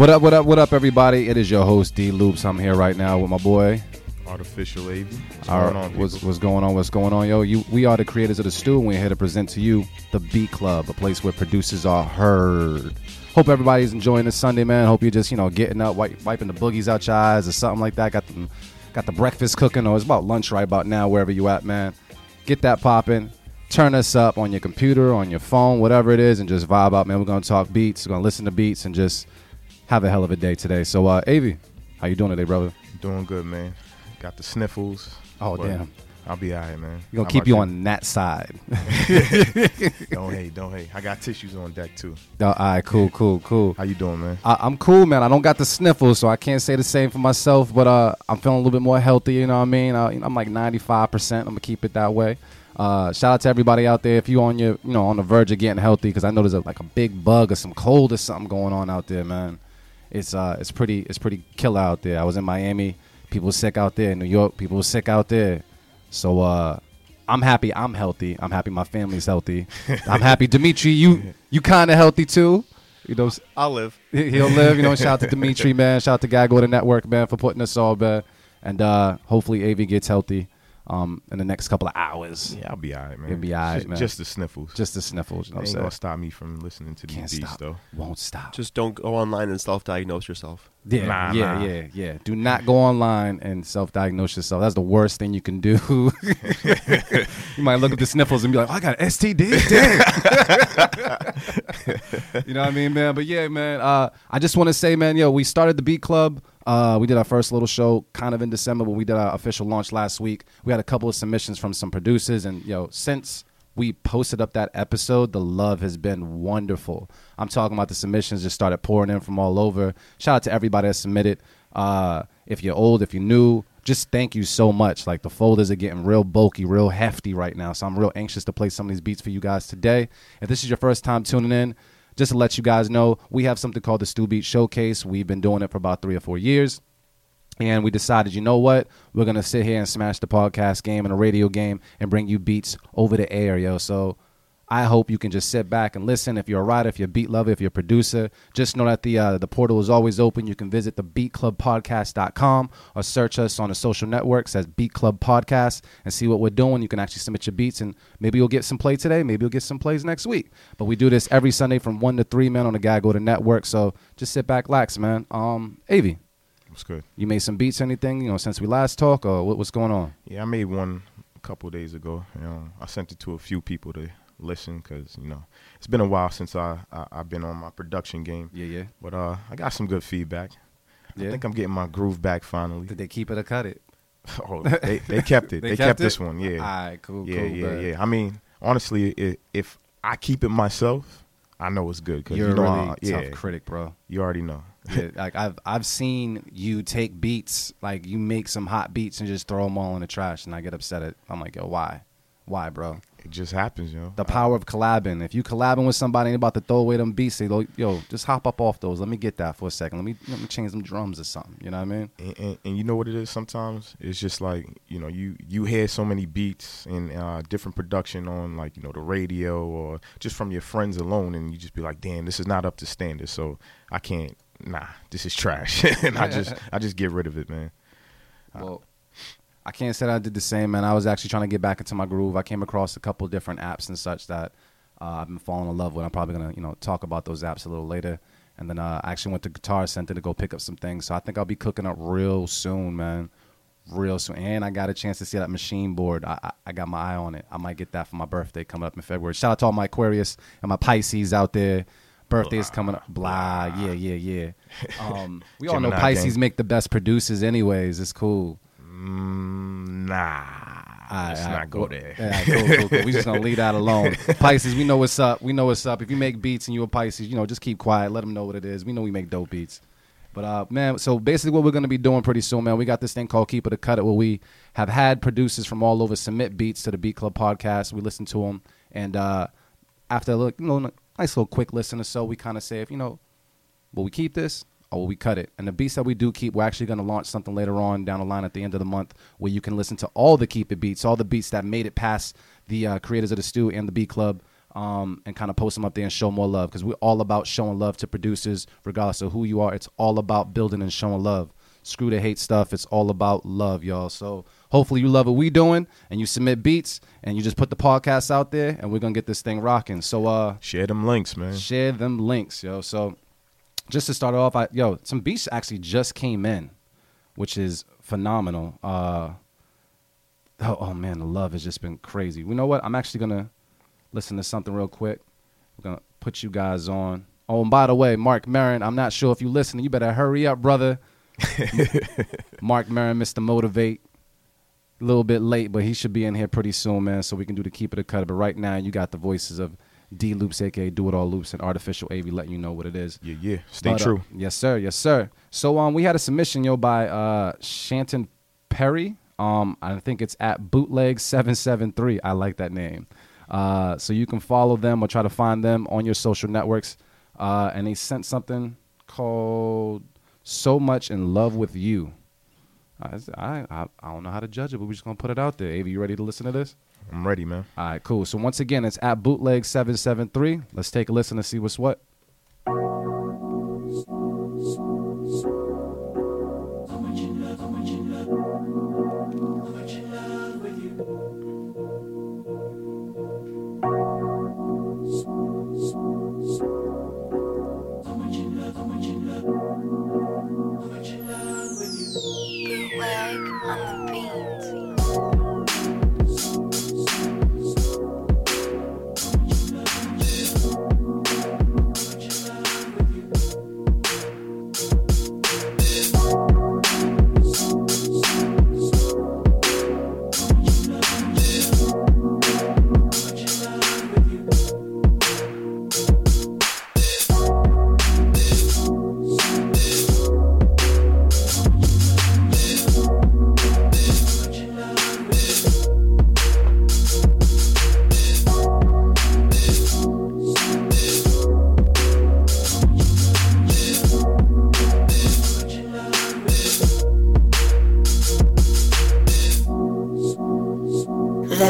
What up, what up, what up, everybody? It is your host, D Loops. I'm here right now with my boy. Artificial AV. What's Our- going on, what's, what's going on? What's going on, yo? You, we are the creators of the stew, and we're here to present to you the Beat Club, a place where producers are heard. Hope everybody's enjoying this Sunday, man. Hope you're just, you know, getting up, wipe, wiping the boogies out your eyes or something like that. Got the, got the breakfast cooking, or it's about lunch right about now, wherever you at, man. Get that popping. Turn us up on your computer, on your phone, whatever it is, and just vibe out, man. We're gonna talk beats. We're gonna listen to beats and just have a hell of a day today. So, uh, Avi, how you doing today, brother? Doing good, man. Got the sniffles. Oh, damn. I'll be all right, man. We're gonna keep you on that side. Don't hate, don't hate. I got tissues on deck too. Oh, all right, cool, cool, cool. How you doing, man? I, I'm cool, man. I don't got the sniffles, so I can't say the same for myself. But uh, I'm feeling a little bit more healthy. You know what I mean? Uh, I'm like 95. percent I'm gonna keep it that way. Uh, shout out to everybody out there. If you on your, you know, on the verge of getting healthy, because I know there's a, like a big bug or some cold or something going on out there, man. It's uh, it's pretty, it's pretty killer out there. I was in Miami. People were sick out there. In New York, people were sick out there. So uh, I'm happy. I'm healthy. I'm happy. My family's healthy. I'm happy. Dimitri, you you kind of healthy too. You know, I'll live. he- he'll live. You know, shout out to Dimitri, man. Shout out to Gag Order Network, man, for putting us all back. And uh, hopefully, AV gets healthy um, in the next couple of hours. Yeah, I'll be all right, man. You'll be all right, just, man. Just the sniffles. Just the sniffles. You know what ain't I'm gonna saying? stop me from listening to these Can't beats, stop. though. Won't stop. Just don't go online and self-diagnose yourself. Yeah, Nah, yeah, nah. yeah, yeah. Do not go online and self-diagnose yourself. That's the worst thing you can do. you might look at the sniffles and be like, "I got STD." Damn. you know what I mean, man? But yeah, man. Uh, I just want to say, man, yo, we started the Beat Club. Uh, we did our first little show kind of in December, but we did our official launch last week. We had a couple of submissions from some producers, and yo, since we posted up that episode, the love has been wonderful. I'm talking about the submissions just started pouring in from all over. Shout out to everybody that submitted. Uh, if you're old, if you're new, just thank you so much. Like the folders are getting real bulky, real hefty right now. So I'm real anxious to play some of these beats for you guys today. If this is your first time tuning in, just to let you guys know, we have something called the Stew Beat Showcase. We've been doing it for about three or four years. And we decided, you know what? We're gonna sit here and smash the podcast game and a radio game and bring you beats over the air, yo. So I hope you can just sit back and listen. If you're a writer, if you're a beat lover, if you're a producer, just know that the uh, the portal is always open. You can visit the beatclubpodcast.com or search us on the social networks as Beat Club Podcast and see what we're doing. You can actually submit your beats and maybe you'll get some play today. Maybe you'll get some plays next week. But we do this every Sunday from 1 to 3, man, on the Gag Order Network. So just sit back, relax, man. Um, Avi, What's good? you made some beats or anything, you know, since we last talked or what, what's going on? Yeah, I made one a couple days ago. You know, I sent it to a few people to listen because you know it's been a while since I, I I've been on my production game. Yeah, yeah. But uh, I got some good feedback. Yeah. I think I'm getting my groove back finally. Did they keep it or cut it? oh, they they kept it. They they, kept kept, it? this one. Yeah. All right, cool, yeah, cool. yeah, yeah. I mean, honestly, i if I keep it myself, I know it's good. Cause You're you know, a really I- yeah, tough critic, bro. you already know. Yeah, like I've I've seen you take beats, like you make some hot beats and just throw them all in the trash, and I get upset at. I'm like, yo, why, why, bro? It just happens, you know. The power of collabing. If you collabing with somebody and about to throw away them beats, they go, yo, just hop up off those. Let me get that for a second. Let me let me change some drums or something. You know what I mean? and, and, and you know what it is sometimes it's just like you know you you hear so many beats and uh, different production on like you know the radio or just from your friends alone and you just be like damn this is not up to standard so i can't nah this is trash and i just i just get rid of it man Well, I can't say that I did the same, man. I was actually trying to get back into my groove. I came across a couple different apps and such that uh, I've been falling in love with. I'm probably gonna, you know, talk about those apps a little later. And then uh, I actually went to Guitar Center to go pick up some things. So I think I'll be cooking up real soon, man. Real soon. And I got a chance to see that machine board. I, I, I got my eye on it. I might get that for my birthday coming up in February. Shout out to all my Aquarius and my Pisces out there. Birthday is coming up. Blah. Yeah, yeah, yeah. Um, we all know Pisces make the best producers, anyways. It's cool. Mm, nah let's not go well, there Yeah, cool, cool, cool. We just gonna leave that alone. Pisces, we know what's up. We know what's up. If you make beats and you're a Pisces, you know, just keep quiet. Let them know what it is. We know we make dope beats. But uh, man, so basically, what we're gonna be doing pretty soon, man, we got this thing called Keep It or Cut It, where we have had producers from all over submit beats to the Beat Club podcast. We listen to them, and uh, after a little, you know, nice little quick listen or so, we kind of say, if you know, will we keep this or will we cut it? And the beats that we do keep, we're actually going to launch something later on down the line at the end of the month where you can listen to all the Keep It beats, all the beats that made it past the uh, creators of the Stew and the Beat Club um, and kind of post them up there and show more love because we're all about showing love to producers, regardless of who you are. It's all about building and showing love. Screw the hate stuff. It's all about love, y'all. So hopefully you love what we doing and you submit beats and you just put the podcast out there and we're gonna get this thing rocking. So uh, Share them links, man. share them links, yo. So just to start off, I, yo, some beats actually just came in, which is phenomenal. Uh, oh, oh man, the love has just been crazy. You know what? I'm actually gonna listen to something real quick. We're gonna put you guys on. Oh, and by the way, Mark Merren, I'm not sure if you're listening. You better hurry up, brother. Mark Merren, Mr. Motivate. A little bit late, but he should be in here pretty soon, man. So we can do the keep it a cut. But right now, you got the voices of D Loops, aka Do It All Loops, and Artificial AV, letting you know what it is. Yeah, yeah. Stay But, uh, true. yes, sir. Yes, sir. So um, we had a submission yo by uh Shanton Perry. Um, I think it's at bootleg seven seven three. I like that name. Uh, so you can follow them or try to find them on your social networks. Uh, and they sent something called "So Much in Love with You." I, I I don't know how to judge it, but we're just gonna put it out there. Avi, you ready to listen to this? I'm ready, man. All right, cool. So once again, it's at bootleg seven seven three. Let's take a listen to see what's what.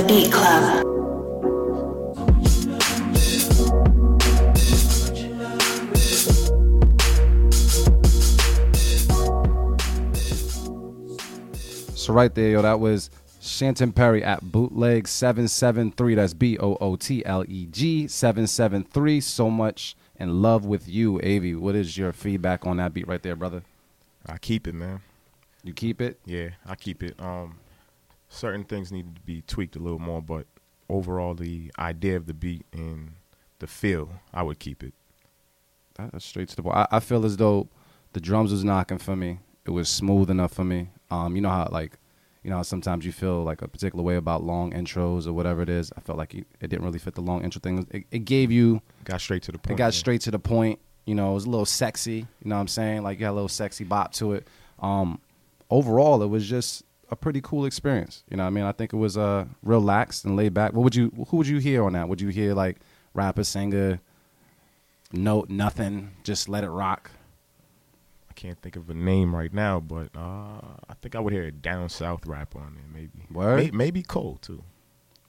The Beat Club. So right there, yo, that was Shanton Perry at bootleg seven seven three. That's B O O T L E G seven seven three. So much in love with you, Avi. What is your feedback on that beat right there, brother? I keep it, man. You keep it. Yeah, I keep it. Um, certain things needed to be tweaked a little more, but overall, the idea of the beat and the feel, I would keep it. That's straight to the point. I, I feel as though the drums was knocking for me. It was smooth enough for me. Um, you know how like, you know how sometimes you feel like a particular way about long intros or whatever it is. I felt like it, it didn't really fit the long intro thing. It, it gave you Got straight to the point. It got man. straight to the point. You know, it was a little sexy. You know what I'm saying? Like you had a little sexy bop to it. Um, overall, it was just a pretty cool experience. You know what I mean? I think it was uh relaxed and laid back. What would you who would you hear on that? Would you hear like rapper, singer, note, nothing, just let it rock? I can't think of a name right now, but uh, I think I would hear a down south rapper on there, maybe. Word? May- maybe Cole too.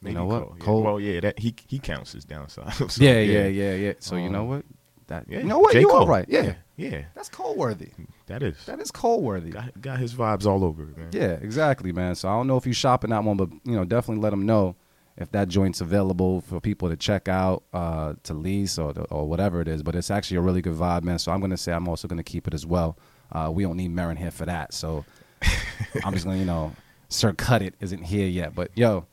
Maybe know what? Yeah. Cole- Well, yeah, that he he counts as down south. So, yeah, yeah, yeah, yeah. So you Um, know what? That yeah. you know what? J. You Cole. all right? Yeah. yeah, yeah. That's Cole worthy. That is. That is Cole worthy. Got, got his vibes all over it, man. Yeah, exactly, man. So I don't know if you shopping that one, but you know, definitely let them know if that joint's available for people to check out, uh, to lease or or whatever it is. But it's actually a really good vibe, man. So I'm gonna say I'm also gonna keep it as well. Uh, we don't need Merren here for that, so I'm just gonna, you know, Sir Cut It isn't here yet. But yo,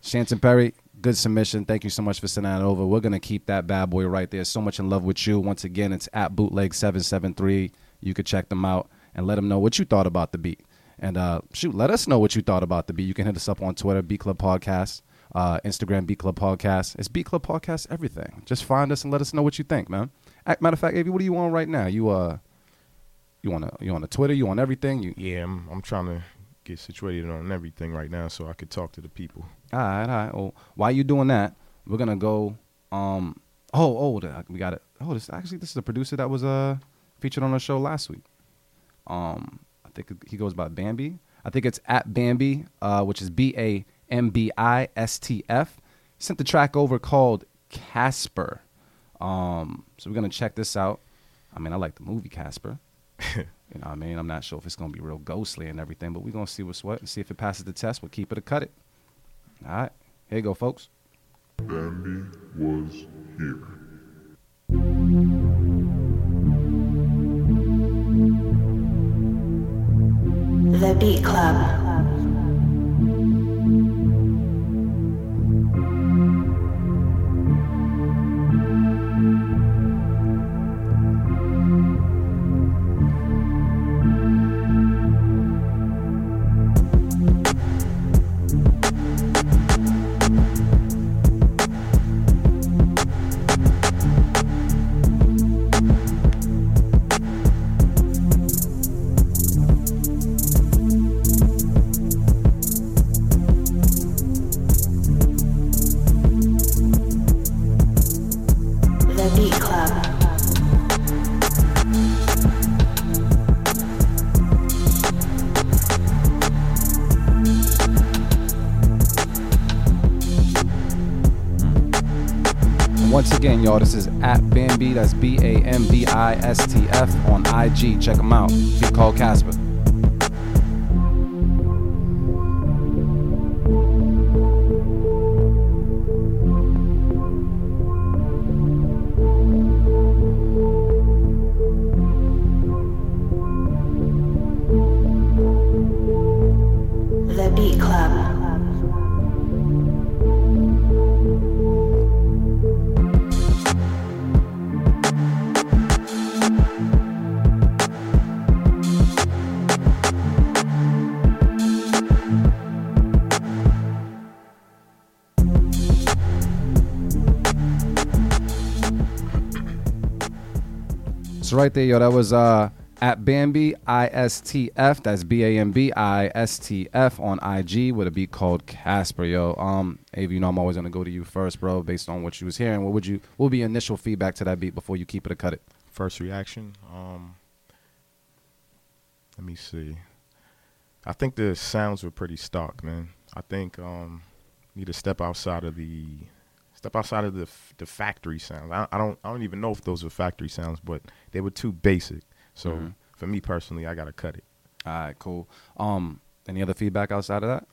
Shanton Perry, good submission. Thank you so much for sending that over. We're gonna keep that bad boy right there. So much in love with you. Once again, it's at bootleg seven seven three. You could check them out and let them know what you thought about the beat. And uh, shoot, let us know what you thought about the beat. You can hit us up on Twitter, B Club Podcast, uh, Instagram, B Club Podcast. It's B Club Podcast, everything. Just find us and let us know what you think, man. Matter of fact, Avi, what are you on right now? You uh, you on a, you on the Twitter? You on everything? You Yeah, I'm I'm trying to get situated on everything right now so I could talk to the people. All right, all right. Well, while you doing that, we're gonna go. Um. Oh, oh, we got it. Oh, this actually this is a producer that was uh featured on our show last week. Um, I think he goes by Bambi. I think it's at Bambi, uh, which is B A M B I S T F. Sent the track over called Casper. Um, so we're gonna check this out. I mean, I like the movie Casper. you know, what I mean, I'm not sure if it's gonna be real ghostly and everything, but we're gonna see what's what and see if it passes the test. We'll keep it or cut it. All right, here you go, folks. Bambi was here. The Beat Club. Once again, y'all, this is at Bambi. That's B A M B I S T F on IG. Check them out. Be called Casper. Right there, yo, that was uh at Bambi ISTF. That's B A M B I S T F on IG with a beat called Casper, yo. Um, Avi, you know I'm always gonna go to you first, bro, based on what you was hearing. What would you what would be initial feedback to that beat before you keep it or cut it? First reaction. Um, let me see. I think the sounds were pretty stock, man. I think um, need to step outside of the step outside of the the factory sounds. I, I don't I don't even know if those were factory sounds, but they were too basic. So Mhm. for me personally, I gotta cut it. All right, cool. Um, any other feedback outside of that?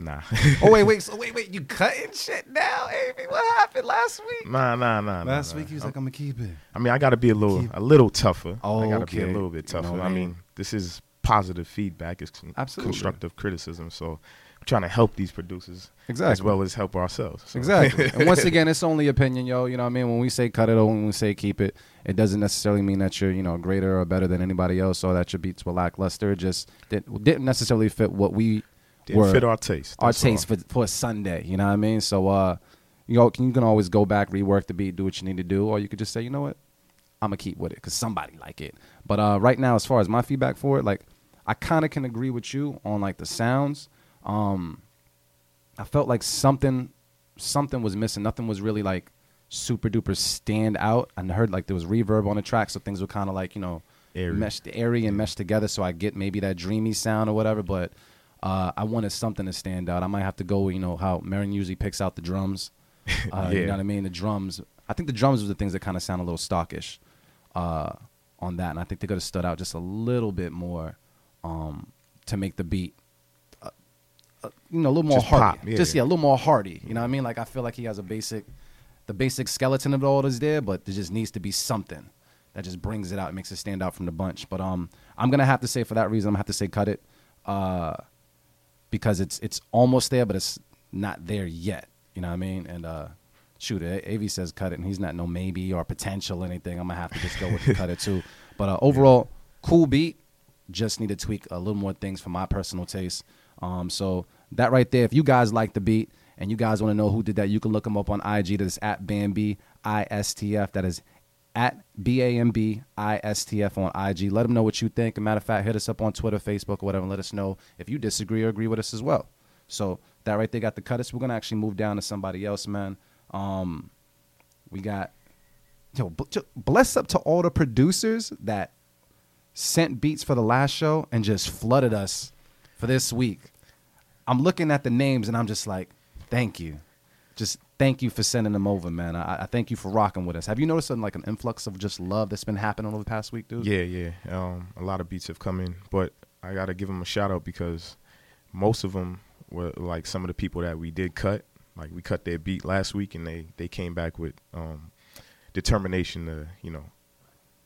Nah, oh wait, wait, so wait, wait, you cutting shit now, Amy? What happened last week? nah, nah, nah. nah, Last nah. week he was I'm- like, I'm gonna keep it. I mean, I got to be a little Keep- a little tougher. Oh, I got to be a little bit You know tougher. I I mean, mean? this is positive feedback. It's con- Absolutely. constructive criticism. So I'm trying to help these producers Exactly. as well as help ourselves. So- Exactly. and once again, it's only opinion, yo. You know what I mean? When we say cut it or when we say keep it, it doesn't necessarily mean that you're, you know, greater or better than anybody else or that your beats were lackluster. It just didn't, didn't necessarily fit what we Didn't were fit our taste. our all. taste for for Sunday. You know what I mean? So uh you know, you can always go back, rework the beat, do what you need to do, or you could just say, you know what, I'm gonna keep with it because somebody like it. But uh right now, as far as my feedback for it, like I kind of can agree with you on like the sounds. Um I felt like something something was missing. Nothing was really like super duper stand out. I heard like there was reverb on the track, so things were kind of like you know Airy. meshed airy and meshed together. So I get maybe that dreamy sound or whatever. But uh, I wanted something to stand out. I might have to go, you know, how Merren usually picks out the drums. Uh, You know what I mean? The drums. I think the drums were the things that kind of sound a little stockish uh, on that, and I think they could have stood out just a little bit more um, to make the beat. Uh, You know, a little more Just hearty. pop, yeah. Just yeah, a little more hearty. You know what I mean? Like I feel like he has a basic, the basic skeleton of it all is there, but there just needs to be something that just brings it out, makes it stand out from the bunch. But um, I'm gonna have to say for that reason, I'm gonna have to say cut it, uh, because it's it's almost there, but it's not there yet. You know what I mean? And uh, shoot, A- Av says cut it, and he's not no maybe or potential or anything. I'm gonna have to just go with the cut it too. But uh, overall, cool beat. Just need to tweak a little more things for my personal taste. Um, so that right there, if you guys like the beat and you guys want to know who did that, you can look them up on IG. That is at Bambi ISTF. That is at B A M B I S T F on IG. Let them know what you think. As a matter of fact, hit us up on Twitter, Facebook, or whatever, and let us know if you disagree or agree with us as well. So that right there got the cut us. We're gonna actually move down to somebody else, man. Um, we got yo, bless up to all the producers that sent beats for the last show and just flooded us for this week. I'm looking at the names and I'm just like, thank you. just thank you for sending them over, man. I, I thank you for rocking with us. Have you noticed like an influx of just love that's been happening over the past week, dude? Yeah, yeah. Um, a lot of beats have come in, but I gotta give them a shout out because most of them were like some of the people that we did cut. Like we cut their beat last week, and they they came back with um, determination to you know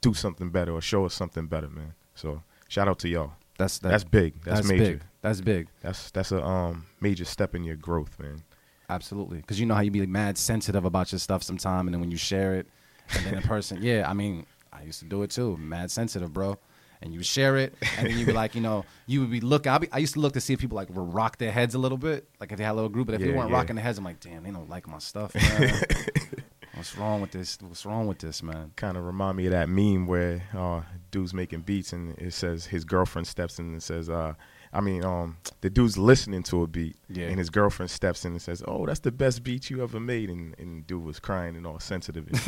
do something better or show us something better, man. So shout out to y'all. That's that, That's big. That's, major. big. That's big. That's that's a um major step in your growth, man. Absolutely, because you know how you be mad sensitive about your stuff sometime, and then when you share it, and then the person, yeah, I mean, I used to do it too, mad sensitive, bro. And you share it, and then you be like, you know, you would be looking. I, be, I used to look to see if people like would rock their heads a little bit, like if they had a little group. But if they weren't yeah. rocking their heads, I'm like, damn, they don't like my stuff. Man. What's wrong with this? What's wrong with this, man? Kind of remind me of that meme where uh, dude's making beats and it says his girlfriend steps in and says, uh, I mean, um, the dude's listening to a beat Yeah. and his girlfriend steps in and says, "Oh, that's the best beat you ever made," and and dude was crying and all sensitive.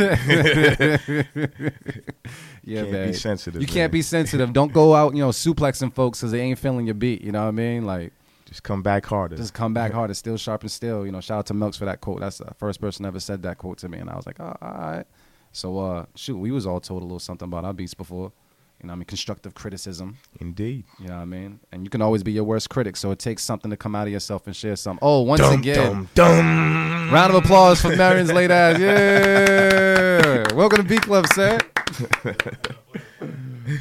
Yeah, Can't man. be sensitive, You can't be sensitive. Don't go out, you know, suplexing folks because they ain't feeling your beat. You know what I mean? Like, Just come back harder. just come back harder. Still sharp and still. You know, shout out to Milks for that quote. That's the first person ever said that quote to me, and I was like, oh, all right. So, uh, shoot, we was all told a little something about our beats before. You know, I mean, constructive criticism. Indeed. You know what I mean? And you can always be your worst critic. So it takes something to come out of yourself and share something. Oh, once Dum, again, dum, dum. round of applause for Marion's late ass. Yeah, welcome to B Club, sir.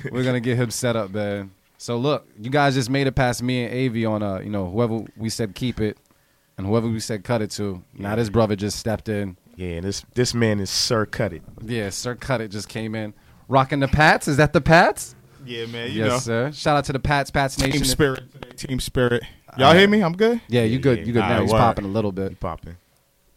We're gonna get him set up, man. So look, you guys just made it past me and Avi on uh, you know, whoever we said keep it, and whoever we said cut it to. Now this brother just stepped in. Yeah, this this man is Sir Cut It. Yeah, Sir Cut It just came in, rocking the Pats. Is that the Pats? Yeah, man. You yes, know, sir. Shout out to the Pats, Pats Nation. team spirit. Team spirit. Y'all hear me? I'm good. Yeah, you good. You good now. He's popping a little bit. He popping.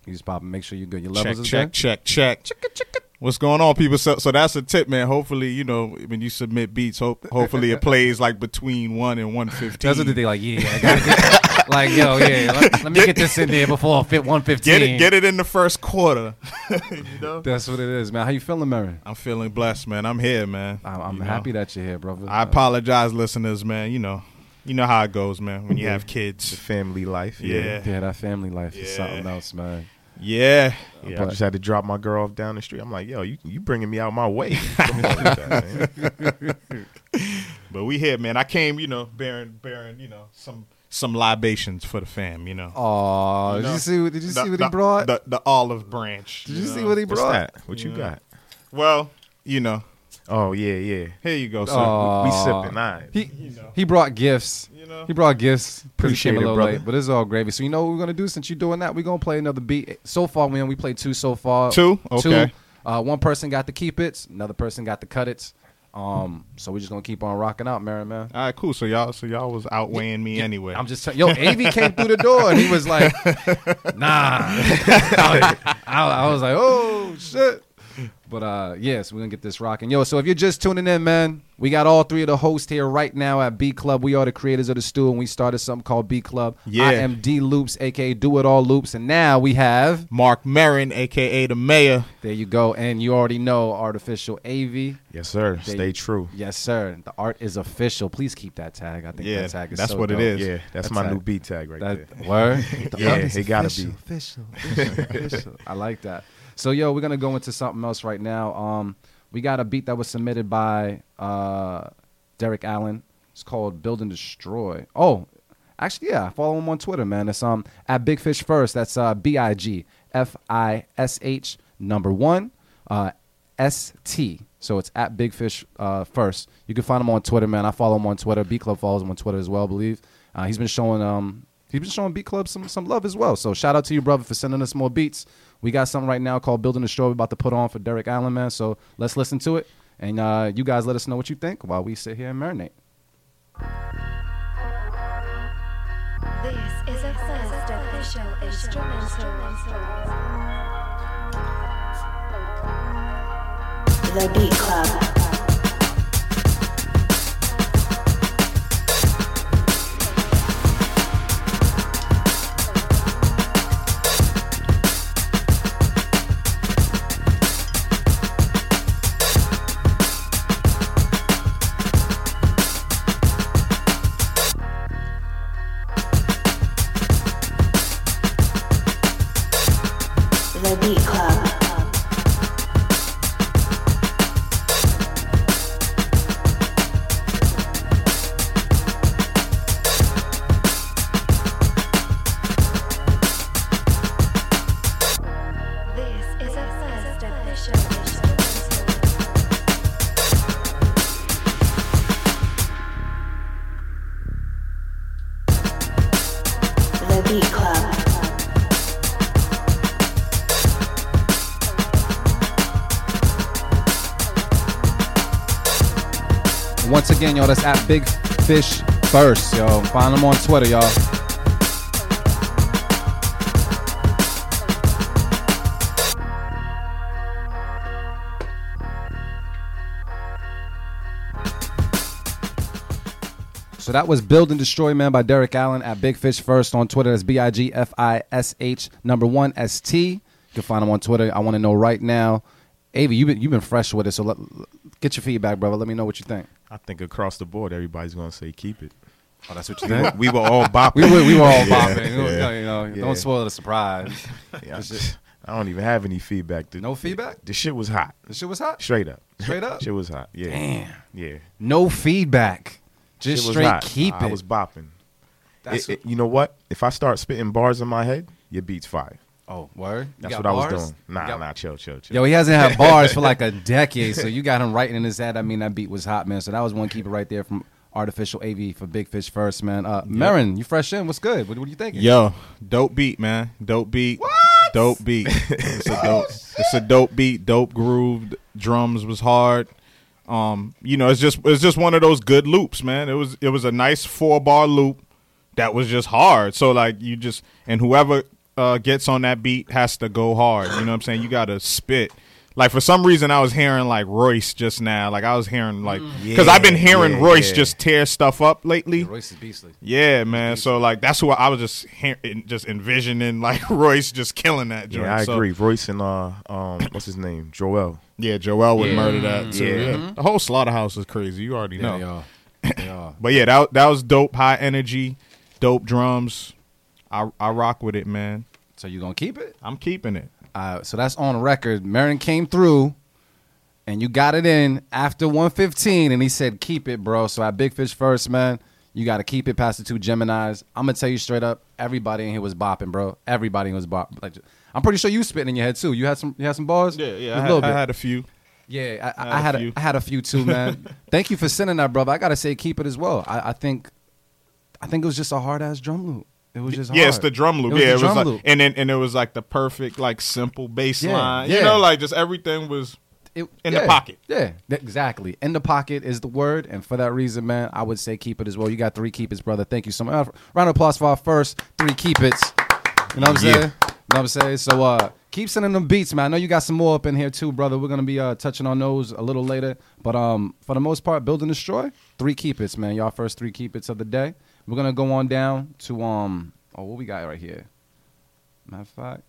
He's popping. Make sure you're good. Your Check, levels is check, good. check, check. What's going on, people? So, so that's a tip, man. Hopefully, you know, when you submit beats, hope, hopefully it plays like between one and one fifteen. That's what they like. Yeah, I gotta get, like yo, yeah. Let, let me get this in there before fit one fifteen. Get it, get it in the first quarter. you know, That's what it is, man. How you feeling, Mary? I'm feeling blessed, man. I'm here, man. I'm, I'm You know? happy that you're here, brother. I apologize, listeners, man. You know, you know how it goes, man. When you have The kids. family life. Yeah. yeah, that family life is something else, man. Yeah, Yeah, I just had to drop my girl off down the street. I'm like, yo, you you bringing me out my way. Come on with that, but we here, man. I came, you know, bearing, bearing, you know, some some libations for the fam. You know. Oh, You did you see? what- Did you the, see what the- he brought? The, the olive branch. did you see know? what he What's brought? that? What you Yeah. got? Well, you know, Oh yeah, yeah. here you go. So we Aw. sipping. All right. He you know, he brought gifts. you know. He brought gifts. Appreciate Came a it, brother. late, but it's all gravy. So you know what we're gonna do since you're doing that? We're gonna play another beat. So far, man, we played two so far. Two? Okay. Uh, one person got the keep it. Another person got the cut it. Um, so we're just gonna keep on rocking out, Mary, man. All right, cool. So y'all, so y'all was outweighing me anyway. I'm just telling yo, AV came through the door and he was like, nah. I, I was like, oh shit. But uh yes, we're gonna get this rocking. Yo, so if you're just tuning in, man, we got all three of the hosts here right now at B Club. We are the creators of the stew, and we started something called B Club. Yeah. I am D Loops, aka Do It All Loops, and now we have Mark Merren, aka the mayor. there you go, and you already know artificial AV. Yes, sir. They- Stay true. Yes, sir. The art is official. Please keep that tag. I think Yeah, that tag is that's so what it dope. is. Yeah, that's That's my a- new B tag right That there. word. Yeah, It's it gotta be. official, official, official. I like that. So yo, we're gonna go into something else right now. Um, we got a beat that was submitted by uh, Derek Allen. It's called "Build and Destroy." Oh, actually, yeah, follow him on Twitter, man. It's um at Big Fish First. That's uh B I G F I S H number one uh S T. So it's at Big Fish uh, First. You can find him on Twitter, man. I follow him on Twitter. B Club follows him on Twitter as well, I believe. Uh, he's been showing um he's been showing B Club some some love as well. So shout out to you, brother, for sending us more beats. We got something right now called Building the Show we're about to put on for Derek Allen, man. So let's listen to it. And uh, you guys let us know what you think while we sit here and marinate. This is a first official instrumental. The Beat Club. Beat Club. Yo, that's at Big Fish First, yo. Find them on Twitter, y'all. So that was Build and Destroy Man by Derek Allen at Big Fish First on Twitter. That's B I G F I S H number one S T. You can find him on Twitter. I want to know right now, Avi, you've been you've been fresh with it, so let, get your feedback, brother. Let me know what you think. I think across the board, everybody's gonna say keep it. Oh, that's what you We were, think. we were all bopping. we were we were all Yeah, bopping. You know, yeah, you know, yeah. don't spoil the surprise. Yeah, I don't even have any feedback. The, No feedback. the shit was hot. The shit was hot. Straight up. Straight up? shit was hot. Yeah. Damn. Yeah. No feedback. Just Shit straight hot. keep I it. I was bopping. That's It- it- you know what? If I start spitting bars in my head, your beat's fire. Oh, word. You That's got what I was doing. Nah, You got- nah, chill, chill, chill. Yo, he hasn't had bars for like a decade, so you got him writing in his head. I mean, that beat was hot, man. So that was one keeper right there from Artificial AV for Big Fish First, man. Uh, Merren, you fresh in? What's good? What, what are you thinking? Yo, dope beat, man. Dope beat. What? Dope beat. It's a dope. It's a dope beat. Dope groove. Drums was hard. Um, you know, it's just it's just one of those good loops, man. It was it was a nice four bar loop that was just hard. So like you just and whoever uh, gets on that beat has to go hard. You know what I'm saying? You got to spit. Like for some reason, I was hearing like Royce just now. Like I was hearing like because I've been hearing yeah, Royce yeah. just tear stuff up lately. Royce is beastly. Yeah, man. So like that's what I was just hear, just envisioning like Royce just killing that joint. Yeah, I So, agree. Royce and uh, um, what's his name? Joell. Yeah, Joell would Yeah. murder that too. Yeah. Yeah. The whole slaughterhouse is crazy. You already know. Yeah, y'all. Yeah. But yeah, that that was dope. High energy, dope drums. I I rock with it, man. So you gonna keep it? I'm keeping it. Uh, so that's on record. Merren came through, and you got it in after 115, and he said, "Keep it, bro." So at Big Fish First, man, you got to keep it past the two Gemini's. I'm gonna tell you straight up, everybody in here was bopping, bro. Everybody was bopping. Like, I'm pretty sure you spitting in your head too. You had some, you had some bars. Yeah, yeah. I had, I had a few. Yeah, I, I, I had had a a few. I had a few too, man. Thank you for sending that, brother. I gotta say, keep it as well. I, I think, I think it was just a hard ass drum loop. It was just Yeah, hard. it's the drum loop. It was yeah, the it was drum like, loop. and then and it was like the perfect like simple bass Yeah, line. yeah. You know, like just everything was It- in the pocket. Yeah, exactly. In the pocket is the word, and for that reason, man, I would say keep it as well. You got three keep it's, brother. Thank you so much. Round of applause for our first three keep it's. You know what I'm Yeah. saying? You know what I'm saying? So uh, keep sending them beats, man. I know you got some more up in here too, brother. We're gonna be uh, touching on those a little later, but um, for the most part, build and destroy. Three keep it's, man. Y'all first three keep it's of the day. We're gonna go on down to um, oh, what we got right here? Matter of fact.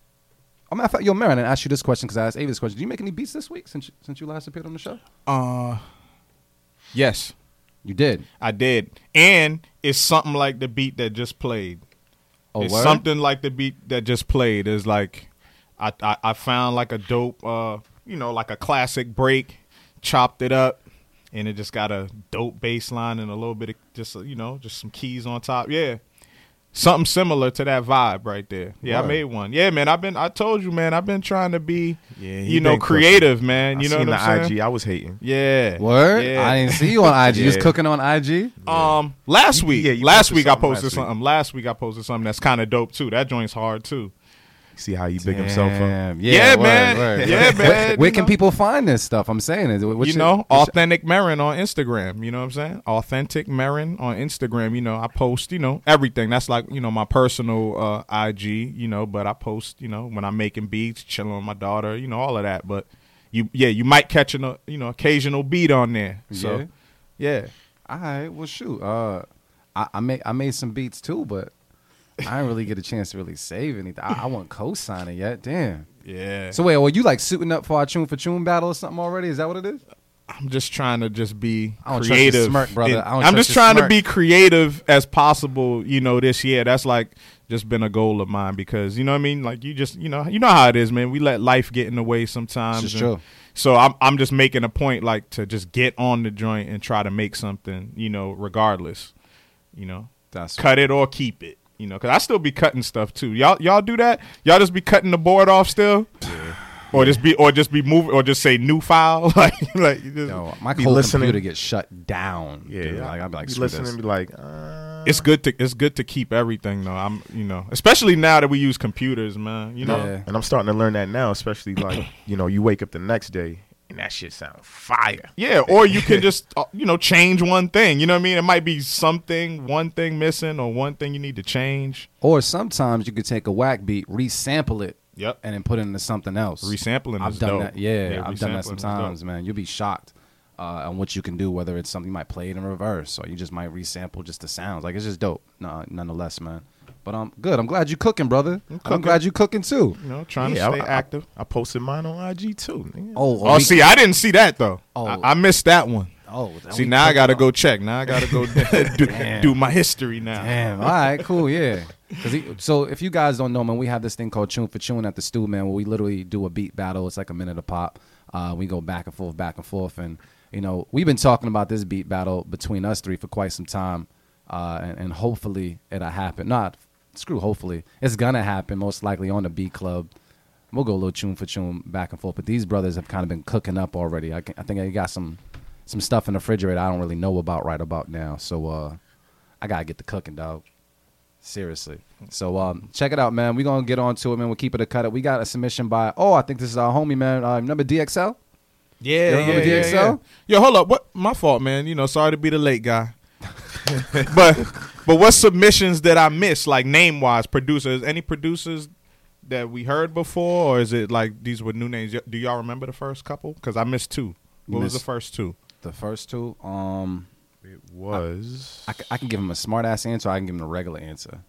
Oh, matter of fact, yo, Merren, I asked you this question because I asked Avi this question. Did you make any beats this week since you, since you last appeared on the show? uh yes. You did. I did. And it's something like the beat that just played. Oh, it's word? something like the beat that just played. Is like I, I I found like a dope uh you know like a classic break, chopped it up, and it just got a dope bass line and a little bit of just you know just some keys on top. Yeah. Something similar to that vibe right there. Yeah, Word. I made one. Yeah, man. I've been. I told you, man. I've been trying to be, Yeah, you know, been cooking. creative, man. I You know seen what the I'm saying? IG. I was hating. Yeah. Word? Yeah. I didn't see you on IG. You was Yeah. cooking on IG? Um, last week, yeah, last week I posted last week. something. Last week I posted something that's kind of dope too. That joint's hard too. See how he big himself up. Damn. Yeah, word, man. word. Yeah, Where, man. where You can know. people find this stuff? I'm saying it. What's you your- know, what's your- authentic Merren on Instagram. You know what I'm saying? Authentic Merren on Instagram. You know, I post. You know everything. That's like you know my personal uh, IG. You know, but I post. You know when I'm making beats, chilling with my daughter. You know all of that. But you, yeah, you might catch an uh, you know occasional beat on there. So yeah. All right. Well, shoot. Uh, I, I made I made some beats too, but I didn't really get a chance to really save anything. I, I wasn't co-signing yet. Damn. Yeah. So wait, were you like suiting up for our tune for tune battle or something already? Is that what it is? I'm just trying to just be I don't trust creative. smirk, brother. I'm just trying to be creative as possible, you know, this year. That's like just been a goal of mine because you know what I mean? Like you just you know you know how it is, man. We let life get in the way sometimes. True. So I'm I'm just making a point like to just get on the joint and try to make something, you know, regardless. You know. That's Cut it or keep it. You know, cause I still be cutting stuff too. Y'all, y'all do that? Y'all just be cutting the board off still, or just be, or just be moving, or just say new file, like, like you just, Yo, my Be whole listening. computer gets shut down. Yeah, dude. like I'd be like, you screw listen this. and be like, uh, it's good to it's good to keep everything though. I'm you know, especially now that we use computers, man. You know, Yeah. and I'm starting to learn that now, especially like you know, you wake up the next day and that shit sound fire. Yeah, or you can just uh, you know change one thing. You know what I mean? It might be something, one thing missing, or one thing you need to change. Or sometimes you could take a whack beat, resample it, Yep. and then put it into something else. Resampling I've is done dope. that. Yeah, Yeah, I've done that sometimes, man. You'll be shocked uh, on what you can do. Whether it's something you might play it in reverse, or you just might resample just the sounds. Like it's just dope. No, nonetheless, man. But um, good. I'm glad you cooking, brother. I'm, cooking. glad you cooking too. You know, trying Yeah, to stay I- I- active. I posted mine on IG too. nigga. Oh, Oh, we- see, I didn't see that though. Oh. I, I missed that one. Oh, See, now I got to up. go check. Now I got to go do, do my history now. Damn. All right. Cool. Yeah. he, so if you guys don't know, man, we have this thing called Tune for Tune at the Stew, man, where we literally do a beat battle. It's like a minute a pop. Uh, we go back and forth, back and forth, and you know we've been talking about this beat battle between us three for quite some time, uh, and, and hopefully it'll happen. Not screw. Hopefully it's gonna happen. Most likely on the B Club. We'll go a little tune for tune back and forth. But these brothers have kind of been cooking up already. I, can, I think they got some some stuff in the refrigerator I don't really know about right about now. So uh, I gotta get the cooking, dog. Seriously. So um, check it out, man. We're gonna get on to it, man. We'll keep it a cut. It. We got a submission by oh, I think this is our homie, man. Uh, remember DXL? Yeah, You remember yeah, DXL? yeah. Yo, hold up. What? My fault, man. You know, sorry to be the late guy. but but what submissions did I miss? Like name wise, producers. Any producers that we heard before, or is it like these were new names? Do y'all remember the first couple? Because I missed two. What was the first two? The first two. Um, It was I can give him a smart ass answer. I can give him a regular answer.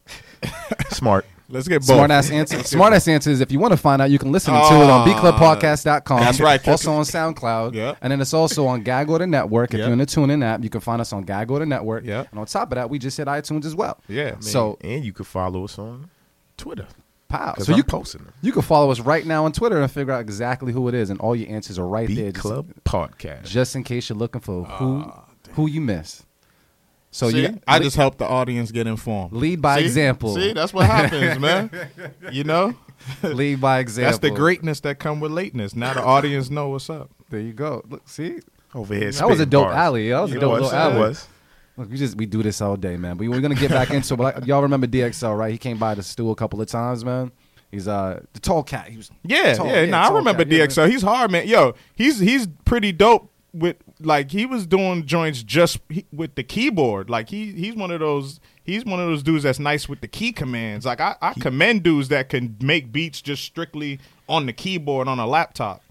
smart. Let's get both. Smart ass answer. Smart ass answer is if you want to find out, you can listen to it on Ah, beatclubpodcast.com. that's right. Also on SoundCloud. Yeah. And then it's also on Gag Order Network. If Yeah. you're in the TuneIn app, you can find us on Gag Order Network. Yeah. And on top of that, we just hit iTunes as well. Yeah. So and you could follow us on Twitter. pow. So I'm you posting them. you can follow us right now on Twitter and figure out exactly who it is, and all your answers are right there. Beat just- Club Podcast. just in case you're looking for who who you miss. So See, you I just helped the audience get informed. lead by See? example. See, that's what happens, man. You know, lead by example. that's the greatness that come with lateness. Now the audience know what's up. There you go. Look, see, Over here. that was a dope bars. alley. That was a dope was, little alley. was. Look, we just we do this all day, man. But we're gonna get back into it. But like, y'all remember DXL, right? He came by the stew a couple of times, man. He's uh the tall cat. He was Yeah, tall, yeah. Nah, I remember cat, yeah, DXL. he's hard, man. Yo, he's he's pretty dope with like he was doing joints just he, with the keyboard. Like he he's one of those he's one of those dudes that's nice with the key commands. Like I, I commend dudes that can make beats just strictly on the keyboard on a laptop.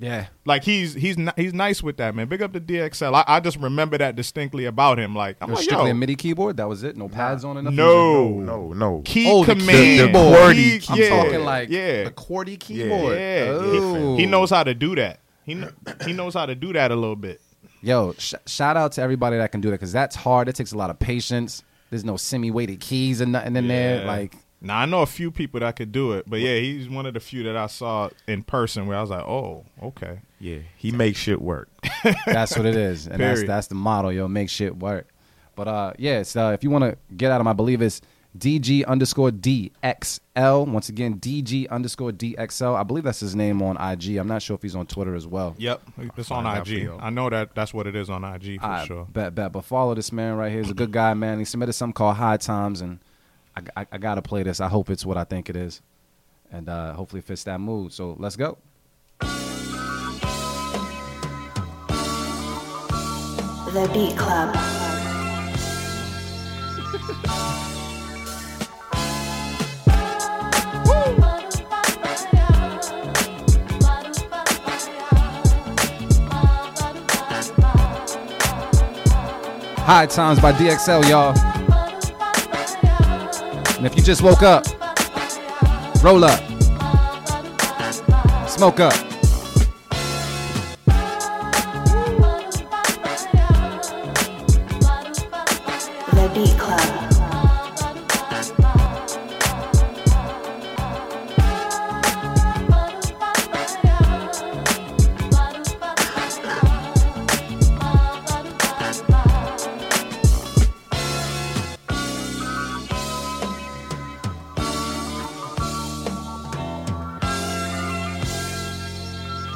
Yeah, Like he's he's he's nice with that, man. Big up to DXL. I, I just remember that distinctly about him. Like I'm it was like, strictly yo, a MIDI keyboard. That was it. No pads on it. nothing? no, No, no. key Oh, the command. keyboard. Key- I'm yeah, talking like yeah, the QWERTY keyboard. Yeah, Oh. he knows how to do that. He kn- he knows how to do that a little bit. Yo, sh- shout out to everybody that can do that because that's hard. It takes a lot of patience. There's no semi-weighted keys and nothing in there. Like, Now I know a few people that could do it, but yeah, he's one of the few that I saw in person where I was like, oh, okay. Yeah, he makes shit work. that's what it is, and that's Period. that's the model, Yo, make shit work. But uh, yeah, so if you want to get out of my believe it's DG underscore DXL. Once again, DG underscore DXL. I believe that's his name on IG. I'm not sure if he's on Twitter as well. Yep, it's on Find out for IG. I know that that's what it is on IG for I sure. bet, bet. But follow this man right here. He's a good guy, man. He submitted something called High Times, and I, I, I got to play this. I hope it's what I think it is. And uh, hopefully it fits that mood. So let's go. The Beat Club. High Times by DXL, y'all. And if you just woke up, roll up, smoke up.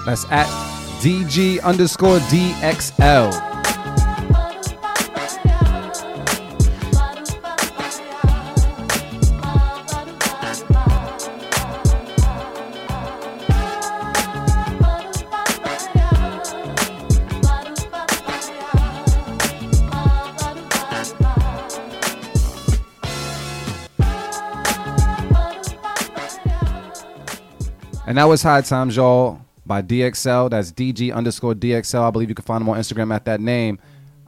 That's at DG underscore DXL. And that was High Times, y'all by DXL. That's DG underscore DXL. I believe you can find him on Instagram at that name.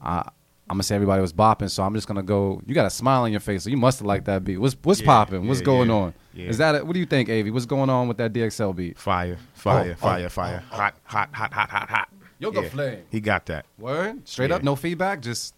Uh, I'm gonna say everybody was bopping, so I'm just gonna go. You got a smile on your face, so you must have liked that beat. What's what's Yeah, popping? What's yeah, going yeah, on? Is that it? What do you think, Avi? What's going on with that DXL beat? Fire, fire, Oh, fire, oh, fire. Hot, hot, hot, hot, hot, hot. Yoga Yeah, flame. He got that. Word? Straight up, no feedback. Just,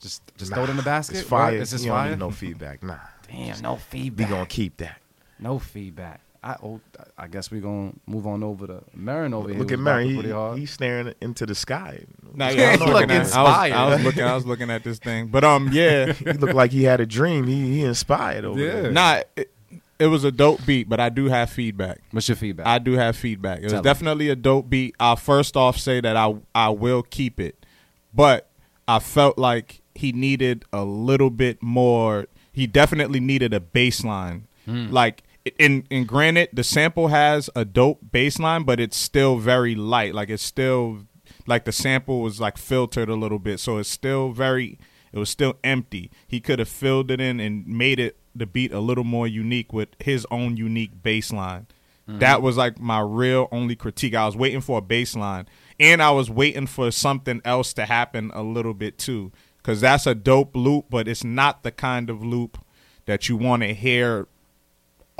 just, just throw it in the basket. It's fire. Word? It's just fire. no feedback. Nah. Damn, no feedback. We gonna keep that. No feedback. I oh, I guess we're gonna move on over to Merren over here. Look at Mary. bopping He, he's staring into the sky. Nah, yeah, I was looking at, I was. I was looking, I was looking at this thing, but um, yeah, he looked like he had a dream. He he inspired over Yeah. there. nah, it, it was a dope beat, but I do have feedback. What's your feedback? I do have feedback. It was Tell 'em. definitely a dope beat. I'll first off say that I I will keep it, but I felt like he needed a little bit more. He definitely needed a bass line. Like in in granted, the sample has a dope bass line, but it's still very light. Like it's still like the sample was like filtered a little bit, so it's still very. It was still empty. He could have filled it in and made it the beat a little more unique with his own unique bass line. Mm-hmm. That was like my real only critique. I was waiting for a bass line, and I was waiting for something else to happen a little bit too, because that's a dope loop, but it's not the kind of loop that you want to hear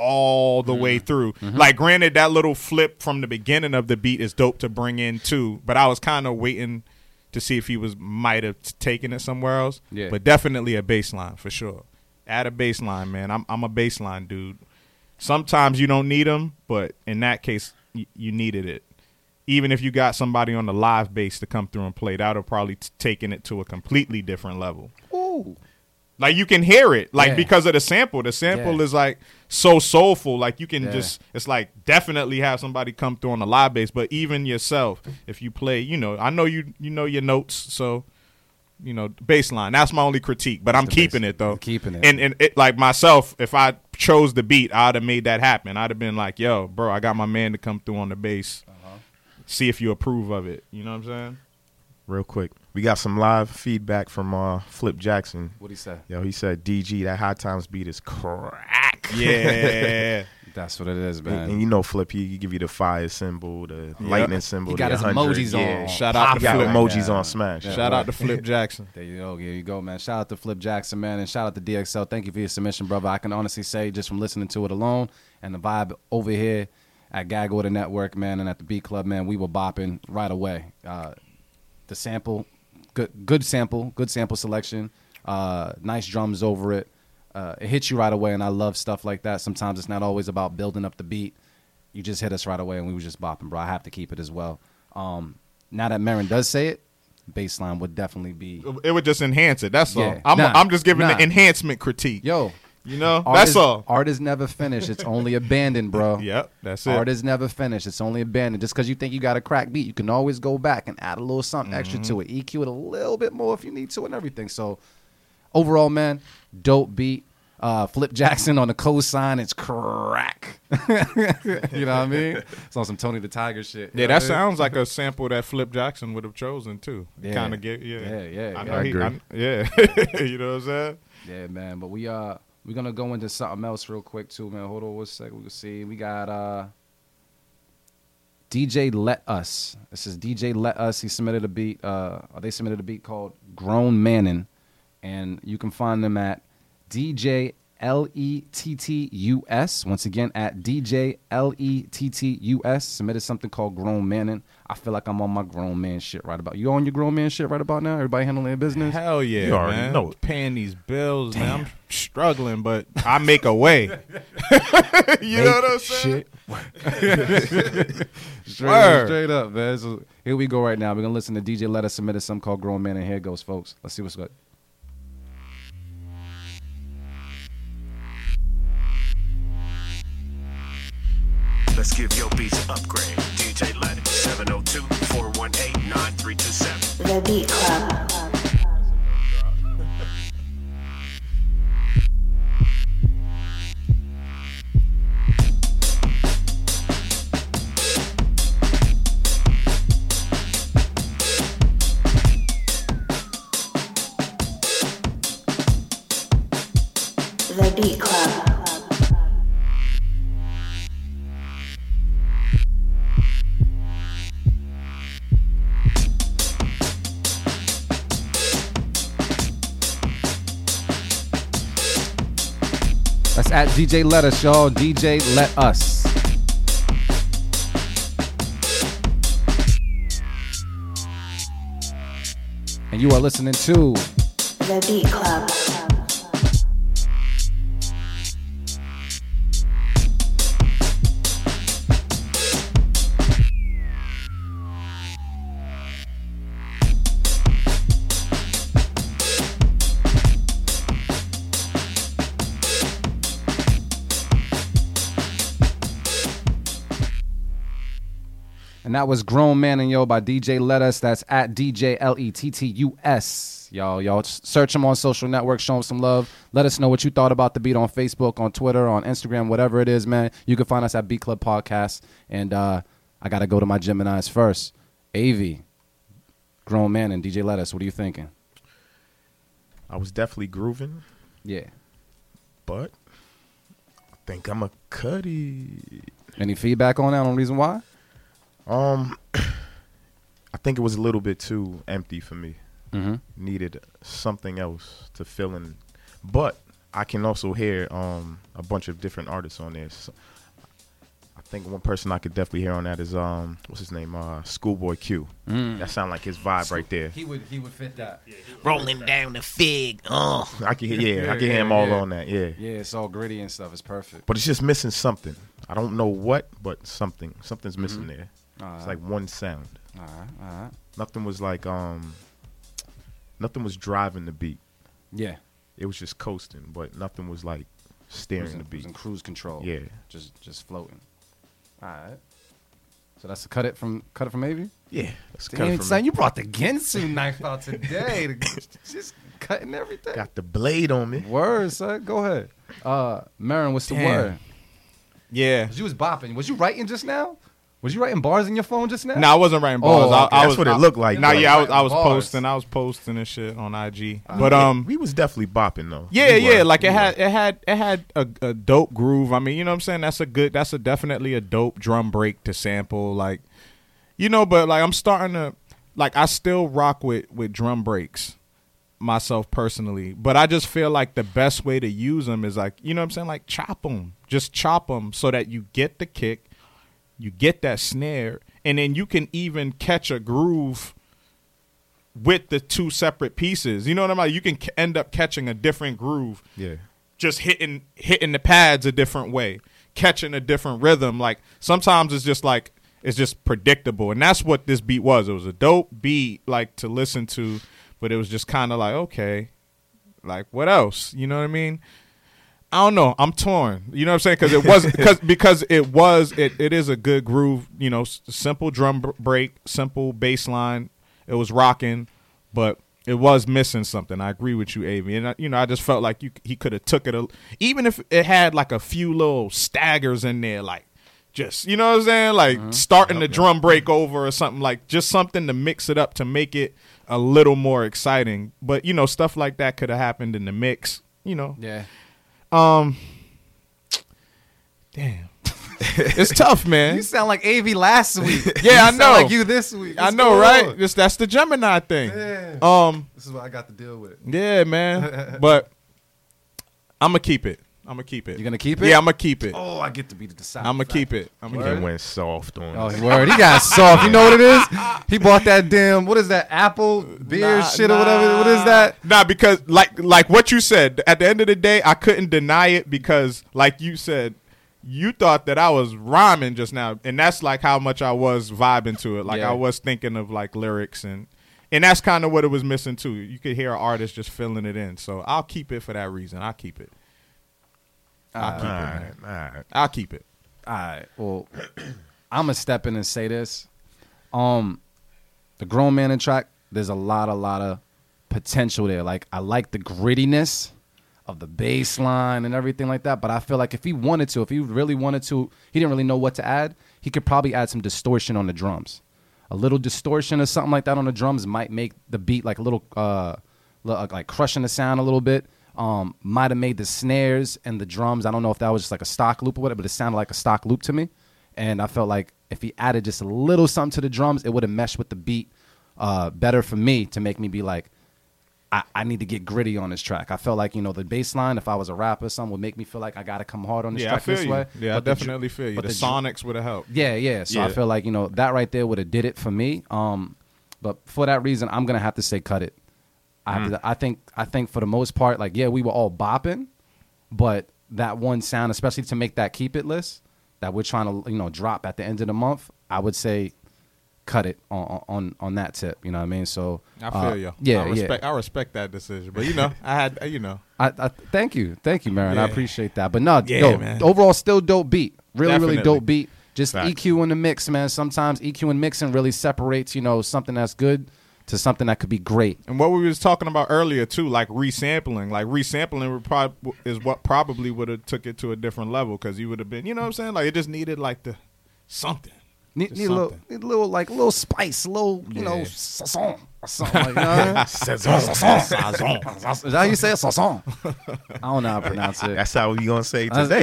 all the way mm-hmm. through. Mm-hmm. Like, granted, that little flip from the beginning of the beat is dope to bring in too, but I was kind of waiting to see if he was might have taken it somewhere else. Yeah. But definitely a baseline for sure. Add a baseline, man. I'm I'm a baseline dude. Sometimes you don't need them, but in that case, y- you needed it. Even if you got somebody on the live bass to come through and play, that would have probably t- taken it to a completely different level. Ooh. Like you can hear it, like Yeah. because of the sample. The sample Yeah. is like so soulful. Like you can Yeah. just, it's like definitely have somebody come through on the live bass. But even yourself, if you play, you know, I know you, you know your notes, so you know baseline. That's my only critique. But I'm the keeping bass- it though. you're keeping it. And and it, like myself, if I chose the beat, I'd have made that happen. I'd have been like, yo, bro, I got my man to come through on the bass. Uh-huh. See if you approve of it. You know what I'm saying? Real quick, we got some live feedback from uh, Flip Jackson. What do you say? Yo, he said, "DG, that High Times beat is crack." Yeah. That's what it is, And, man. and you know, Flip, he, he give you the fire symbol, the lightning symbol. He got his 100. emojis yeah. on. Shout out He to got Flip. emojis Yeah. on Smash. Yeah. Shout out to Flip Jackson. There you go. There you go, man. Shout out to Flip Jackson, man, and shout out to DXL. Thank you for your submission, brother. I can honestly say, just from listening to it alone and the vibe over here at Gag Order Network, man, and at the B Club, man, we were bopping right away. Uh, the sample, good, good sample, good sample selection. Uh, nice drums over it. Uh, it hits you right away, and I love stuff like that. Sometimes it's not always about building up the beat. You just hit us right away, and we were just bopping, bro. I have to keep it as well. Um, now that Merren does say it, baseline would definitely be It would just enhance it. That's all. I'm, Nah. I'm just giving Nah. the enhancement critique. Yo, You know, art that's is, all. Art is never finished. It's only abandoned, bro. Yep, that's it. Art is never finished. It's only abandoned. Just because you think you got a crack beat, you can always go back and add a little something extra to Mm-hmm. it. EQ it a little bit more if you need to and everything. So, overall, man, dope beat. Uh, Flip Jackson on the cosign, it's crack. you know what I mean? It's on some Tony the Tiger shit. yeah, that I mean? sounds like a sample that Flip Jackson would have chosen too. Yeah. Kind of get yeah. Yeah, yeah, I yeah. know I he, agree. I- yeah. you know what I'm saying? Yeah, man. But we uh we're gonna go into something else real quick too, man. Hold on one second. We can see. We got uh DJ Let Us. This is DJ Let Us. He submitted a beat. Uh, they submitted a beat called Grown Mannin', and you can find them at DJ L E T T U S. Once again, at DJ L E T T U S. Submitted something called Grown Mannin'. I feel like I'm on my grown man shit right about. You on your grown man shit right about now? Everybody handling their business? Hell yeah, You already man. know it. Paying these bills, man. I'm struggling, but I make a way. you know what I'm saying? Straight, Word. straight up, man. So here we go right now. We're gonna listen to DJ Let Us submit us something called Grown Man, and here it goes, folks. Let's see what's good. Let's give your beats an upgrade. DJ Let It. 702 418 9327. The Beat Club. Beat At DJ Let Us, y'all. DJ Let Us. And you are listening to The Beat Club. And that was Grown Man and Yo by DJ Let Us. That's at DJ L E T T U S. Y'all, y'all search him on social networks, show him some love. Let us know what you thought about the beat on Facebook, on Twitter, on Instagram, whatever it is, man. You can find us at Beat Club Podcast. And uh, I got to go to my Geminis first. AV, Grown Man, and DJ Let Us. What are you thinking? I was definitely grooving, Yeah. but I think I'm a cutty. Any feedback on that? On reason why? Um, I think it was a little bit too empty for me. Mm-hmm. Needed something else to fill in, but I can also hear um a bunch of different artists on there. So I think one person I could definitely hear on that is um what's his name uh Schoolboy Q. That sound like his vibe right there. He would he would fit that. Rolling down the fig. Oh. I can hear yeah I can hear him all yeah. on that yeah. Yeah, it's all gritty and stuff. It's perfect. But it's just missing something. I don't know what, but something something's missing there. All It's like one sound. all right, all right. Nothing was like um nothing was driving the beat. Yeah. It was just coasting, but nothing was like It was steering in, the it was beat. in cruise control. Yeah. Just just floating. All right. So that's a cut it from cut it from Avy. Yeah, let's cut it from son, you brought the Ginsu knife out today. to- just cutting everything. got the blade on me. Word, son. Go ahead. Uh, Merren, what's the word? Yeah, You was bopping. Was you writing just now? Was you writing bars in your phone just now? No, I wasn't writing Oh, bars. I, okay. I That's was, what it looked like, Nah, though. yeah, I was, I was Bars. posting. I was posting and shit on IG. but um, we was definitely bopping though. yeah, We yeah, were. like it We had, it had, it had a, a dope groove. I mean, you know what I'm saying? That's a good. That's a definitely a dope drum break to sample. Like, you know, but like I'm starting to, like, I still rock with with drum breaks myself personally, but I just feel like the best way to use them is like, you know what I'm saying? Like chop them, just chop them so that you get the kick, you get that snare, and then you can even catch a groove with the two separate pieces. You know what I'm like? You can end up catching a different groove Yeah. just hitting hitting the pads a different way, catching a different rhythm. Like sometimes it's just like it's just predictable, and that's what this beat was. It was a dope beat, like to listen to, but it was just kind of like okay, like what else? You know what I mean? I don't know. I'm torn. You know what I'm saying? Because it wasn't because because it was it, it is a good groove. You know, s- simple drum br- break, simple bass line. It was rocking, but it was missing something. I agree with you, Avi. And I, you know, I just felt like you he could have took it, a, even if it had like a few little staggers in there, like just you know what I'm saying, like mm-hmm. starting the drum break mm-hmm. over or something like just something to mix it up to make it a little more exciting. But you know, stuff like that could have happened in the mix. You know, Yeah. Um, damn, it's tough, man. You sound like AV last week. Yeah, You I sound know. Like you this week. I know, right? on? Just that's the Gemini thing. Yeah. Um, This is what I got to deal with. yeah, man. but I'm gonna keep it. I'm gonna keep it. You're gonna keep it? Yeah, I'm gonna keep it. Oh, I get to be the decider. I'm gonna keep it. I'm He gonna keep it. went soft on oh, it. Oh, he word. He got soft. You know what it is? He bought that damn. What is that? Apple beer Nah, shit or whatever. What is that? Nah, because like like what you said. At the end of the day, I couldn't deny it because, like you said, you thought that I was rhyming just now, and that's like how much I was vibing to it. Like Yeah. I was thinking of like lyrics and. And that's kind of what it was missing too. You could hear an artist just filling it in. So I'll keep it for that reason. I'll keep it. I'll keep All it, right, man. all right. I'll keep it. All right. Well, I'm gonna step in and say this. Um, the grown man in track. There's a lot, a lot of potential there. Like I like the grittiness of the bass line and everything like that. But I feel like if he wanted to, if he really wanted to, he didn't really know what to add. He could probably add some distortion on the drums. A little distortion or something like that on the drums might make the beat like a little, uh, li- like crushing the sound a little bit. Um, might have made the snares and the drums. I don't know if that was just like a stock loop or whatever, but it sounded like a stock loop to me. And I felt like if he added just a little something to the drums, it would have meshed with the beat uh, better for me to make me be like, I, I need to get gritty on this track. I felt like you know the bass line. If I was a rapper, something would make me feel like I got to come hard on this Yeah, I track this you. way. Yeah, I But dr- definitely feel you. but The, the dr- Sonics would have helped. Yeah, yeah. So I feel like you know that right there would have did it for me. Um, but for that reason, I'm gonna have to say cut it. I to, I think I think for the most part, like yeah, we were all bopping, but that one sound, especially to make that keep it list that we're trying to you know drop at the end of the month, I would say cut it on on on that tip. You know what I mean? So I uh, feel you. Yeah, I respect. yeah. I respect that decision. But you know, I had you know. I, I thank you, thank you, Merren. I appreciate that. But no, Yeah, yo, man. overall, still dope beat. Really, really dope beat. Just Facts. EQ in the mix, man. Sometimes EQ and mixing really separates, you know, something that's good to something that could be great. And what we was talking about earlier too, like resampling, like resampling would prob- is what probably would have took it to a different level because you would have been, you know what I'm saying? Like it just needed like the something. Need, need a little, need a little, like a little spice, a little, you know, Yeah. sazon or something. Like, you I. Is that how you say it? I don't know how to pronounce it. That's how we gonna say it today.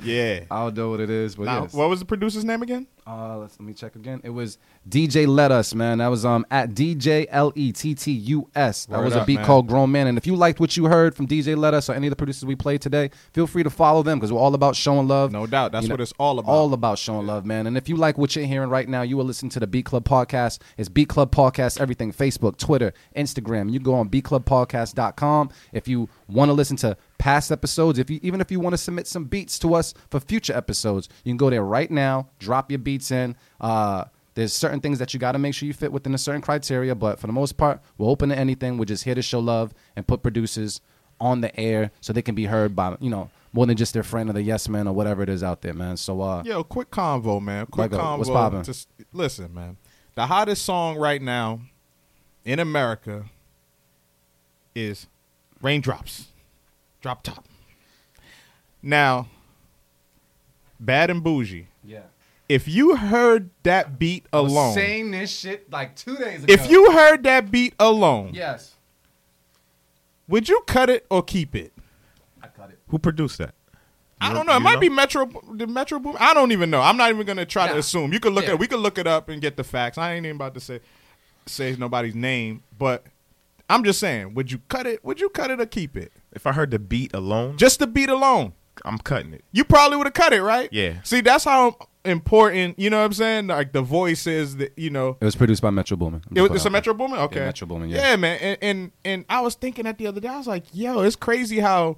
Yeah. I don't know what it is, but Now, yes. what was the producer's name again? Uh, let's, let me check again. It was DJ Let Us, man. That was um at DJ L E T T U S. That Word was a up, beat man. called Grown Man. And if you liked what you heard from DJ Let Us or any of the producers we played today, feel free to follow them because we're all about showing love. No doubt. That's You know, what it's all about. All about showing love, man. And if you like what you're hearing right now, you are listening to the Beat Club Podcast. It's Beat Club Podcast, everything Facebook, Twitter, Instagram. You go on beatclubpodcast.com. If you want to listen to past episodes, if you even if you want to submit some beats to us for future episodes, you can go there right now, drop your beats in. Uh, there's certain things that you got to make sure you fit within a certain criteria, but for the most part, we're open to anything. We're just here to show love and put producers on the air so they can be heard by you know more than just their friend or the yes man or whatever it is out there, man. So uh, Yo, quick convo, man. Quick Like, uh, convo. what's poppin'? Just listen, man. The hottest song right now in America is Raindrops. Drop top. Now, Bad and Boujee. yeah. If you heard that beat alone, saying this shit like two days ago. if you heard that beat alone, yes, would you cut it or keep it? I cut it. Who produced that? I don't know- know. It you might know? be Metro, the Metro Boom. I don't even know. I'm not even gonna try to assume. You could look Yeah. at. We could look it up and get the facts. I ain't even about to say say nobody's name, but I'm just saying. Would you cut it? Would you cut it or keep it? If I heard the beat alone, Just the beat alone, I'm cutting it. you probably would have cut it, right? Yeah. See, that's how important. You know what I'm saying? Like the voice is that you know. It was produced by Metro Boomin. It was, it's a Metro Boomin. Okay, Metro Boomin, yeah. Yeah, man. And, and and I was thinking that the other day. I was like, yo, it's crazy how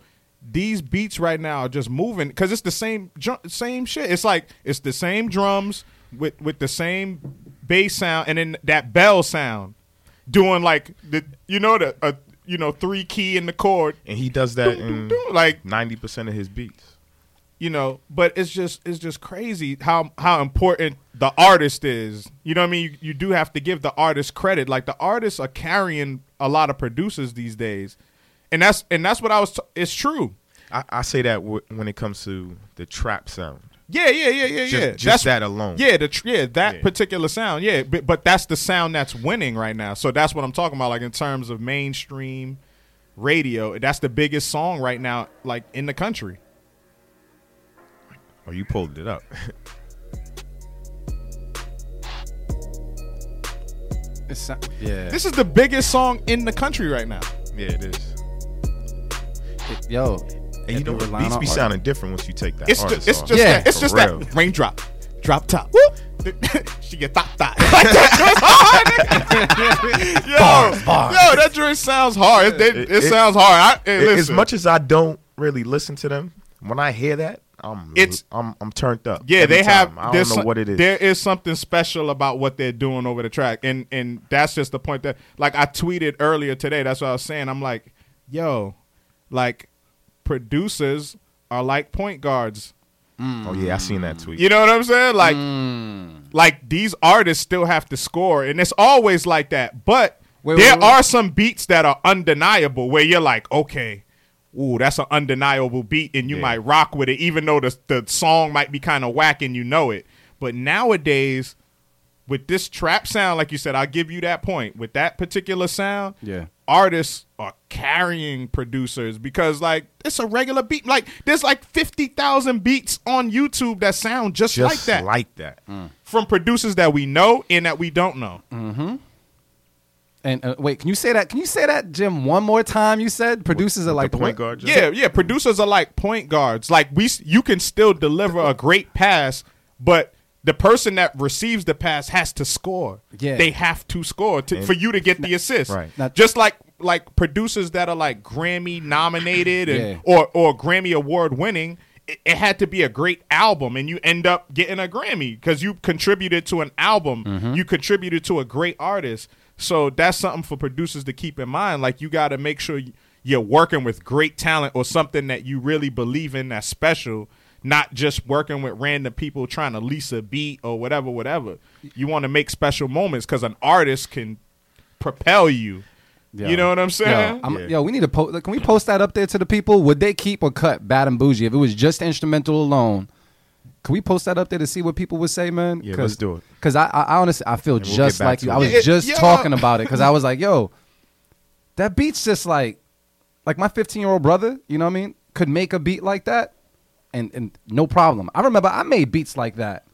these beats right now are just moving because it's the same same shit. It's like it's the same drums with with the same bass sound and then that bell sound doing like the you know the uh, you know three key in the chord. And he does that in like ninety percent of his beats. you know but it's just it's just crazy how how important the artist is. You know what i mean? You, you do have to give the artist credit. Like the artists are carrying a lot of producers these days and that's and that's what i was t- it's true I, I say that w- when it comes to the trap sound. yeah yeah yeah yeah Just, yeah just that's that alone. yeah the tr- yeah that Yeah. particular sound yeah but, but that's the sound that's winning right now so that's what i'm talking about like in terms of mainstream radio that's the biggest song right now like in the country Oh, you pulled it up. Yeah. this is the biggest song in the country right now yeah, it is. Yo. And you know, relying beats on be art- sounding different once you take that. It's artist just, it's just Yeah, that. It's for just real. that raindrop, drop top. Whoop. she get thought thought. Like that joint's hard. yo, yo, that joint sounds hard. It, it, It- it it- sounds hard. I, hey, A- As much as I don't really listen to them, when I hear that, I'm It's- I'm I'm turned up. yeah, every they have. time. I don't know what it is. There is something special about what they're doing over the track, and and that's just the point that, like, I tweeted earlier today. That's what I was saying. I'm like, yo, like, producers are like point guards. oh yeah, I seen that tweet. You know what I'm saying? Like, Mm. like these artists still have to score, and it's always like that. But Wait, there wait, wait. are some beats that are undeniable, where you're like, okay, ooh, that's an undeniable beat, and you Yeah. might rock with it, even though the the song might be kind of whack and you know it. But nowadays, with this trap sound, like you said, I'll give you that point. With that particular sound, Yeah. Artists are carrying producers because like it's a regular beat. Like there's like fifty thousand beats on YouTube that sound just, Just like that like that. from producers that we know and that we don't know. And uh, wait, can you say that? Can you say that, Jim, one more time? You said producers are like the point guards. Yeah, yeah. Producers are like point guards. Like we, you can still deliver a great pass, but the person that receives the pass has to score. Yeah. they have to score to, for you to get the assist. Right. Now- Just like like producers that are like Grammy nominated and Yeah. or or Grammy award winning. It, it had to be a great album, and you end up getting a Grammy because you contributed to an album. Mm-hmm. You contributed to a great artist. So that's something for producers to keep in mind. Like you got to make sure you're working with great talent or something that you really believe in that's special, not just working with random people trying to lease a beat or whatever, whatever. You want to make special moments because an artist can propel you. Yo. You know what I'm saying? Yo, I'm- Yeah. yo, we need to post. Can we post that up there to the people? Would they keep or cut Bad and Boujee if it was just instrumental alone? Can we post that up there to see what people would say, man? Yeah, let's do it. Because I, I, I honestly, I feel we'll just get back like you. it. I was Yeah, just yeah. talking about it because I was like, yo, that beat's just like, like my 15 year old brother. You know what I mean? Could make a beat like that, and and no problem. I remember I made beats like that,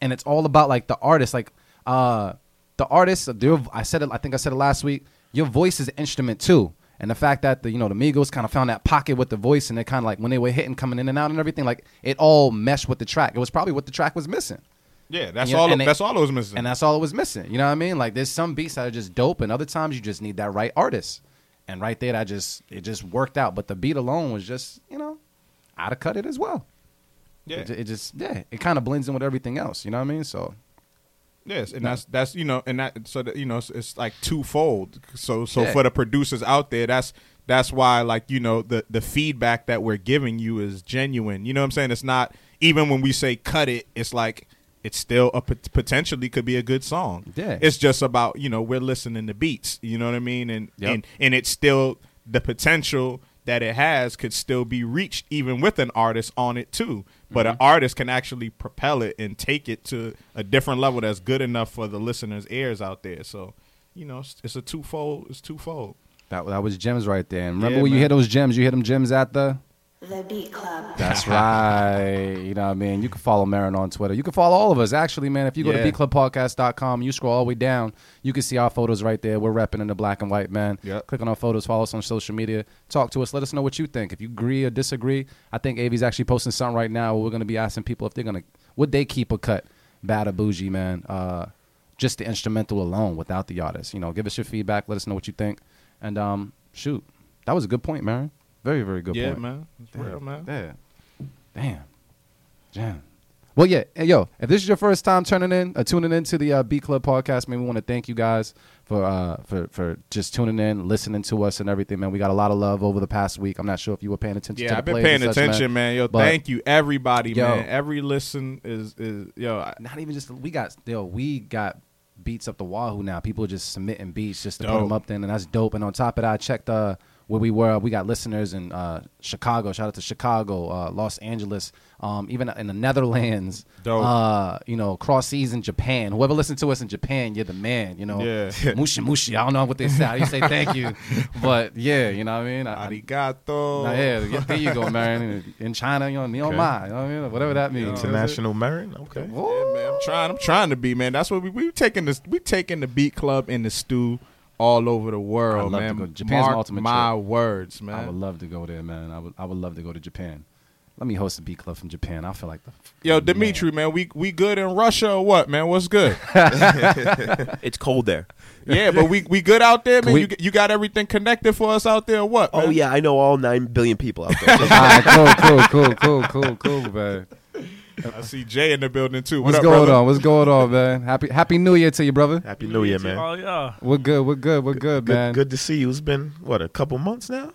and it's all about like the artist, like uh, the artist. their- I said it. I think I said it last week. Your voice is an instrument too. And the fact that the you know the Migos kind of found that pocket with the voice, and they kind of like when they were hitting, coming in and out, and everything, like it all meshed with the track. It was probably what the track was missing. yeah, that's all. they- that's all it was missing. And that's all it was missing. You know what I mean? Like there's some beats that are just dope, and other times you just need that right artist. And right there, that just it just worked out. But the beat alone was just you know, I'd have cut it as well. yeah. It, it just yeah, it kind of blends in with everything else. You know what I mean? So Yes, and that's that's you know, and that so that you know, it's, it's like twofold. So so Yeah. for the producers out there, that's that's why like you know the the feedback that we're giving you is genuine. You know what I'm saying? It's not even when we say cut it, it's like it's still a pot- potentially could be a good song. Yeah. it's just about you know we're listening to beats. You know what I mean? And Yep. and and it's still the potential that it has could still be reached even with an artist on it too. But Mm-hmm. an artist can actually propel it and take it to a different level that's good enough for the listeners' ears out there. So, you know, it's, it's a twofold. It's twofold. that that was gems right there. And remember Yeah, when you hit those gems, you hit them gems at the. The Beat Club. That's right. You know what I mean? You can follow Merren on Twitter. You can follow all of us, actually, man. If you go Yeah. to beatclubpodcast.com, you scroll all the way down, you can see our photos right there. We're repping in the black and white, man. Yep. Click on our photos, follow us on social media, talk to us, let us know what you think. If you agree or disagree, I think Avi's actually posting something right now where we're going to be asking people if they're going to, would they keep a cut, bad or Boujee, man? Uh, just the instrumental alone without the artist. You know, give us your feedback, let us know what you think. And um, shoot, that was a good point, Merren. Very, very good yeah, point. man. It's real, man. Yeah. Damn. Damn. Well, yeah. Yo, if this is your first time turning in, uh, tuning into the uh, B Club podcast, man, we want to thank you guys for uh, for for just tuning in, listening to us, and everything, man. We got a lot of love over the past week. I'm not sure if you were paying attention. to Yeah, I've been paying such, attention, man. Yo, But- thank you, everybody, Yo. man. Every listen is is yo. I, Not even just we got yo, we got beats up the wahoo now. People are just submitting beats just to put them up there, and that's dope. And on top of that, I checked uh, where we were. We got listeners in uh, Chicago. Shout out to Chicago, uh, Los Angeles, um, even in the Netherlands. Dope. Uh, you know, cross seas in Japan. Whoever listened to us in Japan, you're the man. You know, Yeah. mushi mushi. I don't know what they say. How do you say thank you? But yeah, you know what I mean. I, I, Arigato. Nah, yeah, yeah, there you go, man. In China, you know, me Okay. my, you know what I mean? Whatever that means. International Merren. Okay. Yeah, man. I'm trying. I'm trying to be, man. That's what we we taking this. We taking the beat club in the stew all over the world, I'd love to man. go. Japan's my Mark ultimate my trip. words, man. I would love to go there, man. I would. I would love to go to Japan. Let me host a beat club from Japan. I feel like the Yo. Dimitri, man, we we good in Russia or what, man? What's good? It's cold there. yeah, but we we good out there, man. We- you you got everything connected for us out there, or what? Oh yeah, I know all nine billion people out there. All right, cool, cool, cool, cool, cool, cool, man. I see Jay in the building too. What What's up, going brother? on? What's going on, man? Happy Happy New Year to you, brother. Happy New Year, man. Oh yeah, We're good. We're good. We're good, Good, man. good to see you. It's been what a couple months now.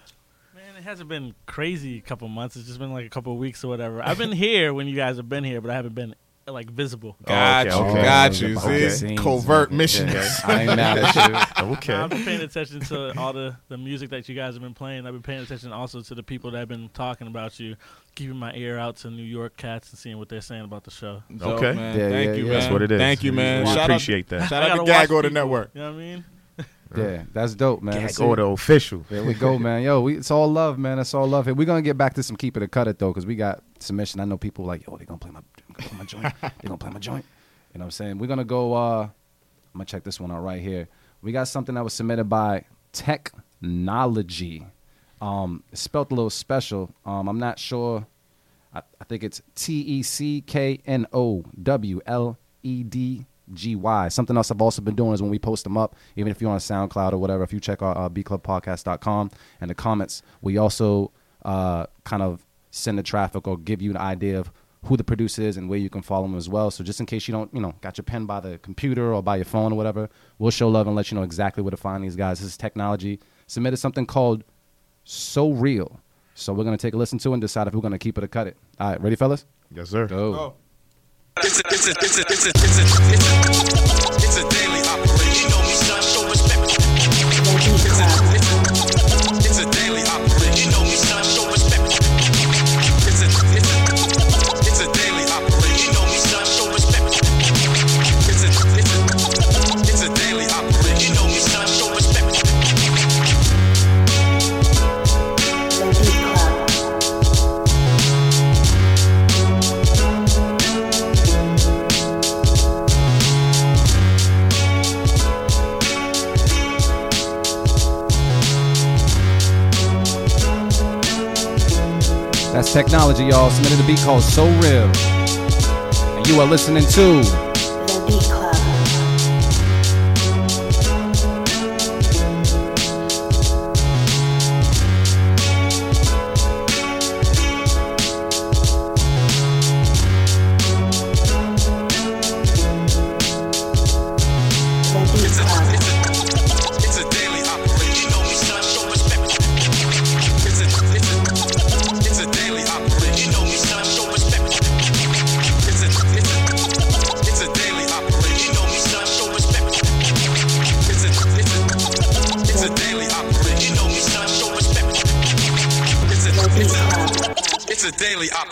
man, it hasn't been crazy a couple months. It's just been like a couple weeks or whatever. I've been here when you guys have been here, but I haven't been like visible. Oh, got okay, you, okay. got you. Behind See, scenes, covert man. mission. Yeah, I ain't mad at you. Okay. I've been paying attention to all the, the music that you guys have been playing. I've been paying attention also to the people that have been talking about you, keeping my ear out to New York cats and seeing what they're saying about the show. Dope, Okay. man. Yeah, Thank yeah, you, yeah. man. That's what it is. Thank you, man. We Shout appreciate out, that. Shout out to gotta watch Gag Order Network. You know what I mean? Yeah, that's dope, man. Gag See? order official. There we go, man. Yo, we, it's all love, man. It's all love. Hey, we're gonna get back to some keep it or cut it though, because we got submission. I know people like, yo, they gonna play my, they gonna play my joint. they gonna play my joint. You know what I'm saying? We're gonna go. uh I'm gonna check this one out right here. we got something that was submitted by Tecknowledgy. Um, it's spelled a little special. Um, I'm not sure. I, I think it's T E C K N O W L E D G Y. Something else I've also been doing is when we post them up, even if you're on SoundCloud or whatever, if you check our uh, bclubpodcast.com and the comments, we also uh, kind of send the traffic or give you an idea of who the producer is and where you can follow them as well. So just in case you don't, you know, got your pen by the computer or by your phone or whatever, we'll show love and let you know exactly where to find these guys. This is Tecknowledgy. Submitted something called So Real. So we're gonna take a listen to it and decide if we're gonna keep it or cut it. All right, ready, fellas? Yes, sir. Go. It's a, it's a, it's a, it's a, it's a, it's a, it's a daily operation. You Tecknowledgy, y'all. Submitted a beat called So Real. And you are listening to The Beat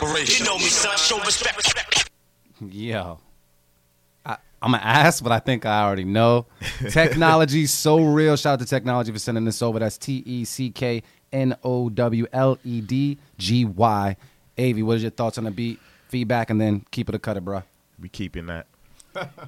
operation. You know me, son, show respect. Yo. I, I'm an ass, but I think I already know. Tecknowledgy so real. Shout out to Tecknowledgy for sending this over. That's T E C K N O W L E D G Y. Avi, what is your thoughts on the beat? Feedback, and then keep it a cutter, bro. We keeping that.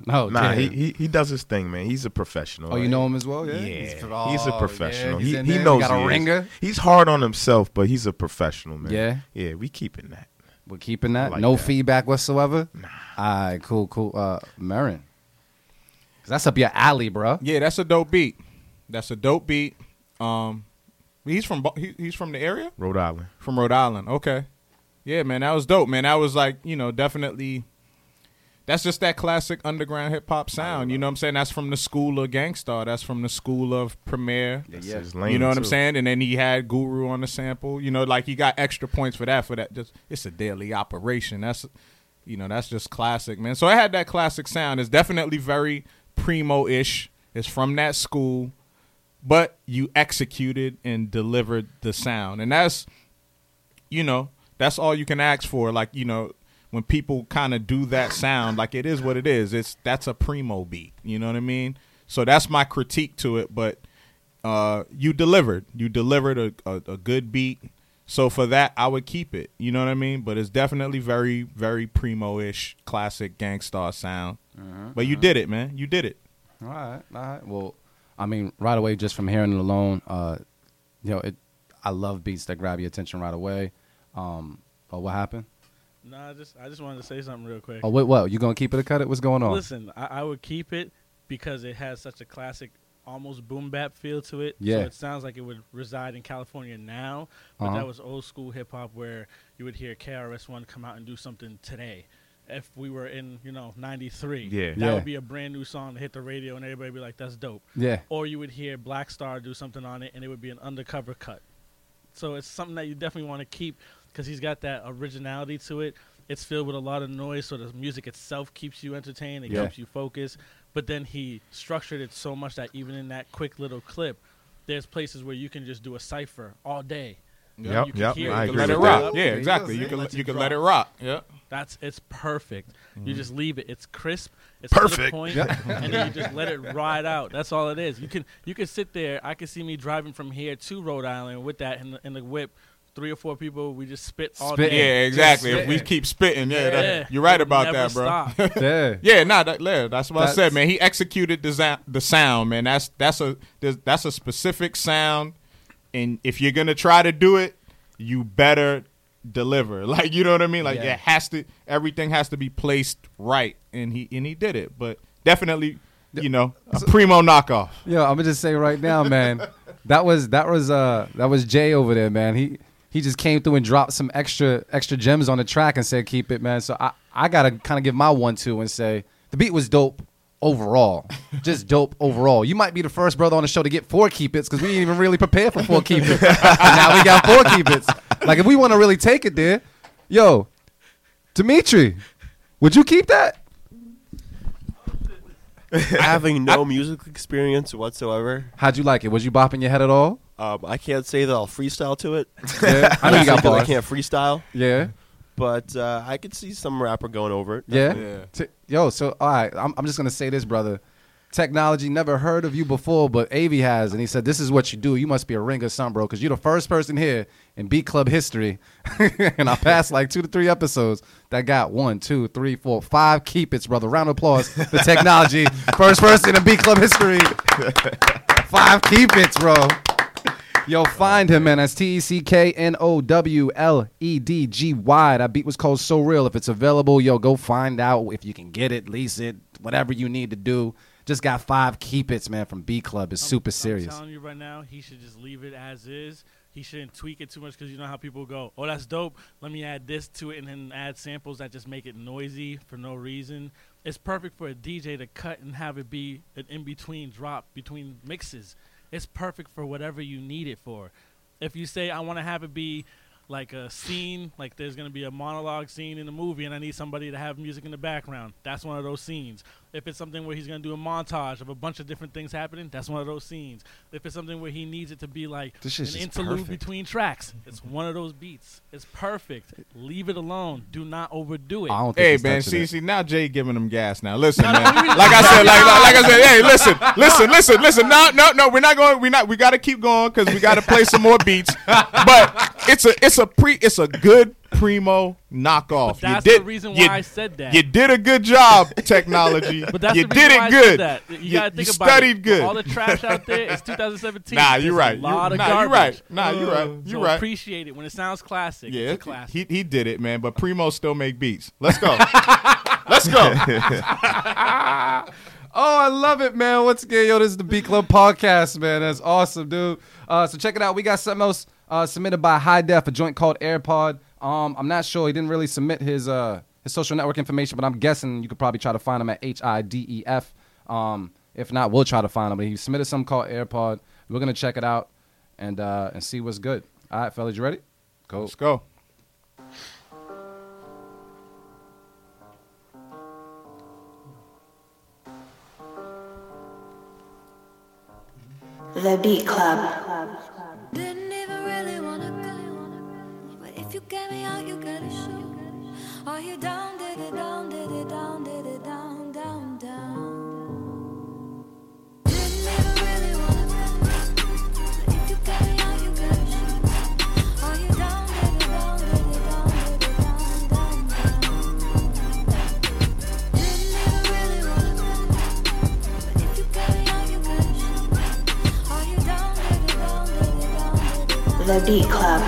No, oh, Nah, he, he he does his thing, man. He's a professional. Oh, you know him as well, yeah. Yeah, He's, he's, oh, a professional. yeah, he's he he there. knows Got a he is. ringer. He's hard on himself, but he's a professional, man. Yeah? yeah. We keeping that. We're keeping that. like no that. feedback whatsoever. Nah. All right, cool, cool. Uh, Merren, 'Cause that's up your alley, bro. Yeah, that's a dope beat. That's a dope beat. Um, he's from he, he's from the area, Rhode Island. from Rhode Island. Okay, yeah, man, that was dope, man. That was like you know definitely. That's just that classic underground hip hop sound. You know what I'm saying? That's from the school of Gang Starr. That's from the school of Premier. That's Yeah. his You know what I'm saying? And then he had Guru on the sample. You know, like he got extra points for that. For that, just it's a daily operation. That's, you know, that's just classic, man. So I had that classic sound. It's definitely very primo-ish. It's from that school, but you executed and delivered the sound, and that's, you know, that's all you can ask for. Like you know, when people kind of do that sound, like it is what it is. It's that's a primo beat. You know what I mean? So that's my critique to it, but uh, you delivered. You delivered a, a, a good beat. So for that, I would keep it. You know what I mean? But it's definitely very, very primo-ish, classic Gang Starr sound. But you did it, man. You did it. All right, all right. Well, I mean, right away, just from hearing it alone, uh, you know, it. I love beats that grab your attention right away. Um, oh, what happened? No, I just I just wanted to say something real quick. Oh, wait, what? You gonna keep it or cut it? What's going on? Listen, I, I would keep it because it has such a classic, almost boom bap feel to it. Yeah. So it sounds like it would reside in California now, but Uh-huh. that was old school hip hop where you would hear KRS One come out and do something today. If we were in, you know, '93, Yeah. that Yeah. would be a brand new song to hit the radio and everybody would be like, "That's dope." Yeah. Or you would hear Black Star do something on it and it would be an undercover cut. So it's something that you definitely want to keep because he's got that originality to it. It's filled with a lot of noise, so the music itself keeps you entertained. It Yeah. keeps you focused. But then he structured it so much that even in that quick little clip, there's places where you can just do a cipher all day. Yep, you can yep, hear I it. agree let it rock. that. Yeah, Yeah, exactly. You can Lets you can let it rock. Yeah. That's it's perfect. Mm-hmm. You just leave it. It's crisp. It's to the Perfect. point, and then you just let it ride out. That's all it is. You can you can sit there. I can see me driving from here to Rhode Island with that in the, in the whip, three or four people, we just spit all Spit. day. Yeah, exactly. Just If we keep spitting, yeah, that- Yeah. you're right about Never that, bro. stop. Yeah. Yeah, nah, that, yeah, that's what I That's- said, man. He executed the za- the sound, man. That's that's a there's- that's a specific sound, and if you're gonna try to do it, you better deliver. Like you know what I mean? Like Yeah. it has to, everything has to be placed right, and he and he did it. But definitely, you know, a primo knockoff. Yo, I'm gonna just say right now, man. that was that was uh that was Jay over there, man. He he just came through and dropped some extra extra gems on the track and said keep it, man. So I I gotta kind of give my one two and say the beat was dope overall, just dope overall. You might be the first brother on the show to get four keep its because we didn't even really prepare for four keep its. now we got four keep its. Like if we want to really take it there, yo, Dimitri, would you keep that? Having no music experience whatsoever, How'd you like it? Was you bopping your head at all? Um, I can't say that I'll freestyle to it. Yeah, I know you got Because I can't freestyle, Yeah. but uh, I could see some rapper going over it. Yeah. Yeah. T- Yo, so all right, I'm, I'm just gonna say this, brother. Tecknowledgy never heard of you before, but Avi has, and he said this is what you do. You must be a ring or something, bro, because you're the first person here in Beat Club history, and I passed like two to three episodes that got one, two, three, four, five keep its, brother. Round of applause The Tecknowledgy. first person in Beat Club history. five keep its, bro. Yo, find him, man. That's T E C K N O W L E D G Y. That beat was called So Real. If it's available, yo, go find out if you can get it, lease it, whatever you need to do. Just got five keep its, man, from B Club. It's super serious. I'm telling you right now, he should just leave it as is. He shouldn't tweak it too much because you know how people go, "Oh, that's dope. Let me add this to it," and then add samples that just make it noisy for no reason. It's perfect for a DJ to cut and have it be an in between drop between mixes. It's perfect for whatever you need it for. If you say I want to have it be like a scene, like there's gonna be a monologue scene in the movie, and I need somebody to have music in the background. That's one of those scenes. If it's something where he's gonna do a montage of a bunch of different things happening, that's one of those scenes. If it's something where he needs it to be like This an interlude perfect. between tracks, it's one of those beats. It's perfect. Leave it alone. Do not overdo it. I don't think Hey he's man, see, it. see now Jay giving them gas now. Listen, man. no, what do you mean? Like I said, like, like I said, hey, listen, listen, listen, listen. No, no, no. We're not going. We not. We got to keep going because we got to play some more beats. But it's a, it's a pre, it's a good primo knockoff. But that's you did, the reason you- why I said that. You did a good job, Tecknowledgy. But that's you the reason did why it I good. said that. You, You- gotta you about studied it. good. All the trash out there. It's 2017. Nah, you're right. A lot You- of nah, you're right. Nah, you're right. You're so right. Appreciate it when it sounds classic. Yeah, it's a classic. he he did it, man. But Primo still make beats. Let's go. Let's go. Oh, I love it, man. Once again, yo, this is the B Club podcast, man. That's awesome, dude. Uh, so check it out. We got something else uh, submitted by High Def, a joint called AirPod. Um, I'm not sure. He didn't really submit his uh, his social network information, but I'm guessing you could probably try to find him at H I D E F. Um, if not, we'll try to find him. But he submitted something called AirPod. We're gonna check it out and uh, and see what's good. All right, fellas, you ready? Go. Let's go. The Beat Club. Didn't The Beat Club.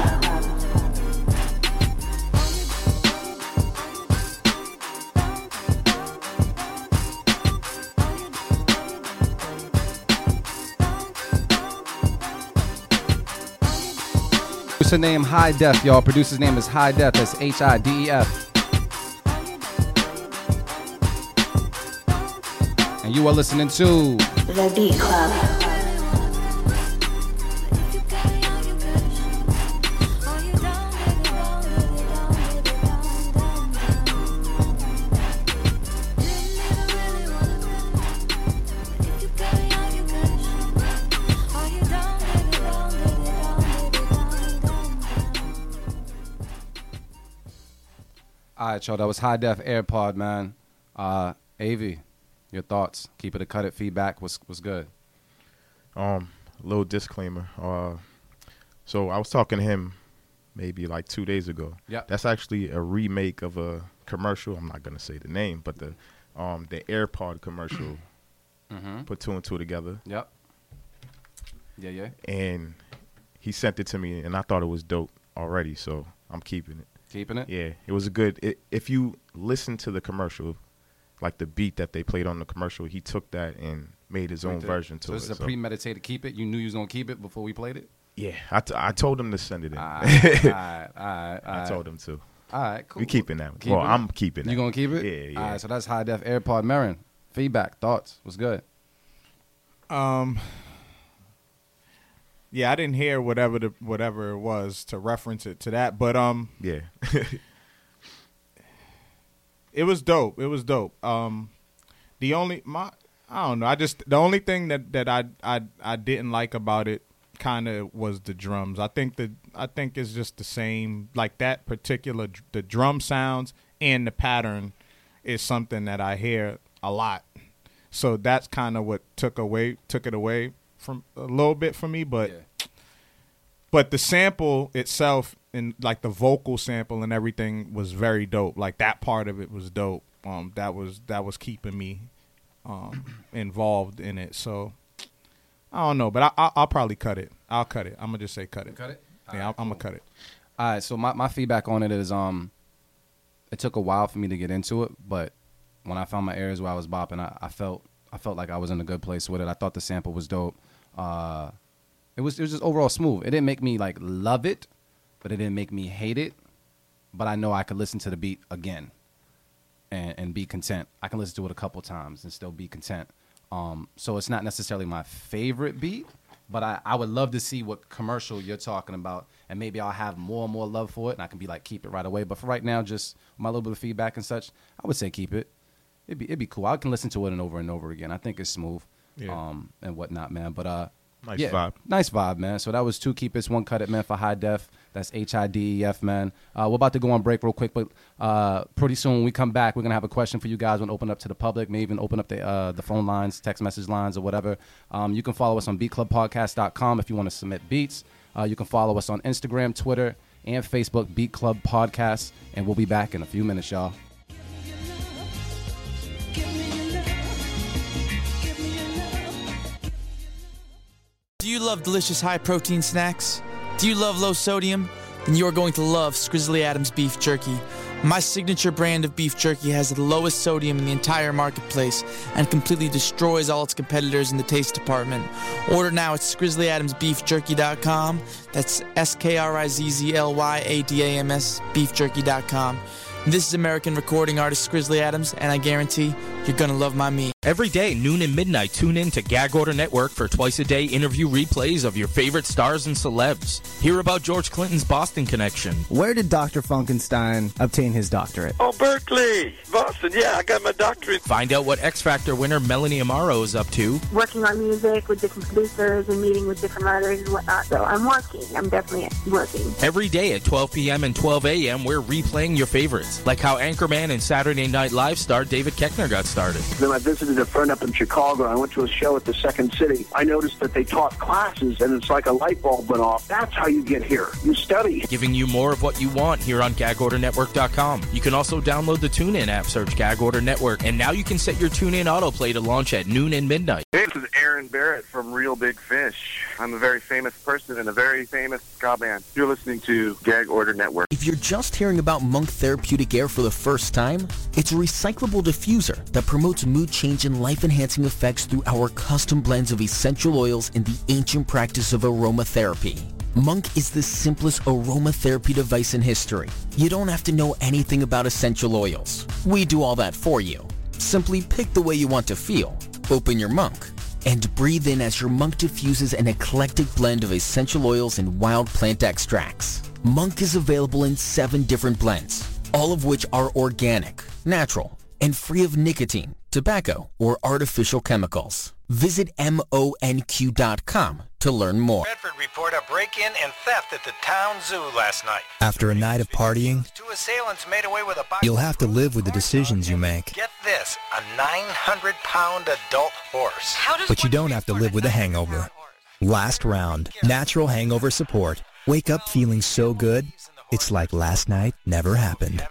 Producer name High Def, y'all. Producer's name is High Def. That's H I D E F. And you are listening to The Beat Club. Right, y'all. That was High Def AirPod, man. Uh, Avi, your thoughts? Keep it a cut it. Feedback was was good. Um, little disclaimer. Uh, so I was talking to him maybe like two days ago. Yeah, That's actually a remake of a commercial. I'm not gonna say the name, but the um the AirPod commercial. Mm-hmm. Put two and two together, Yep. Yeah, yeah. and he sent it to me, and I thought it was dope already. So I'm keeping it. Keeping it. Yeah, it was a good. It, if you listen to the commercial, like the beat that they played on the commercial, he took that and made his own version to so it. this is a so- premeditated keep it. You knew you was gonna keep it before we played it. yeah, I, t- I told him to send it in. All right, all right, all right. All I told him to. All right, cool. We keeping that. Keeping well, it? I'm keeping it. You gonna keep it? Yeah, yeah. All right, so that's high def AirPod Merren. Feedback, thoughts. What's good? Um. Yeah, I didn't hear whatever the whatever it was to reference it to that, but um, yeah. it was dope. It was dope. Um, the only my I don't know. I just the only thing that that I I I didn't like about it kind of was the drums. I think the I think it's just the same like that particular the drum sounds and the pattern is something that I hear a lot. So that's kind of what took away took it away from a little bit for me, but but the sample itself and like the vocal sample and everything was very dope. Like that part of it was dope. Um, that was that was keeping me um involved in it. So I don't know, but I, I I'll probably cut it. I'll cut it. I'm gonna just say cut it. Cut it? Yeah, I'm, I'm gonna cut it. All right, so my, my feedback on it is um, it took a while for me to get into it, but when I found my areas where I was bopping, I, I felt I felt like I was in a good place with it. I thought the sample was dope. Uh, it was it was just overall smooth. It didn't make me like love it, but it didn't make me hate it. But I know I could listen to the beat again, and and be content. I can listen to it a couple times and still be content. Um, so it's not necessarily my favorite beat, but I, I would love to see what commercial you're talking about, and maybe I'll have more and more love for it, and I can be like keep it right away. But for right now, just my little bit of feedback and such, I would say keep it. It'd be it'd be cool. I can listen to it and over and over again. I think it's smooth, Yeah. um, and whatnot, man. But uh, Nice yeah, vibe. nice vibe, man. So that was two keep it, one cut it, man, for high def. That's H I D E F, man. Uh, we're about to go on break real quick, but uh, pretty soon when we come back, we're gonna have a question for you guys. We're gonna open up to the public, maybe even open up the uh, the phone lines, text message lines, or whatever. Um, you can follow us on beatclubpodcast.com if you want to submit beats. Uh, you can follow us on Instagram, Twitter, and Facebook, Beat Club Podcast, and we'll be back in a few minutes, y'all. Do you love delicious high protein snacks? Do you love low sodium? Then you are going to love Skrizzly Adams beef jerky. My signature brand of beef jerky has the lowest sodium in the entire marketplace and completely destroys all its competitors in the taste department. Order now at SkrizzlyAdamsBeefJerky.com. That's S K R I Z Z L Y A D A M S beefjerky.com. This is American recording artist Skrizzly Adams, and I guarantee you're gonna love my meat. Every day, noon and midnight, tune in to Gag Order Network for twice a day interview replays of your favorite stars and celebs. Hear about George Clinton's Boston connection. Where did Dr. Funkenstein obtain his doctorate? Oh, Berkeley, Boston. Yeah, I got my doctorate. Find out what X Factor winner Melanie Amaro is up to. working on music with different producers and meeting with different writers and whatnot. So I'm working. I'm definitely working. Every day at 12 p.m. and 12 a.m., we're replaying your favorites, like how Anchorman and Saturday Night Live star David Koechner got started. Then I visited a friend up in Chicago. I went to a show at the Second City. I noticed that they taught classes, and it's like a light bulb went off. That's how you get here. You study. Giving you more of what you want here on GagOrderNetwork.com. You can also download the TuneIn app, search Gag Order Network, and now you can set your TuneIn autoplay to launch at noon and midnight. Hey, this is Aaron Barrett from Reel Big Fish. I'm a very famous person in a very famous ska band. You're listening to Gag Order Network. If you're just hearing about Monq Therapeutic Air for the first time, it's a recyclable diffuser that promotes mood change and life-enhancing effects through our custom blends of essential oils and the ancient practice of aromatherapy. Monq is the simplest aromatherapy device in history. You don't have to know anything about essential oils. We do all that for you. Simply pick the way you want to feel, open your Monq, and breathe in as your Monq diffuses an eclectic blend of essential oils and wild plant extracts. Monq is available in seven different blends, all of which are organic, natural, and free of nicotine, tobacco, or artificial chemicals. Visit monq.com to learn more. Bedford report a break-in and theft at the town zoo last night. After a night of partying, Two assailants made away with a box. you'll have to live with the decisions you make. Get this, a 900-pound adult horse. But you don't have to live with a hangover. Last round, natural hangover support. Wake up feeling so good, It's like last night never happened.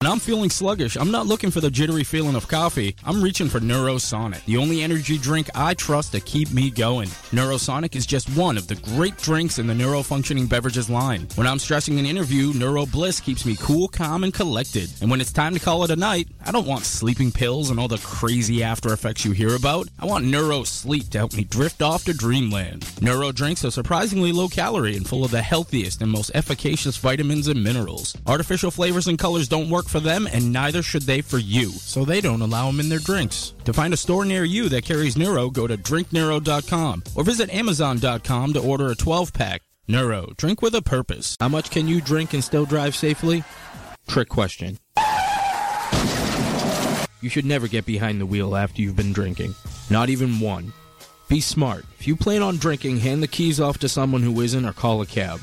When I'm feeling sluggish, I'm not looking for the jittery feeling of coffee. I'm reaching for Neurosonic, the only energy drink I trust to keep me going. Neurosonic is just one of the great drinks in the neurofunctioning beverages line. When I'm stressing an interview, Neuro Bliss keeps me cool, calm, and collected. And when it's time to call it a night, I don't want sleeping pills and all the crazy after effects you hear about. I want Neuro Sleep to help me drift off to dreamland. Neuro drinks are surprisingly low calorie and full of the healthiest and most efficacious vitamins and minerals. Artificial flavors and colors don't work for them, and neither should they for you, so they don't allow them in their drinks. To find a store near you that carries Neuro, go to drinkneuro.com or visit amazon.com to order a 12 pack. Neuro, drink with a purpose. How much can you drink and still drive safely? Trick question. You should never get behind the wheel after you've been drinking. Not even one. Be smart. If you plan on drinking, hand the keys off to someone who isn't or call a cab.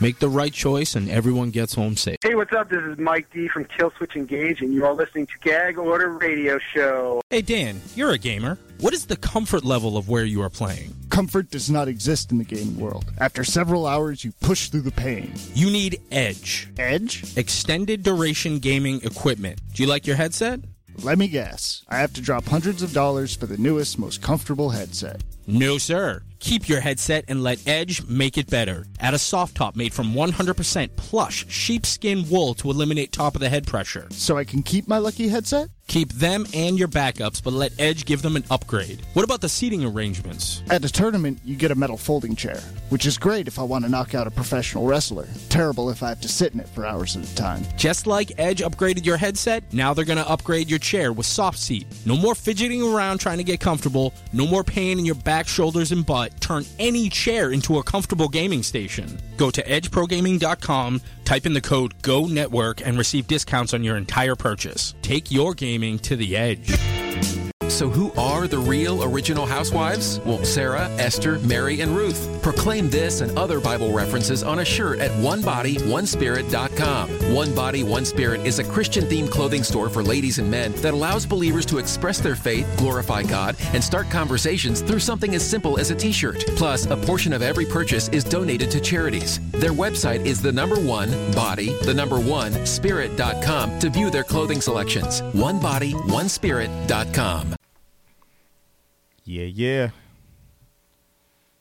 Make the right choice and everyone gets home safe. Hey, what's up? This is Mike D from Killswitch Engage, and you are listening to Gag Order Radio Show. Hey Dan, you're a gamer. What is the comfort level of where you are playing? Comfort does not exist in the gaming world. After several hours, you push through the pain. You need Edge. Edge? Extended duration gaming equipment. Do you like your headset? Let me guess. I have to drop hundreds of dollars for the newest, most comfortable headset. No, sir. Keep your headset and let Edge make it better. Add a soft top made from 100% plush sheepskin wool to eliminate top of the head pressure. So I can keep my lucky headset? Keep them and your backups, but let Edge give them an upgrade. What about the seating arrangements? At a tournament, you get a metal folding chair, which is great if I want to knock out a professional wrestler. Terrible if I have to sit in it for hours at a time. Just like Edge upgraded your headset, now they're going to upgrade your chair with soft seat. No more fidgeting around trying to get comfortable, no more pain in your back, shoulders, and butt. Turn any chair into a comfortable gaming station. Go to edgeprogaming.com, type in the code GO NETWORK, and receive discounts on your entire purchase. Take your gaming to the edge. So, who are the real original housewives? Well, Sarah, Esther, Mary, and Ruth. Proclaim this and other Bible references on a shirt at onebodyonespirit.com. One Body, One Spirit is a Christian themed clothing store for ladies and men that allows believers to express their faith, glorify God, and start conversations through something as simple as a t shirt. Plus, a portion of every purchase is donated to charities. Their website is the number one body, the number one spirit.com to view their clothing selections. Onebodyonespirit.com. Yeah, yeah.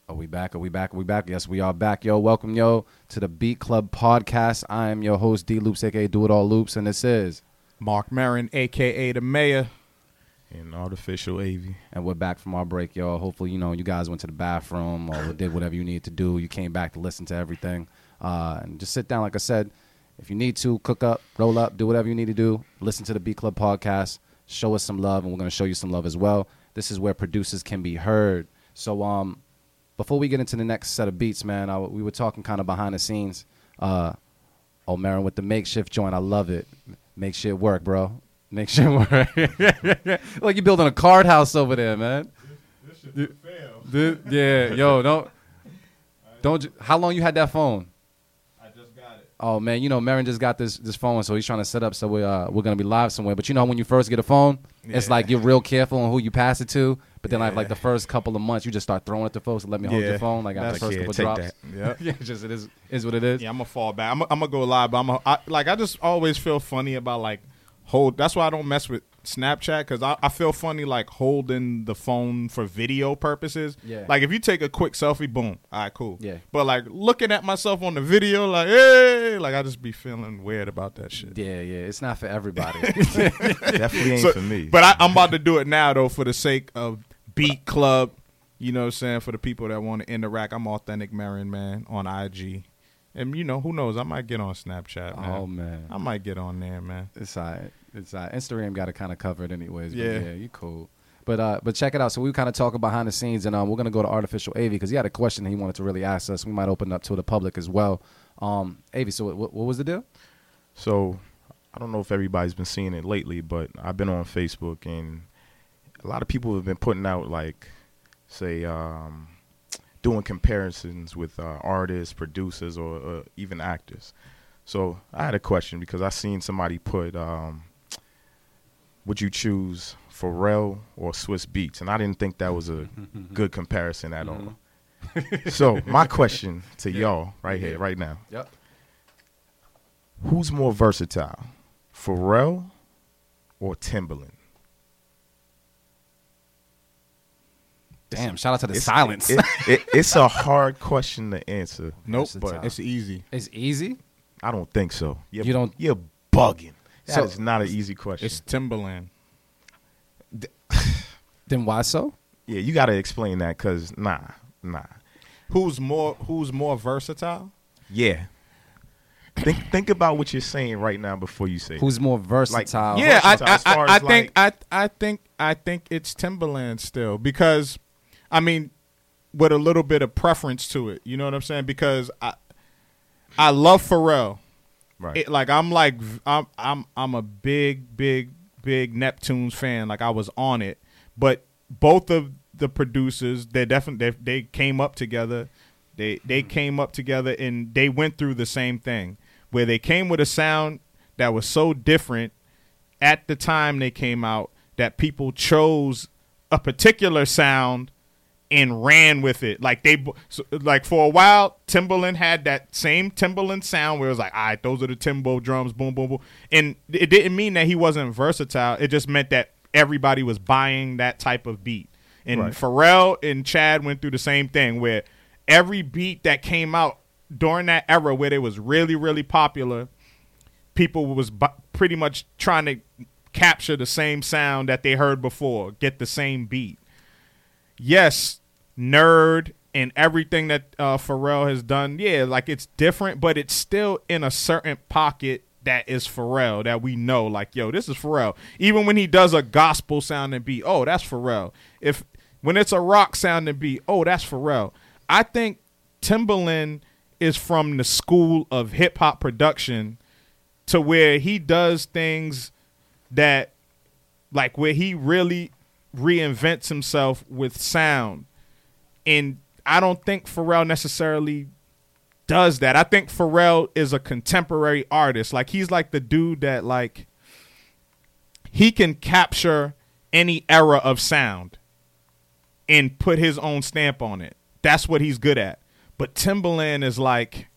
Are we back? Are we back? Are we back? Yes, we are back, yo. Welcome, yo, to the Beat Club podcast. I am your host, D Loops, aka Do It All Loops, and this is Mark Merren, aka the Mayor. And artificial AV. And we're back from our break, y'all. Hopefully, you know, you guys went to the bathroom or did whatever you needed to do. You came back to listen to everything. Uh, and just sit down, like I said. If you need to, cook up, roll up, do whatever you need to do. Listen to the Beat Club podcast. Show us some love, and we're going to show you some love as well. This is where producers can be heard. So, um, before we get into the next set of beats, man, I, we were talking kind of behind the scenes. Uh, oh, Merren with the makeshift joint, I love it. Make shit work, bro. Make shit work. like you're building a card house over there, man. This, this yeah, yo, don't, don't. How long you had that phone? I just got it. Oh man, you know Merren just got this this phone, so he's trying to set up so we uh we're gonna be live somewhere. But you know when you first get a phone, it's like you're real careful on who you pass it to. But then like like the first couple of months, you just start throwing it to folks. And let me hold Yeah. your phone. Like after the first yeah, couple drops. that. Yeah, just it is is what it is. Yeah, I'm gonna fall back. I'm, I'm gonna go live, but I'm a, I, like I just always feel funny about like hold. That's why I don't mess with Snapchat because I, I feel funny like holding the phone for video purposes. Yeah. Like if you take a quick selfie, boom, all right, cool. Yeah. But like looking at myself on the video, like hey, like I just be feeling weird about that shit. Yeah, yeah, it's not for everybody. Definitely ain't So- for me. But I, I'm about to do it now though for the sake of Beat Club. You know what I'm saying? For the people that want to interact, I'm authentic Merren man on IG. And you know, who knows? I might get on Snapchat, man. Oh, man. I might get on there, man. It's all right. It's all right. Instagram got to kind of cover it anyways. But Yeah. yeah, you cool. But uh, but check it out. So we were kind of talking behind the scenes, and um, we're gonna go to artificial Avi because he had a question he wanted to really ask us. We might open up to the public as well. Um, Avi, so what, what was the deal? So I don't know if everybody's been seeing it lately, but I've been on Facebook and a lot of people have been putting out like, say, um, doing comparisons with uh, artists, producers, or uh, even actors. So I had a question because I seen somebody put, um, "Would you choose Pharrell or Swizz Beatz?" And I didn't think that was a good comparison at all. so my question to Yeah. y'all, right here, right now, Yep. Who's more versatile, Pharrell or Timberland? Damn! Shout out to the It's- silence. it- it- it's a hard question to answer. Nope, Versatile. but it's easy. It's easy. I don't think so. You're, You don't- You're bugging. That is So- not an easy question. It's Timberland. Then why so? yeah, you got to explain that because nah, nah. Who's more Who's more versatile? Yeah. Think think about what you're saying right now before you say. it. Who's more versatile? yeah, I, versatile as I, I, I as, think I, I think I think it's Timberland still because, I mean, with a little bit of preference to it. You know what I'm saying? Because I I love Pharrell. Right. It, like I'm like I'm I'm I'm a big big big Neptunes fan. Like I was on it, but both of the producers they definitely they, they came up together. They they mm-hmm. came up together and they went through the same thing where they came with a sound that was so different at the time they came out that people chose a particular sound and ran with it. Like they, so, like for a while, Timberland had that same Timberland sound where it was like, all right, those are the Timbo drums, boom, boom, boom. And it didn't mean that he wasn't versatile. It just meant that everybody was buying that type of beat. And Right. Pharrell and Chad went through the same thing where every beat that came out during that era where it was really, really popular, people was bu- pretty much trying to capture the same sound that they heard before, get the same beat. Yes, nerd and everything that uh, Pharrell has done, yeah, like it's different, but it's still in a certain pocket that is Pharrell that we know. Like, yo, this is Pharrell. Even when he does a gospel sounding beat, oh, that's Pharrell. If when it's a rock sounding beat, oh, that's Pharrell. I think Timbaland is from the school of hip hop production to where he does things that like where he really reinvents himself with sound. And I don't think Pharrell necessarily does that. I think Pharrell is a contemporary artist. Like he's like the dude that like he can capture any era of sound and put his own stamp on it. That's what he's good at. But Timbaland is like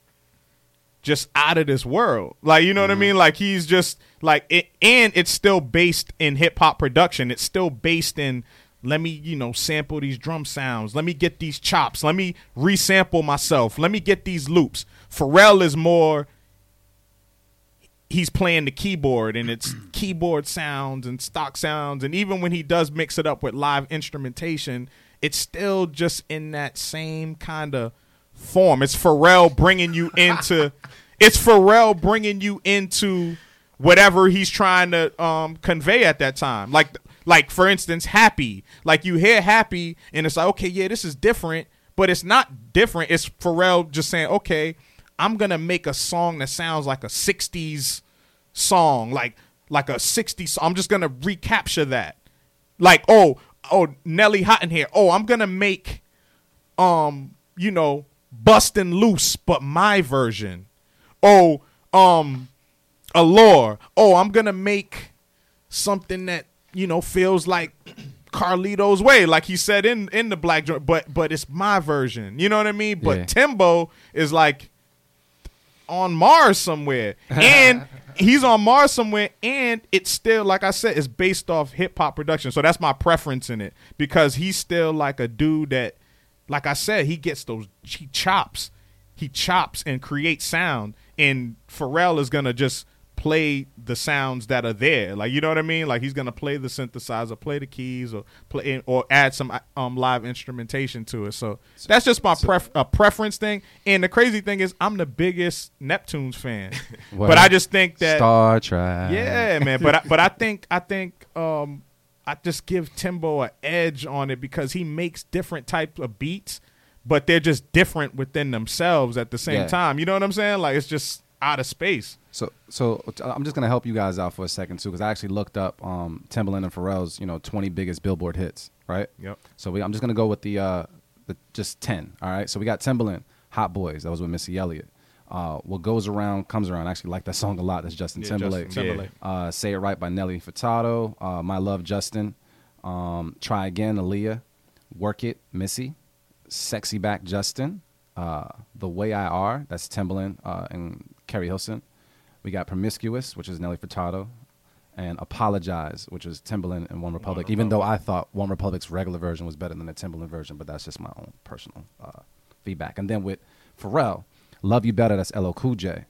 just out of this world. Like you know what I mm-hmm. mean? Like he's just like it and it's still based in hip hop production. It's still based in let me, you know, sample these drum sounds. Let me get these chops. Let me resample myself. Let me get these loops. Pharrell is more he's playing the keyboard and it's keyboard sounds and stock sounds and even when he does mix it up with live instrumentation it's still just in that same kind of form it's Pharrell bringing you into it's Pharrell bringing you into whatever he's trying to um, convey at that time like like for instance happy like you hear happy and it's like okay yeah this is different but it's not different it's Pharrell just saying okay I'm gonna make a song that sounds like a '60s song, like like a '60s. I'm just gonna recapture that. Like oh oh Nelly Hot in here. Oh I'm gonna make um you know bustin' loose, but my version. Oh um Allure. Oh I'm gonna make something that you know feels like Carlito's way, like he said in in the Black joint, but but it's my version. You know what I mean? But Yeah. Timbo is like on Mars somewhere, and he's on Mars somewhere, and it's still like I said, it's based off hip hop production. So that's my preference in it because he's still like a dude that, like I said, he gets those he chops, he chops and creates sound, and Pharrell is gonna just play the sounds that are there. Like you know what I mean? Like he's gonna play the synthesizer, play the keys, or play or add some um live instrumentation to it. So that's just my pref- a preference thing. And the crazy thing is, I'm the biggest Neptunes fan, Well, but I just think that Star Trek. yeah, man. But I, but I think I think um I just give Timbo an edge on it because he makes different types of beats, but they're just different within themselves at the same Yeah. time. You know what I'm saying? Like it's just out of space. So, so I'm just gonna help you guys out for a second too, because I actually looked up um, Timbaland and Pharrell's, you know, 20 biggest Billboard hits, right? Yep. So we, I'm just gonna go with the uh, the just 10. All right. So we got Timbaland, Hot Boys. That was with Missy Elliott. Uh, what goes around comes around. I actually like that song a lot. That's Justin Yeah, Timberlake. Justin Timberlake. Uh, Say It Right by Nelly Furtado. Uh, My Love Justin. Um, Try Again Aaliyah. Work It Missy. Sexy Back Justin. Uh, the Way I Are. That's Timbaland uh, and Keri Hilson. We got Promiscuous, which is Nelly Furtado, and Apologize, which is Timbaland and One Republic. even though I thought One Republic's regular version was better than the Timbaland version, but that's just my own personal uh, feedback. And then with Pharrell, Love You Better, that's LL Cool J.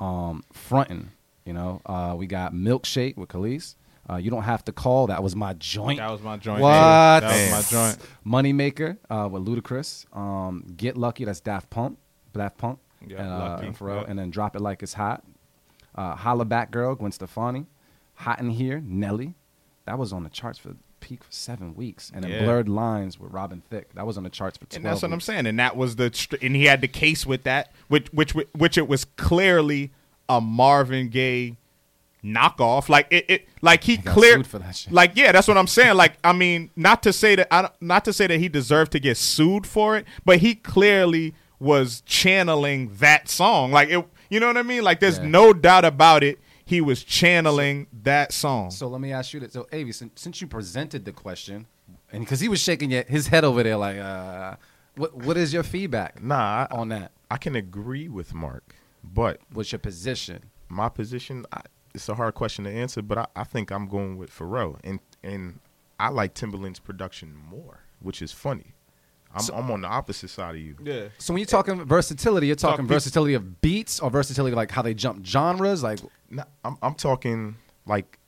Um, Frontin', you know, uh, we got Milkshake with Kelis. Uh, you don't have to call. That was my joint. That was my joint. What? That was my joint. Moneymaker uh, with Ludacris. Um, Get Lucky. That's Daft Punk. Daft Punk. Yeah, and, uh, and Pharrell. yeah. And then Drop It Like It's Hot. Uh, Holla Back Girl. Gwen Stefani. Hot in Here. Nelly. That was on the charts for peak for seven weeks. And Yeah. Blurred Lines with Robin Thicke. That was on the charts for twelve. And that's what I'm saying. And that was the and he had the case with that, which which which it was clearly a Marvin Gaye knockoff. Like it, it like he, got cleared for that shit. Like yeah, that's what I'm saying. Like I mean, not to say that I don't, not to say that he deserved to get sued for it, but he clearly was channeling that song. Like it, you know what I mean? Like there's Yeah. no doubt about it. He was channeling that song. So let me ask you this. So, Avi, since, since you presented the question, and because he was shaking his head over there, like, uh, what what is your feedback Nah, I, on that? I can agree with Mark, but What's your position? my position, I, it's a hard question to answer, but I, I think I'm going with Pharrell, and and I like Timberland's production more, which is funny. I'm, I'm on the opposite side of you. yeah. So when you're talking versatility, you're talking Talk- versatility of beats or versatility like how they jump genres. Like, Nah, I'm I'm talking like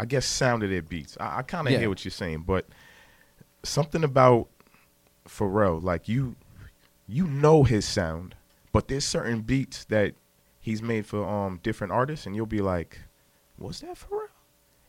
I guess sound of their beats. I, I kind of Yeah. hear what you're saying, but something about Pharrell, like you you know his sound, but there's certain beats that he's made for um different artists, and you'll be like, "Was that Pharrell?"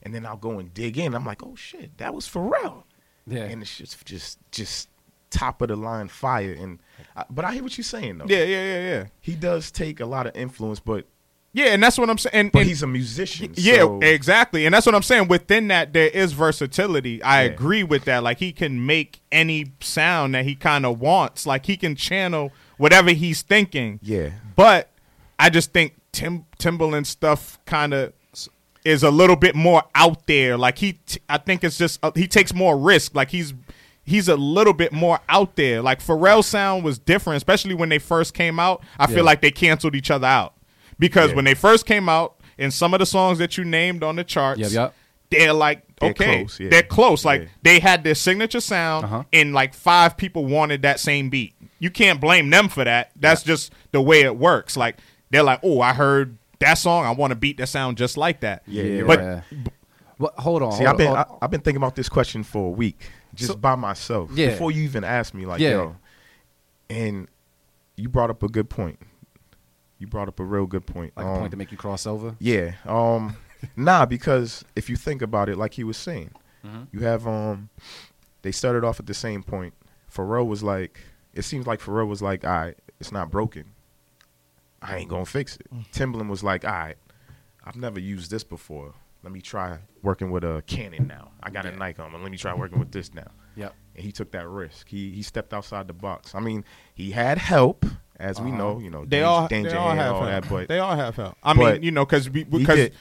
And then I'll go and dig in. I'm like, "Oh shit, that was Pharrell." yeah, And it's just just just top of the line fire. And I, but I hear what you're saying though. Yeah, yeah, yeah, yeah. he does take a lot of influence, but Yeah, and that's what I'm saying. And, but and- he's a musician. Yeah, so- exactly. And that's what I'm saying. Within that, there is versatility. I Yeah. agree with that. Like he can make any sound that he kind of wants. Like he can channel whatever he's thinking. Yeah. But I just think Tim Timbaland stuff kind of is a little bit more out there. Like he, t- I think it's just uh, he takes more risk. Like he's he's a little bit more out there. Like Pharrell sound was different, especially when they first came out. I Yeah. feel like they canceled each other out because Yeah. when they first came out, in some of the songs that you named on the charts, Yep, yep. they're like They're okay, close, yeah. they're close. Like Yeah. they had their signature sound, Uh-huh. and like five people wanted that same beat. You can't blame them for that. That's just the way it works. Like they're like, oh, I heard that song. I want a beat that sound just like that. Yeah, you're but right. Well, hold on. See, hold I've been on, I, I've been thinking about this question for a week, just So- by myself. Yeah. Before you even asked me, like, Yeah. yo, and you brought up a good point. You brought up a real good point. like a Um, point to make you cross over. Yeah. Um. nah, because if you think about it, like he was saying, Mm-hmm. you have um, they started off at the same point. Pharrell was like, it seems like Pharrell was like, all right, it's not broken. I ain't gonna fix it. Mm. Timbaland was like, all right, I've never used this before. Let me try working with a Canon now. I got a Nikon, but let me try working with this now. Yep. And he took that risk. He he stepped outside the box. I mean, he had help, as we Uh-huh. know. You know, They all, Danger they all have all help. that, but they all have help. I mean, you know, because because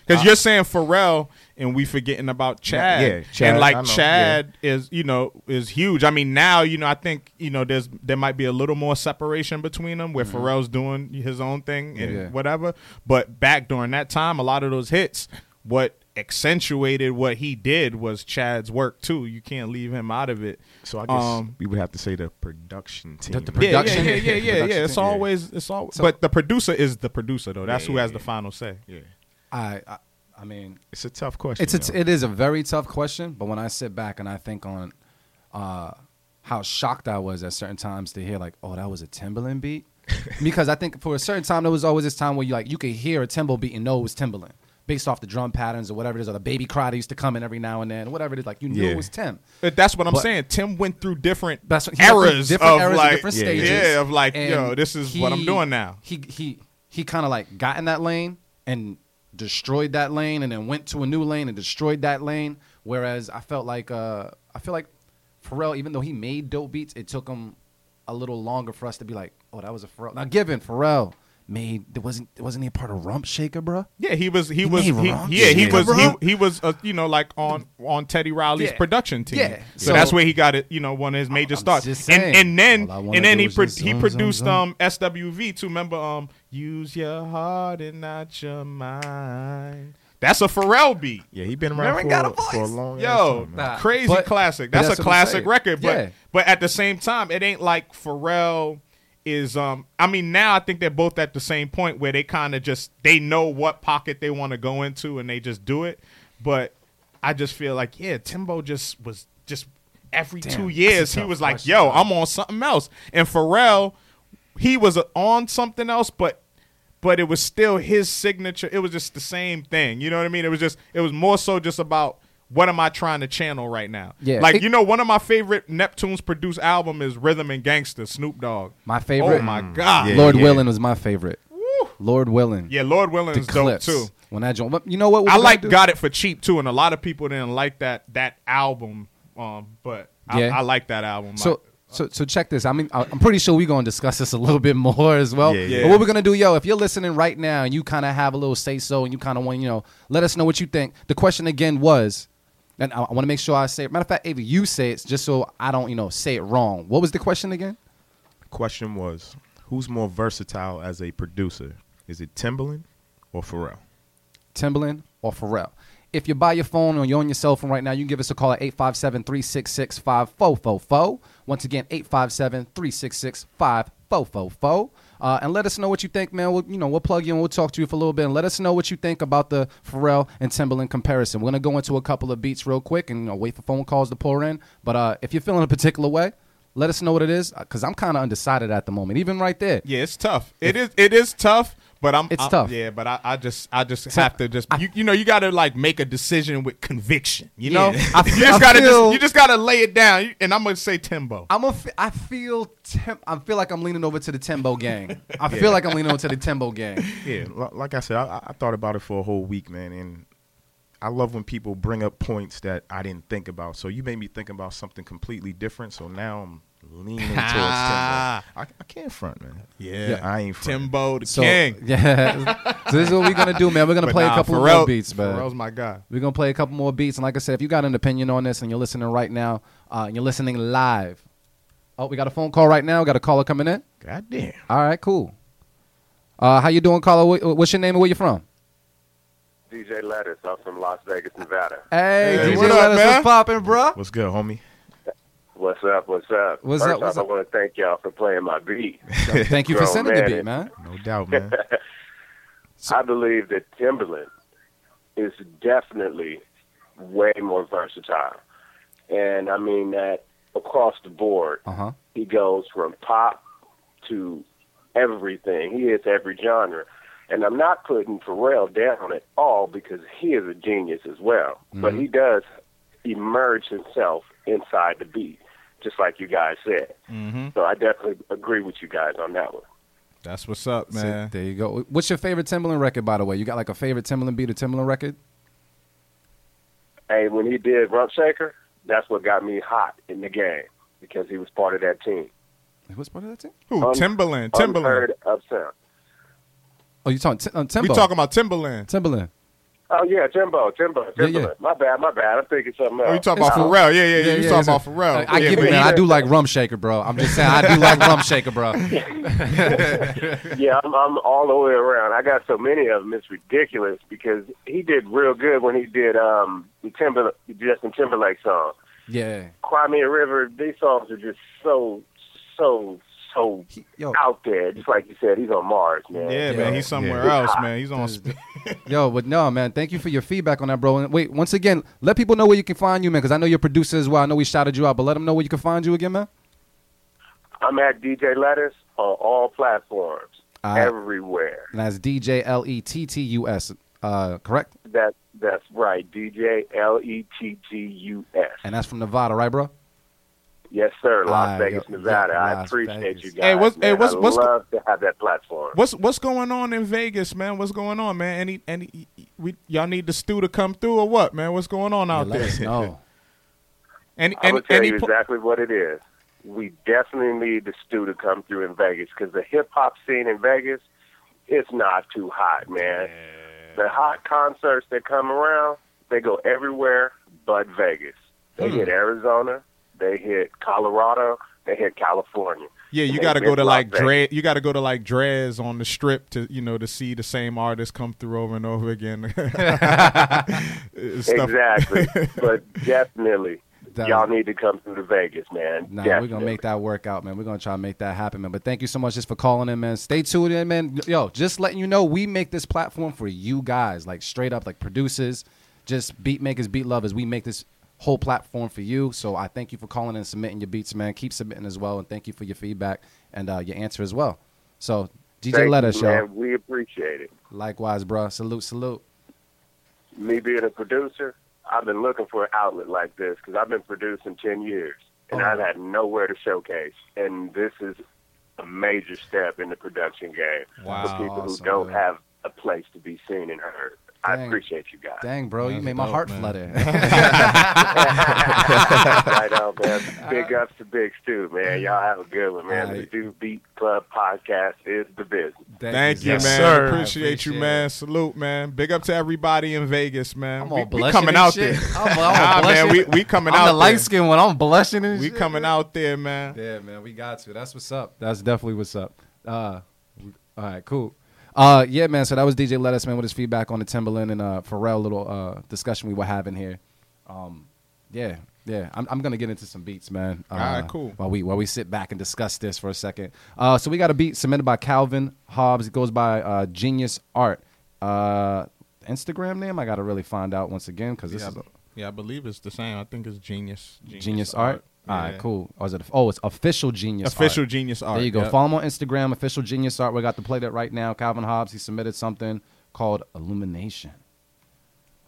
because I- you're saying Pharrell and we forgetting about Chad. yeah, Chad, and like know, Chad is you know is huge. I mean, now you know I think you know there's there might be a little more separation between them where Pharrell's doing his own thing and Mm-hmm. Yeah. whatever. But back during that time, a lot of those hits, what accentuated what he did was Chad's work too. You can't leave him out of it. So I guess Um, we would have to say the production team. the yeah, yeah, yeah, yeah, yeah, yeah. It's thing. always, it's always. So- but the producer is the producer though. That's Yeah, who yeah, has the final say. yeah, I, I, I mean, it's a tough question. it's a, it is a very tough question. But when I sit back and I think on uh, how shocked I was at certain times to hear like, oh, that was a Timberland beat, because I think for a certain time there was always this time where you like you could hear a Timbo beat and know it was Timberland based off the drum patterns or whatever it is, or the baby cry that used to come in every now and then, whatever it is. Like you knew Yeah. it was Tim. But that's what I'm But- saying. Tim went through different That's what- he went through eras different of eras like, different yeah, stages. yeah, of like, yo, this is what I'm doing now. He he he kind of like got in that lane and destroyed that lane, and then went to a new lane and destroyed that lane. Whereas I felt like uh I feel like Pharrell, even though he made dope beats, it took him a little longer for us to be like, oh, that was a Pharrell. Now, given Pharrell made. There wasn't wasn't he a part of Rump Shaker, bro? Yeah, he was. He, He was. He, Rump yeah, he was. He, bro. he was. Uh, you know, like on on Teddy Riley's Yeah. production team. Yeah. So, So- that's where he got it. You know, one of his major starts. just And saying. and then All I wanna and then he pro- just he produced zoom, zoom. um SWV too. Remember um use your heart and not your mind. That's a Pharrell beat. Yeah, he been around for, got a for a long Yo, time, man. crazy But- classic. That's, that's a classic record. But Yeah. but at the same time, it ain't like Pharrell is um I mean now I think they're both at the same point where they kind of just they know what pocket they want to go into and they just do it. But I just feel like yeah, Timbo just was just every Damn, two years he was like, question, yo. I'm on something else. And Pharrell, he was on something else, but but it was still his signature. It was just the same thing. You know what I mean? It was just it was more so just about what am I trying to channel right now? Yeah. Like It- you know, one of my favorite Neptunes produced album is Rhythm and Gangster, Snoop Dogg. My favorite. Oh my god. Lord Willin was my favorite. Lord Willin. Yeah, Lord Willin The is dope too. When that joint, but you know what? I like? Got It for Cheap too, and a lot of people didn't like that that album. Um, but I, Yeah. I like that album. So, so, so check this. I mean, I- I'm pretty sure we're gonna discuss this a little bit more as well. Yeah, yeah. But what we're gonna do, yo, if you're listening right now and you kind of have a little say so and you kind of want, you know, let us know what you think. The question again was, and I, I want to make sure I say. it. Matter of fact, Ava, you say it just so I don't, you know, say it wrong. What was the question again? Question was, who's more versatile as a producer? Is it Timbaland or Pharrell? Timbaland or Pharrell. If you're by your phone or you're on your cell phone right now, you can give us a call at 857-366-5444. Once again, 857-366-5444. Uh, and let us know what you think, man. We'll, you know, we'll plug you and we'll talk to you for a little bit and let us know what you think about the Pharrell and Timbaland comparison. We're going to go into a couple of beats real quick and you know, wait for phone calls to pour in. But uh, if you're feeling a particular way, let us know what it is because I'm kind of undecided at the moment, even right there. Yeah, it's tough. It is. It is tough. But I'm. It's I'm- tough. Yeah, but I, I just, I just So- have to just, you, you know, you got to like make a decision with conviction. You know, Yeah. I you just got to, you just got to lay it down. And I'm gonna say Timbo. I'm a I feel tem- I feel like I'm leaning over to the Timbo gang. I feel like I'm leaning over to the Timbo gang. Yeah, like I said, I, I thought about it for a whole week, man, and I love when people bring up points that I didn't think about. So you made me think about something completely different. So now I'm leaning towards Timbo. I, I can't front, man. Yeah. I ain't front. Timbo the So king. yeah, so this is what we're gonna do, man. We're gonna But play nah, a couple Pharrell- more beats, man. Pharrell's my guy. We're gonna play a couple more beats, and like I said, if you got an opinion on this and you're listening right now, uh, and you're listening live. Oh, we got a phone call right now. We Got a caller coming in. God damn. All right, cool. Uh, how you doing, caller? What's your name and where you from? DJ Lettus. I'm from Las Vegas, Nevada. Hey, Hey, DJ what up, Lettus, man? what's popping, bro? What's good, homie? What's up? What's up? What's First up, what's off, I want to thank y'all for playing my beat. Thank you for Grown sending the beat, man. No doubt, man. I believe that Timberland is definitely way more versatile. And I mean that across the board. Uh huh. He goes from pop to everything. He hits every genre. And I'm not putting Pharrell down at all because he is a genius as well. But Mhm. he does emerge himself inside the beat, just like you guys said. Mm-hmm. So I definitely agree with you guys on that one. That's what's up, So, man. there you go. What's your favorite Timbaland record, by the way? You got like a favorite Timbaland beat or Timbaland record? Hey, when he did Rump Shaker, that's what got me hot in the game because he was part of that team. What's part of that team? Who? Un- Timberland. Timberland. Unheard of sound. Oh, you talking uh, Timbo? We talking about Timberland. Timbaland. Oh yeah, Timbo, Timbo, Yeah, Timberland. yeah. My bad, my bad. I'm thinking something else. Oh, you talking about Pharrell? Yeah, yeah, yeah. You talking it's a- about Pharrell? I, I yeah, give it, man. I do like Rum Shaker, bro. I'm just saying, I do like Rum Shaker, bro. yeah, I'm, I'm all the way around. I got so many of them, it's ridiculous because he did real good when he did um the Timber Justin Timberlake song. Yeah. Cry Me a River. These songs are just so so so out there. Just like you said, he's on Mars, man. Yeah, man. He's somewhere Yeah. else, man. He's on. Yo, but no, man. Thank you for your feedback on that, bro. And wait, once again, let people know where you can find you, man, because I know you're a producer as well. I know we shouted you out, but let them know where you can find you again, man. I'm at DJ Lettus on all platforms, All right. everywhere. And that's D J L E T T U S, uh, correct? That that's right. DJ L E T T U S. And that's from Nevada, right, bro? Yes, sir. Las All right, Vegas, yo- Nevada. yo, I Las appreciate Vegas. you guys. Hey, what's- hey, man. what's- I what's- love to have that platform. What's what's going on in Vegas, man? What's going on, man? Any any we y'all need the stew to come through or what, man? What's going on out let there? us know. Any I'm gonna tell any you po- exactly what it is. We definitely need the stew to come through in Vegas because the hip hop scene in Vegas it's not too hot, man. The hot concerts that come around, they go everywhere but Vegas. They Hmm. hit Arizona, they hit Colorado, they hit California. Yeah, you got to go to like Vegas. Dre. You got to go to like Drai's on the strip to you know to see the same artist come through over and over again. Exactly. but definitely, That- y'all need to come through to Vegas, man. Nah, definitely. we're gonna make that work out, man. We're gonna try to make that happen, man. But thank you so much just for calling in, man. Stay tuned in, man. Yo, just letting you know, we make this platform for you guys, like straight up, like producers, just beat makers, beat lovers. We make this whole platform for you. So I thank you for calling and submitting your beats, man. Keep submitting as well, and thank you for your feedback and uh, your answer as well. So DJ Thank Let you, us, yo. man. We appreciate it. Likewise, bro. Salute, salute. Me being a producer, I've been looking for an outlet like this because I've been producing 10 years and Oh. I've had nowhere to showcase. And this is a major step in the production game Wow. for people who don't dude. have a place to be seen and heard. I appreciate you guys. Dang, bro, you That's made my heart man. flutter. right on, man. Big ups to Bigs too, man. Y'all have a good one, man. Alright. The Do Beat Club podcast is the business. Thank you, Yes, man. sir. Appreciate, you, man. Salute, man. Big up to everybody in Vegas, man. I'm we, all we blushing coming and out shit. there. I'm- I'm all nah, man, we we coming I'm out the there. light skinned one. I'm blushing and We shit. coming out there, man. Yeah, man, we got to. That's what's up. That's definitely what's up. Uh, all right, cool. Uh, yeah, man. So that was DJ Lettus, man, with his feedback on the Timberland and uh, Pharrell little uh discussion we were having here. Um, yeah, yeah. I'm, I'm gonna get into some beats, man. Uh, All right, cool. While we while we sit back and discuss this for a second. Uh, so we got a beat submitted by Calvin Hobbs. It goes by uh, Genius Art. Uh, Instagram name I gotta really find out once again because this Yeah, is a, yeah, I believe it's the same. I think it's Genius. Genius, Art. All right, Yeah. cool. Or is it? Oh, it's official Genius. Official Art. Genius Art, There you go. yep. Follow him on Instagram. Official Genius Art. We got to play that right now. Calvin Hobbs. He submitted something called Illumination.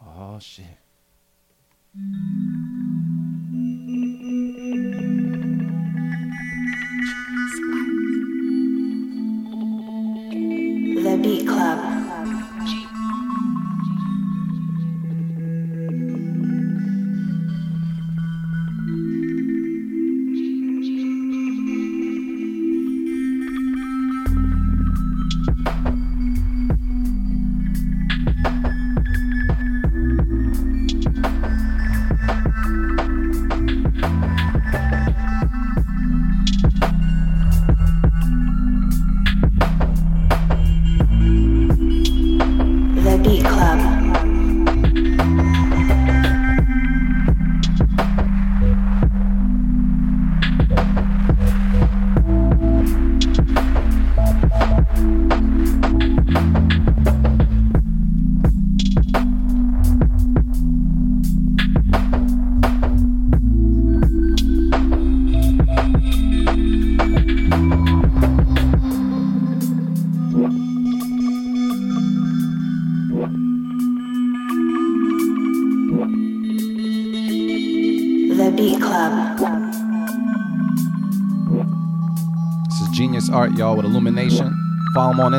Oh shit. The Beat Club.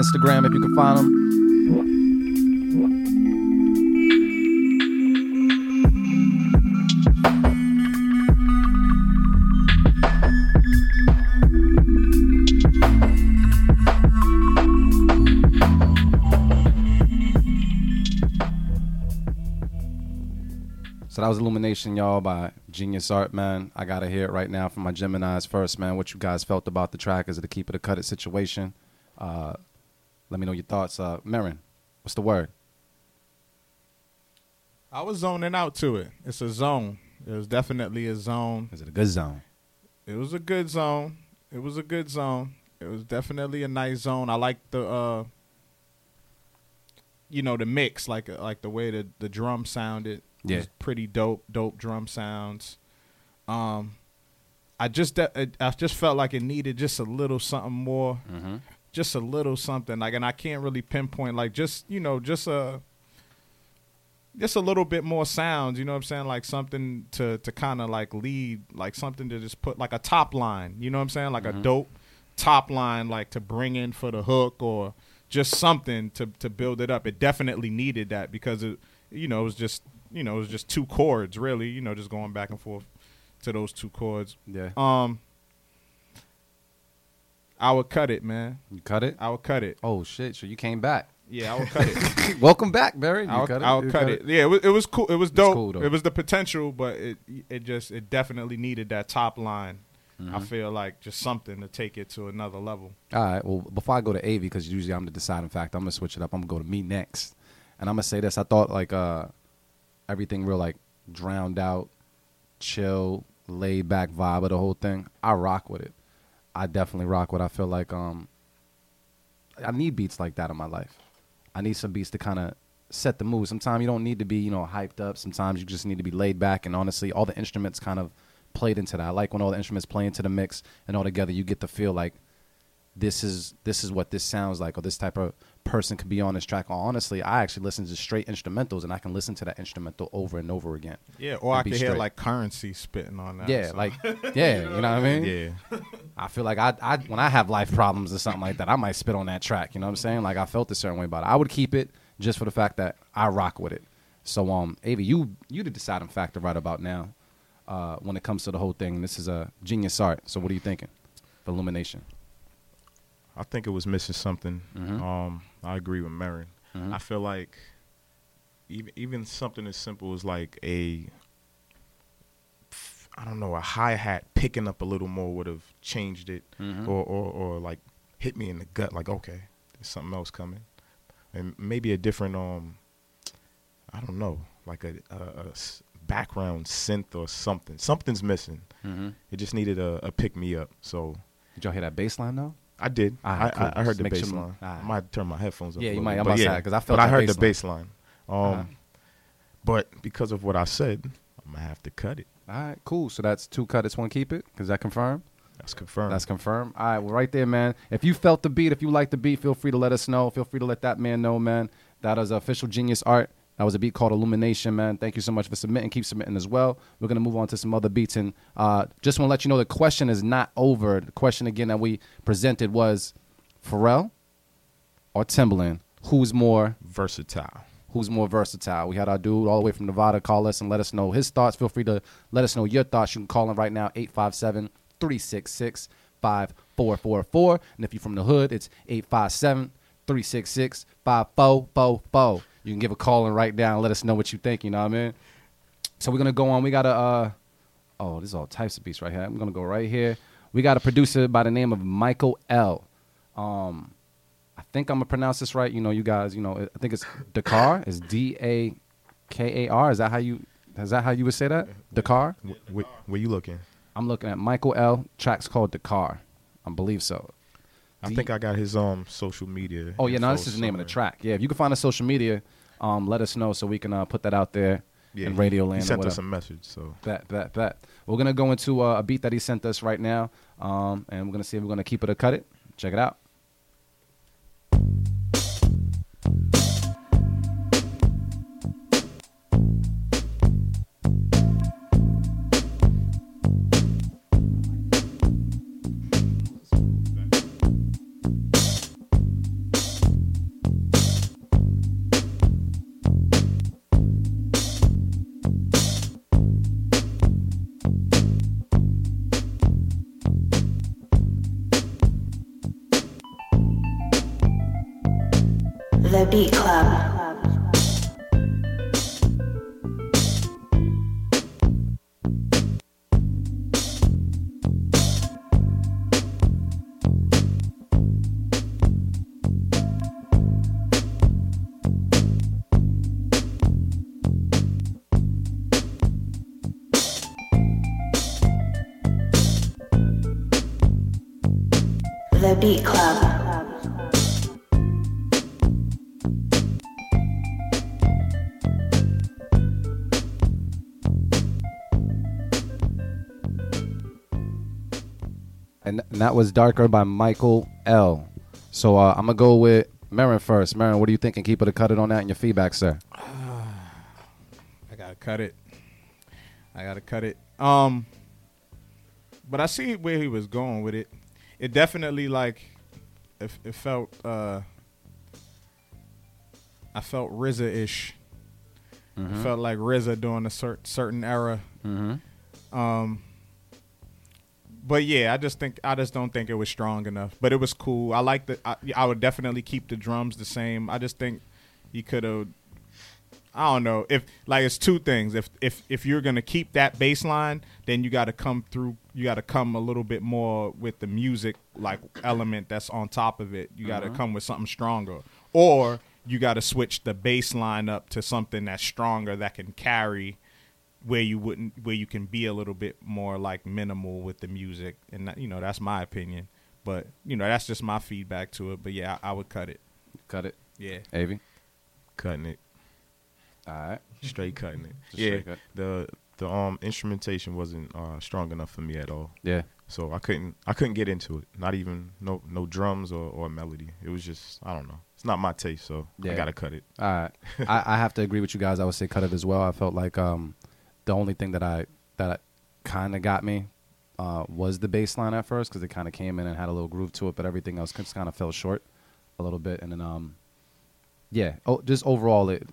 Instagram if you can find him. So that was Illumination, y'all, by Genius Art, man. I gotta hear it right now from my Gemini's first, man. What you guys felt about the track? Is it a keep it or cut it situation? Uh, let me know your thoughts. Uh, Merren, what's the word? I was zoning out to it. It's a zone. It was definitely a zone. Is it a good zone? It was a good zone. It was a good zone. It was definitely a nice zone. I like the uh you know the mix like like the way the the drum sounded. It Yeah. was pretty dope dope drum sounds. Um I just de- I just felt like it needed just a little something more. Mm-hmm. Just a little something like and I can't really pinpoint like just you know just a just a little bit more sounds, you know what I'm saying? Like something to to kind of like lead, like something to just put like a top line, you know what I'm saying? Like Mhm. a dope top line like to bring in for the hook or just something to to build it up. It definitely needed that because it you know, it was just, you know, it was just two chords really, you know, just going back and forth to those two chords. Yeah. Um I would cut it, man. You cut it? I would cut it. Oh shit! So you came back. Yeah, I would cut it. Welcome back, Barry. You I'll, cut it? I'll You cut it. Yeah, it was, it was cool. It was dope. cool, it was the potential, but it it just it definitely needed that top line. I Mhm. feel like just something to take it to another level. All right. Well, before I go to Avi, because usually I'm the deciding factor, I'm gonna switch it up. I'm gonna go to me next, and I'm gonna say this. I thought like uh, everything real like drowned out, chill, laid back vibe of the whole thing. I rock with it. I definitely rock with. it. I feel like um, I need beats like that in my life. I need some beats to kind of set the mood. Sometimes you don't need to be you know hyped up. Sometimes you just need to be laid back. And honestly, all the instruments kind of played into that. I like when all the instruments play into the mix and all together you get to feel like this is this is what this sounds like or this type of person could be on this track. Or honestly, I actually listen to straight instrumentals and I can listen to that instrumental over and over again. Yeah, or I could hear like Curren$y spitting on that. Yeah, so. like yeah, you know what I mean? Yeah. I feel like I, I when I have life problems or something like that, I might spit on that track. You know what I'm saying? Like I felt a certain way about it. I would keep it just for the fact that I rock with it. So um, Avi, you you the deciding factor right about now. Uh, when it comes to the whole thing, this is a genius art. So what are you thinking? For Illumination. I think it was missing something. Mhm. Um, I agree with Merren. Mhm. I feel like even even something as simple as like a I don't know a hi hat picking up a little more would have changed it, Mhm. or, or or like hit me in the gut like okay, there's something else coming, and maybe a different um I don't know like a a background synth or something. Something's missing. Mhm. It just needed a, a pick me up. So Did y'all hear that bass line though? I did. I, cool. I, I heard the Make bass line. alright. I might turn my headphones up. Yeah, you might. I'm about to yeah. I felt But I heard the bass line. line. Um, Uh-huh. But because of what I said, I'm gonna have to cut it. All right, cool. So that's two cut. It's one keep it. Is that confirmed? That's confirmed. That's confirmed. All right, well, right there, man. If you felt the beat, if you like the beat, feel free to let us know. Feel free to let that man know, man. That is official genius art. That was a beat called Illumination, man. Thank you so much for submitting. Keep submitting as well. We're gonna move on to some other beats, and uh, just want to let you know the question is not over. The question again that we presented was Pharrell or Timbaland. Who's more versatile? Who's more versatile? We had our dude all the way from Nevada call us and let us know his thoughts. Feel free to let us know your thoughts. You can call in right now, 857 366 5444. And if you're from the hood, it's 857 366 5444. You can give a call and write down, let us know what you think. You know what I mean? So we're going to go on. We got a, uh, oh, this is all types of beats right here. I'm going to go right here. We got a producer by the name of Michael L. Um, I think I'm gonna pronounce this right. You know, you guys, you know, I think it's Dakar. It's D A K A R. Is that how you? Is that how you would say that? Dakar. Where, where you looking? I'm looking at Michael L. Tracks called Dakar. I believe so. I think I got his um social media. Oh yeah, no, this is the name of the track. Yeah, if you can find us social media, um, let us know so we can uh, put that out there Yeah, in he- Radio Land. or sent us a message, so. bet, bet, bet. We're gonna go into uh, a beat that he sent us right now, um, and we're gonna see if we're gonna keep it or cut it. Check it out. And, and that was Dakar by Michael L. So uh, I'm gonna go with Merren first. Merren, what are you thinking? Keep it or cut it on that and your feedback, sir. I gotta cut it. I gotta cut it. Um, but I see where he was going with it. It definitely like, it, it felt. uh I felt RZA ish. Mhm. It felt like RZA during a cer- certain era. Mhm. Um, but yeah, I just think I just don't think it was strong enough. But it was cool. I like the. I, I would definitely keep the drums the same. I just think you could have. I don't know if like it's two things. If if if you're gonna keep that bass line, then you got to come through. You got to come a little bit more with the music like element that's on top of it. You got to Mhm. come with something stronger, or you got to switch the bass line up to something that's stronger that can carry where you wouldn't where you can be a little bit more like minimal with the music and that, you know that's my opinion but you know that's just my feedback to it but yeah i, I would cut it Cut it. yeah Avi. Cutting it. All right. Straight cutting it. Just yeah. straight cut. The the um instrumentation wasn't uh, strong enough for me at all. Yeah. So I couldn't I couldn't get into it. Not even no no drums or, or melody. It was just I don't know. It's not my taste, so I gotta cut it. All right. I, I have to agree with you guys. I would say cut it as well. I felt like um, the only thing that I that kind of got me uh, was the bass line at first because it kind of came in and had a little groove to it, but everything else just kind of fell short a little bit. And then um, yeah, oh, just overall it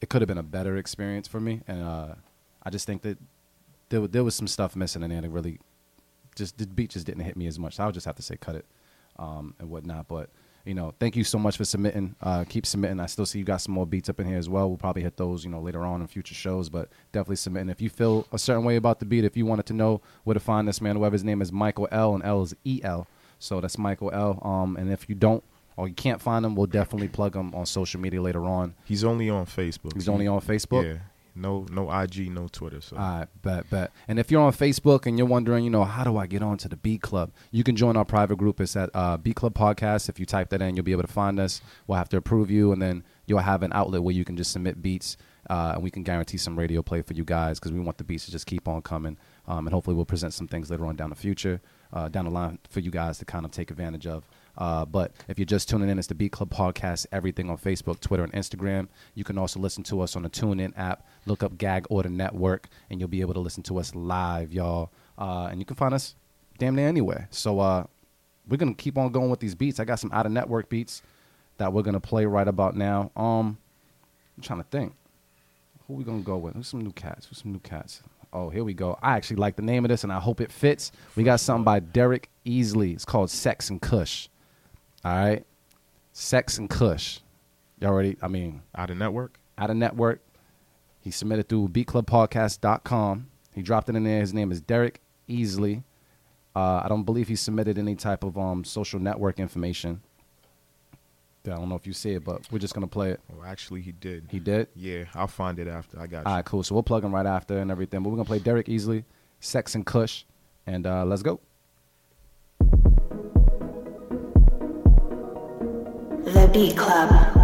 it could have been a better experience for me. And uh, I just think that there there was some stuff missing in there that really just the beat just didn't hit me as much. So I would just have to say cut it um, and whatnot. But you know, thank you so much for submitting. Uh, keep submitting. I still see you got some more beats up in here as well. We'll probably hit those, you know, later on in future shows. But definitely submitting. If you feel a certain way about the beat, if you wanted to know where to find this man, whoever his name is, Michael L, and L is E L. So that's Michael L. Um, and if you don't or you can't find him, we'll definitely plug him on social media later on. He's only on Facebook. He's only on Facebook? Yeah. No no IG, no Twitter. So All right, bet, bet. And if you're on Facebook and you're wondering, you know, how do I get on to the Beat Club? You can join our private group. It's at uh, Beat Club Podcast. If you type that in, you'll be able to find us. We'll have to approve you, and then you'll have an outlet where you can just submit beats, uh, and we can guarantee some radio play for you guys because we want the beats to just keep on coming. Um, and hopefully, we'll present some things later on down the future, uh, down the line for you guys to kind of take advantage of. Uh, but if you're just tuning in, it's the Beat Club Podcast, everything on Facebook, Twitter, and Instagram. You can also listen to us on the TuneIn app. Look up Gag Order Network, and you'll be able to listen to us live, y'all. Uh, and you can find us damn near anywhere. So uh, we're going to keep on going with these beats. I got some out of network beats that we're going to play right about now. Um, I'm trying to think. Who we going to go with? Who's some new cats? Who's some new cats? Oh, here we go. I actually like the name of this, and I hope it fits. We got something by Derek Easley. It's called Sex and Kush. All right, Sex and Kush. Y'all already, I mean, out of network. Out of network. He submitted through beatclubpodcast.com. He dropped it in there. His name is Derek Easley. Uh, I don't believe he submitted any type of um, social network information. I don't know if you see it, but we're just gonna play it. Well, actually, he did. He did. Yeah, I'll find it after. I got you. All right, cool. So we'll plug him right after and everything. But we're gonna play Derek Easley, Sex and Kush, and uh, let's go. The Club.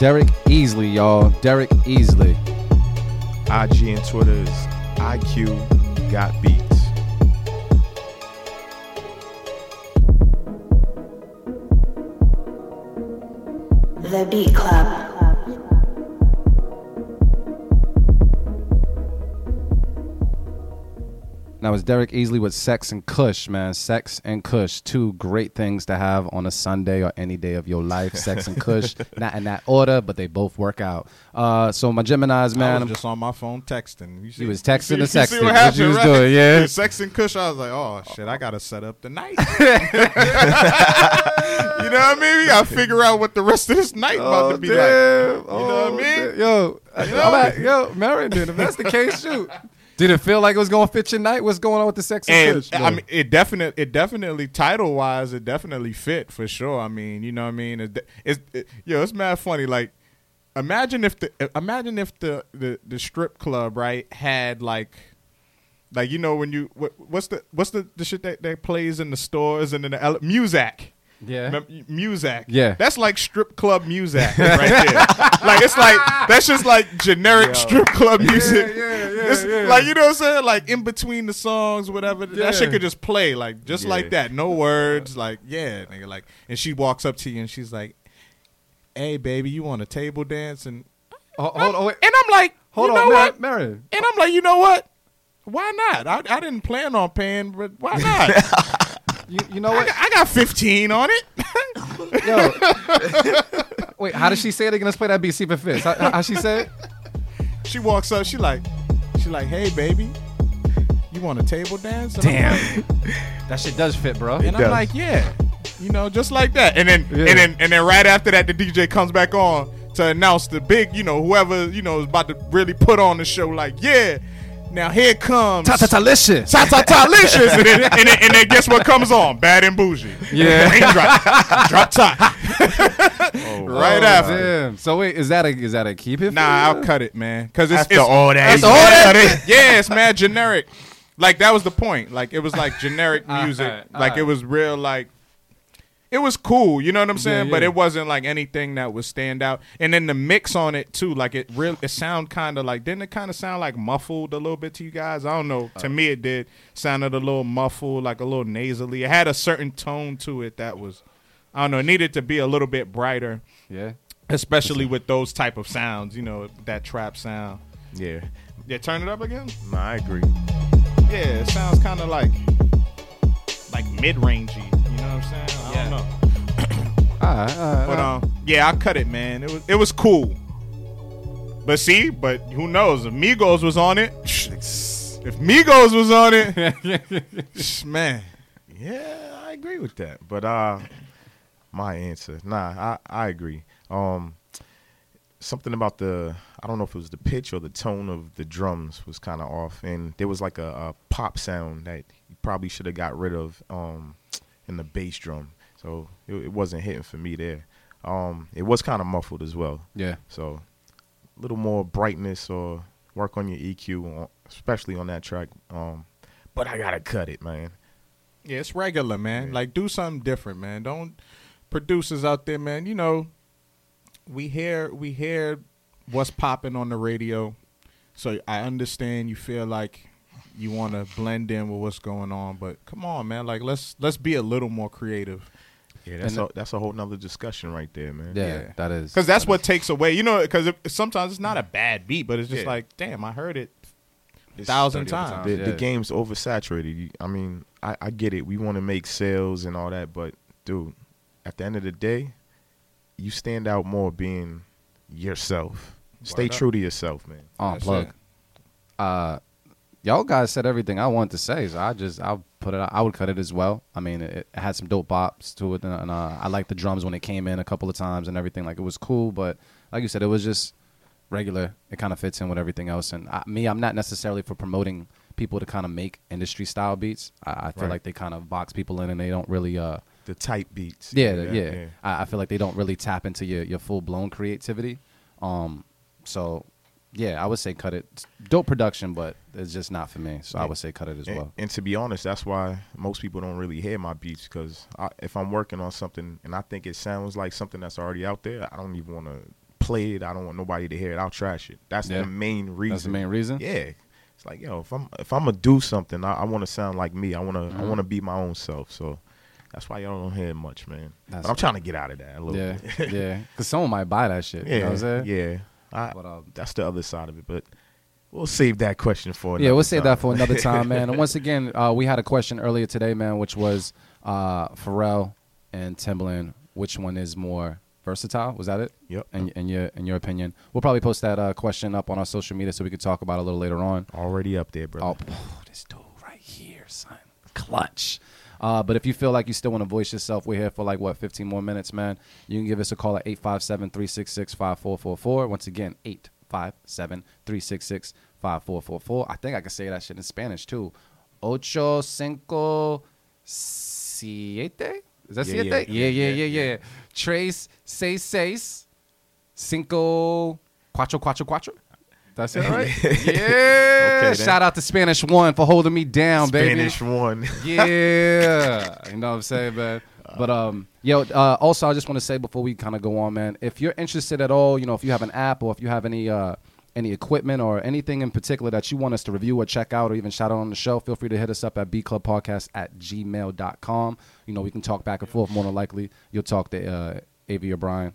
Derek Easley, y'all. Derek Easley. IG and Twitter is IQ Got Beats. Derek Easley with Sex and Kush, man. Sex and Kush, two great things to have on a Sunday or any day of your life. Sex and Kush, not in that order, but they both work out. Uh, so my Gemini's, man. I was just on my phone texting. You see, was texting you and see- you sexting. what What happened, you was right? doing, yeah. Sex and Kush. I was like, oh shit, I gotta set up the night. you know what I mean? We gotta figure out what the rest of this night about to be like. You know what I mean? Yo, You I'm at- yo, dude, if that's the case, shoot. Did it feel like it was going to fit your night? What's going on with the Sex and, and Kush? I mean, it definitely, it definitely title wise, it definitely fit for sure. I mean, you know what I mean? It, it's it, yo, it's mad funny. Like, imagine if the imagine if the the, the strip club right had like. Like you know when you what, what's the what's the, the shit that, that plays in the stores and in the ele- Muzak Yeah. Mem- Muzak Yeah. that's like strip club Muzak right there like it's like that's just like generic strip club music yeah, yeah, It's yeah. like you know what I'm saying like in between the songs whatever Yeah. that shit could just play like just Yeah. like that no words like yeah nigga like and she walks up to you and she's like hey baby you want a table dance and Ho- hold on, wait. and I'm like Hold you on, know Mar- what Marion. and I'm like you know what why not I, I didn't plan on paying but why not You, you know I what? got, I got 15 on it Yo. Wait, how does she say it again? Let's play that beat, see if it fits. How, how she say it? She walks up. She like, she like, hey baby, you want a table dance? And Damn. like- That shit does fit, bro. and I'm like, yeah, you know, just like that. And then, Yeah. and then, and then right after that, the DJ comes back on to announce the big, you know, whoever you know is about to really put on the show. Like, yeah, now here comes Ta-ta-ta-licious. Ta-ta-ta-licious. and, then, and, then, and then guess what comes on? Bad and Boujee. Yeah. Raindrop. Drop top. Oh, right Oh, after. Damn. So wait, is that a is that a keep it? Nah? I'll cut it, man. Because it's After it's, all that, After all that, cut yeah, it's mad generic. Like that was the point. Like it was like generic music. Alright, like it alright. was real. Like it was cool. You know what I'm saying? Yeah, But it wasn't like anything that would stand out. And then the mix on it too. Like it real. It sound kind of like didn't it kind of sound like muffled a little bit to you guys? I don't know. Uh. to me, it did. Sounded a little muffled, like a little nasally. It had a certain tone to it that was. I don't know. It needed to be a little bit brighter Yeah. especially with those type of sounds, you know, that trap sound. Yeah. Yeah, turn it up again. No, I agree. Yeah, it sounds kind of like like mid rangey. You know what I'm saying? I don't know. All right, all right, But all right. um, yeah, I cut it, man. It was it was cool. But see, but who knows? If Migos was on it, if Migos was on it, man, Yeah, I agree with that. But uh my answer. Nah, I, I agree. Um something about the I don't know if it was the pitch or the tone of the drums was kind of off and there was like a, a pop sound that you probably should have got rid of um in the bass drum. So it, it wasn't hitting for me there. Um it was kind of muffled as well. Yeah. So a little more brightness or work on your EQ on, especially on that track. Um but I got to cut it, man. Yeah, it's regular, man. Like do something different, man. Don't producers out there, man. You know, we hear we hear what's popping on the radio. So I understand you feel like you want to blend in with what's going on, but come on, man. Like let's let's be a little more creative. Yeah, that's And a, that's a whole nother discussion right there, man. Yeah, that is. Because that's what takes away, you know. Because sometimes it's not a bad beat, but it's just Yeah. like, damn, I heard it a thousand 30 times. The, Yeah. the game's oversaturated. I mean, I, I get it. We want to make sales and all that, but dude, at the end of the day, you stand out more being yourself. Stay Word up. true to yourself, man. on plug. Uh, y'all guys said everything I wanted to say, so I just I'll put it. I would cut it as well. I mean, it, it had some dope bops to it, and, and uh, I liked the drums when it came in a couple of times and everything. Like it was cool, but like you said, it was just regular. It kind of fits in with everything else. And I, me, I'm not necessarily for promoting people to kind of make industry style beats. I, I feel Right. like they kind of box people in, and they don't really. Uh, The tight beats. yeah, the- yeah. I, I feel like they don't really tap into your, your full blown creativity. Um, so yeah, I would say cut it. Dope production, but it's just not for me. So I would say cut it as And, well. and to be honest, that's why most people don't really hear my beats because if I'm working on something and I think it sounds like something that's already out there, I don't even want to play it. I don't want nobody to hear it. I'll trash it. That's Yeah. the main reason. That's the main reason. Yeah, it's like yo, if I'm if I'm gonna do something, I, I want to sound like me. I want to I mm-hmm. to be my own self. So that's why y'all don't hear much, man. That's but I'm trying to get out of that a little Yeah, bit. yeah. Because someone might buy that shit. yeah, you know what I'm saying? yeah. I, But, um, that's the other side of it, but We'll save that question for yeah, we'll save that for another time, man. And once again, uh, we had a question earlier today, man, which was uh, Pharrell and Timbaland. Which one is more versatile? Was that it? Yep. In, in your in your opinion, we'll probably post that uh, question up on our social media so we could talk about it a little later on. Already up there, bro. Oh, this dude right here, son, clutch. Uh, but if you feel like you still want to voice yourself, we're here for like what 15 more minutes, man. You can give us a call at 857-366-5444. Once again, 857-366-5444. I think I can say that shit in Spanish too. Ocho cinco siete. Is that Yeah, siete? yeah. Yeah, yeah, yeah, Yeah, yeah. Tres seis seis cinco cuatro cuatro cuatro. That's it, right? Yeah. yeah. Okay. Shout out to Spanish One for holding me down, baby. Spanish one. Yeah, you know what I'm saying, man. But um, yo, uh, also I just want to say before we kind of go on, man, if you're interested at all, you know, if you have an app or if you have any uh any equipment or anything in particular that you want us to review or check out or even shout out on the show, feel free to hit us up at bclubpodcast at gmail.com. You know, we can talk back and forth. More than likely, you'll talk to uh, Avi or Brian.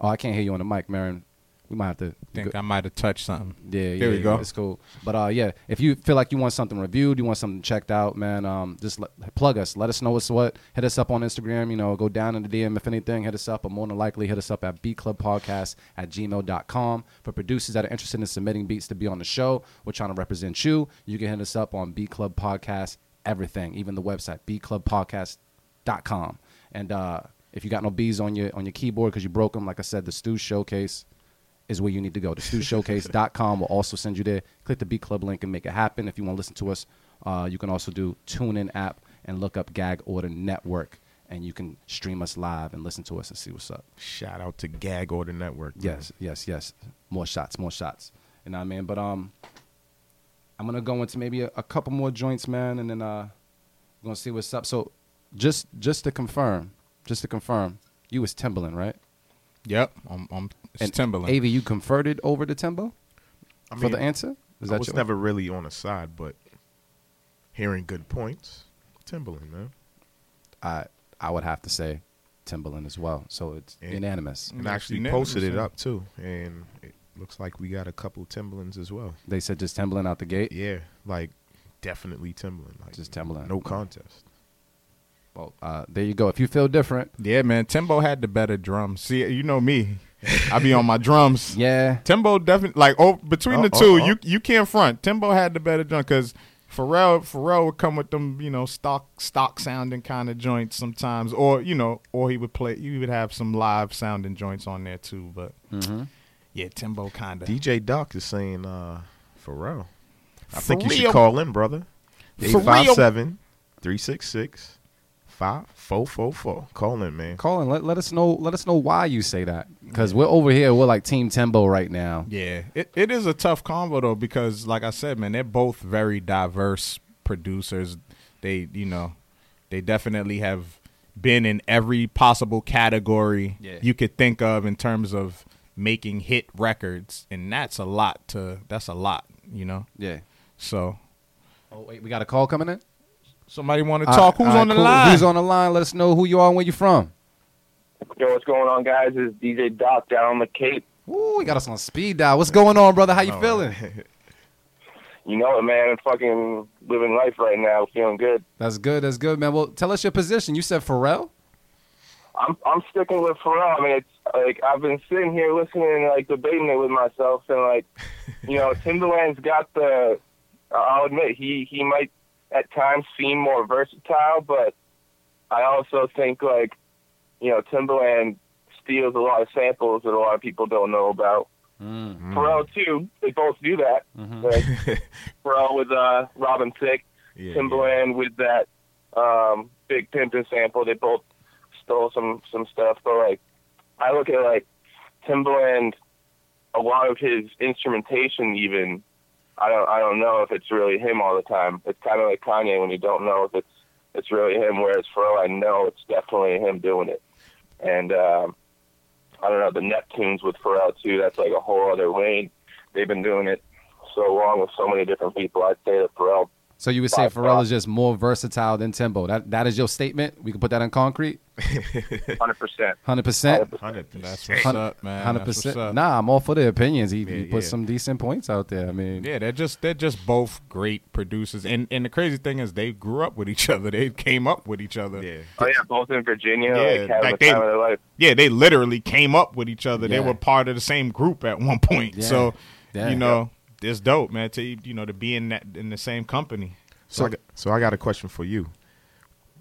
Oh, I can't hear you on the mic, Merren. We might have to think I might have touched something. yeah, yeah, There we go. It's cool. But uh, yeah, if you feel like you want something reviewed, you want something checked out, man, um, just let, plug us. Let us know what's what. Hit us up on Instagram. You know, go down in the DM if anything. Hit us up, but more than likely, hit us up at bclubpodcast at gmail.com. For producers that are interested in submitting beats to be on the show, we're trying to represent you. You can hit us up on B Club Podcast, everything, even the website, bclubpodcast.com. And uh, if you got no B's on your on your keyboard because you broke them, like I said, the Stew Showcase is where you need to go. The StewShowcase.com will also send you there. Click the B Club link and make it happen. If you want to listen to us, uh, you can also do TuneIn app and look up Gag Order Network, and you can stream us live and listen to us and see what's up. Shout out to Gag Order Network. man. Yes, yes, yes. More shots, more shots. You know what I mean? But um, I'm gonna go into maybe a, a couple more joints, man, and then uh, we're gonna see what's up. So, just just to confirm, just to confirm, you was Timbaland, right? Yep, I'm, I'm it's and Timbaland. Avi, you converted over to Timbo I for the answer. Is I that was your- never really on the side, but hearing good points, Timbaland, man. I I would have to say Timbaland as well. So it's And- unanimous. And actually posted it up too, and it looks like we got a couple Timbalands as well. They said just Timbaland out the gate. Yeah, like definitely Timbaland. Like Just Timbaland. no contest. Well, uh, there you go. If you feel different, yeah, man. Timbo had the better drums. See, you know me. I be on my drums. Yeah. Timbo definitely like oh between oh, the two, oh, oh. you you can't front. Timbo had the better drum because Pharrell Pharrell would come with them you know stock stock sounding kind of joints sometimes, or you know, or he would play. You would have some live sounding joints on there too, but mm-hmm. yeah, Timbo kind of. DJ Doc is saying uh Pharrell. I For think real? you should call him, brother. 857 366 five four four four. Colin, man. Colin, let, let us know. Let us know why you say that because we're over here. We're like Team Timbo right now. Yeah, it, it is a tough combo though because, like I said, man, they're both very diverse producers. They, you know, they definitely have been in every possible category yeah. you could think of in terms of making hit records, and that's a lot. To that's a lot, you know. Yeah. So. Oh wait, we got a call coming in somebody want to talk? right, Who's all right, on the cool. line? Who's on the line? Let us know who you are and where you're from. Yo, what's going on, guys? This is DJ Doc down on the Cape. Ooh, we got us on speed dial. What's going on, brother? How you Oh, feeling? You know it, man. I'm fucking living life right now, feeling good. That's good. That's good, man. Well, tell us your position. You said Pharrell. I'm I'm sticking with Pharrell. I mean, it's like I've been sitting here listening and like debating it with myself, and like, you know, Timbaland's got the. I'll admit he he might at times seem more versatile, but I also think like, you know, Timbaland steals a lot of samples that a lot of people don't know about. Mm. Pharrell too. They both do that. Mhm. Like, Pharrell with uh, Robin Thicke, Yeah, Timbaland with that um, Big Pimpin' sample. They both stole some some stuff, but like I look at like Timbaland, a lot of his instrumentation even. I don't I don't know if it's really him all the time. It's kind of like Kanye when you don't know if it's it's really him. Whereas Pharrell, I know it's definitely him doing it. And um, I don't know the Neptunes with Pharrell too. That's like a whole other lane. They've been doing it so long with so many different people. I'd say that Pharrell So you would say By Pharrell is just more versatile than Timbo. That that is your statement. We can put that on concrete. Hundred percent. Hundred percent. That's what's up, man. Hundred percent. Nah, I'm all for the opinions. He, he put yeah. some decent points out there. I mean, Yeah, they're just they're just both great producers, and and the crazy thing is they grew up with each other. They came up with each other. Yeah, Oh yeah, both in Virginia, Yeah, like like the they- time of their life. yeah, they literally came up with each other. They were part of the same group at one point. Yeah. So Yeah. you know, it's dope, man. To you know to be in that in the same company. So, I got, so I got a question for you.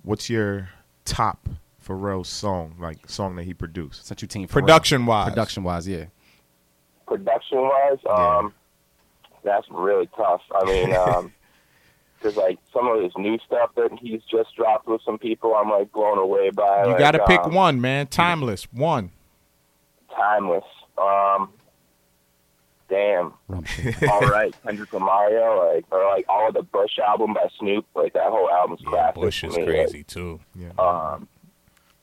What's your top Pharrell song, like song that he produced? Since you team Production wise, production wise, yeah. Production wise, um, that's really tough. I mean, um 'cause like some of his new stuff that he's just dropped with some people, I'm like blown away by. you like, got to pick um, one, man. Timeless one. Timeless. Um, damn. all right, Kendrick Lamar, like or like all of the Bush album by Snoop, like that whole album's classic. Bush is me, crazy too. Yeah. Like, um,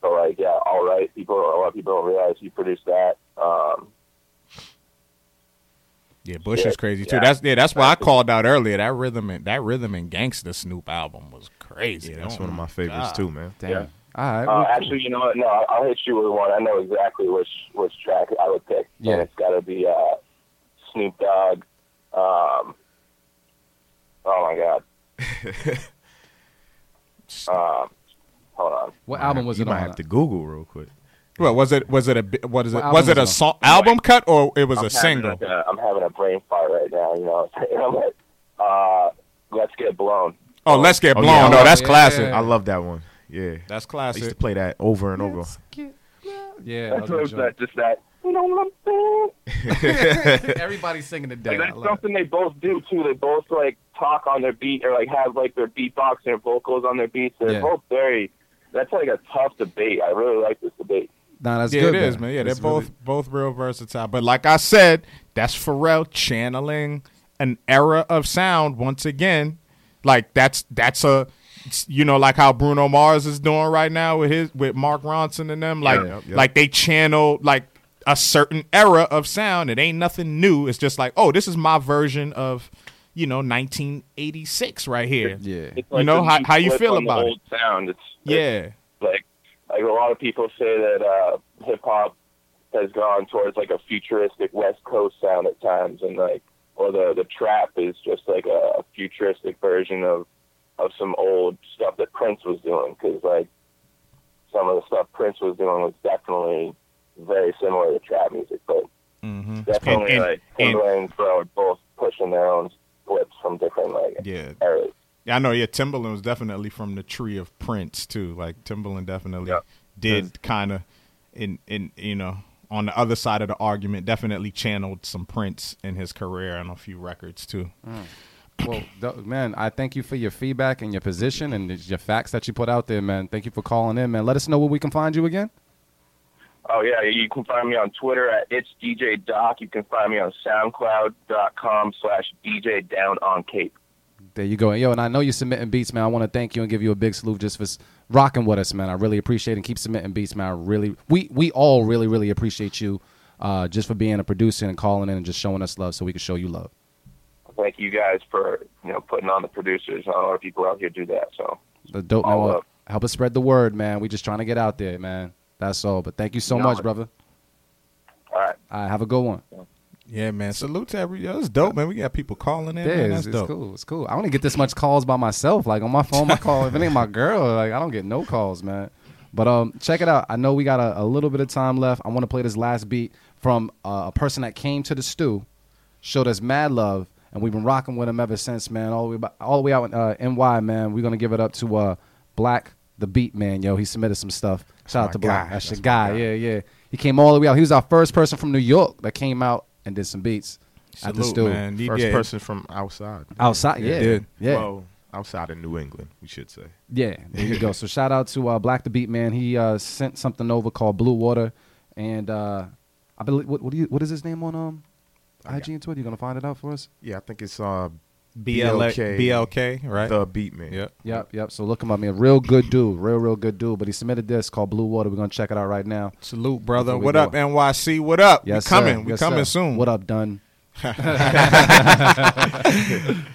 so like yeah, all right. People, a lot of people don't realize he produced that. Um, Yeah, Bush Yeah, is crazy too. yeah. That's yeah. That's why I called out earlier. That rhythm and that rhythm and gangsta Snoop album was crazy. Yeah, that's Oh one of my my favorites God. too, man. Damn. Yeah. All right. Uh, well, cool. actually, you know what? No, I'll, I'll hit you with one. I know exactly which which track I would pick. Yeah. And it's got to be uh, Snoop Dogg. Um, oh my God. um, hold on. What album was you it might on? have to Google real quick. Well, was it? Was it a bi- what is it? What Was it a song album cut or it was I'm a single? like a- I'm having a brain fart right now. You know, I'm like, uh, let's get blown. Oh, let's get Oh, blown. yeah. No, that's Yeah. classic. I love that one. Yeah, That's classic. I used to play that over and over. Yeah, That's that what was it's that, just that. You know what I'm saying? Everybody's singing the day. Like that's love it. something they both do too. They both like talk on their beat or like have like their beatbox and their vocals on their beats. They're Yeah. both very. That's like a tough debate. I really like this debate. Nah, that's yeah, good. it is, man. Yeah, they're It's both really- both real versatile. But like I said, that's Pharrell channeling an era of sound once again. Like that's that's a you know like how Bruno Mars is doing right now with his with Mark Ronson and them. Like Yep, yep. like they channel like a certain era of sound. It ain't nothing new. It's just like oh, this is my version of you know 1986 right here. Yeah. It's You know, how- how you feel on the about it? old Sound. It's Yeah. it's like like a lot of people say that uh, hip hop has gone towards like a futuristic West Coast sound at times, and like or the the trap is just like a, a futuristic version of of some old stuff that Prince was doing because like some of the stuff Prince was doing was definitely very similar to trap music, but Mm-hmm. definitely And- and- like and- Timbaland and Pharrell are both pushing their own flips from different like Yeah. eras. Yeah, I know. Yeah, Timbaland was definitely from the tree of Prince too. Like Timbaland definitely Yeah. did kind of, in in you know, on the other side of the argument, definitely channeled some Prince in his career and a few records too. Well, th- man, I thank you for your feedback and your position and your facts that you put out there, man. Thank you for calling in, man. Let us know where we can find you again. Oh yeah, you can find me on Twitter at it's DJ Doc. You can find me on SoundCloud.com slash DJ Down on Cape. There you go. Yo, and I know you're submitting beats, man. I want to thank you and give you a big salute just for rocking with us, man. I really appreciate it. And keep submitting beats, man. I really, we we all really, really appreciate you uh, just for being a producer and calling in and just showing us love so we can show you love. Thank you guys for you know putting on the producers. A lot of people out here do that. So The dope, All man. up. Help us spread the word, man. We just trying to get out there, man. That's all. But thank you so No, much, brother. all right, All right, have a good one. Yeah, man. Salute to every. That's dope, man. We got people calling in. Yeah, man. it's, That's it's dope. cool. It's cool. I only get this much calls by myself. Like on my phone, my call. if it ain't my girl, like I don't get no calls, man. But um, check it out. I know we got a, a little bit of time left. I want to play this last beat from uh, a person that came to the stew, showed us mad love, and we've been rocking with him ever since, man. All the way, ba- all the way out in uh, NY, man. We're gonna give it up to uh, Black the Beat Man, yo. He submitted some stuff. Shout out to Black. guy. That's, That's your guy. guy. Yeah, yeah. He came all the way out. He was our first person from New York that came out and did some beats at the Salute, stew. man. He- First yeah. person from outside. Outside, yeah, did. yeah. Well, outside of New England, we should say. Yeah, there you go. So shout out to uh, Black the Beat Man. He uh, sent something over called Blue Water, and uh, I believe what, what do you what is his name on um IG and Twitter? You gonna find it out for us? Yeah, I think it's BLK, BLK, right? The Beatman. Yep. Yep. Yep. So look him up, man. Real good dude. Real, real good dude. But he submitted this called Blue Water. We're gonna check it out right now. Salute, brother. What go. up, NYC? What up? Yes, we coming. Sir. We yes, coming sir. soon. What up, Dunn?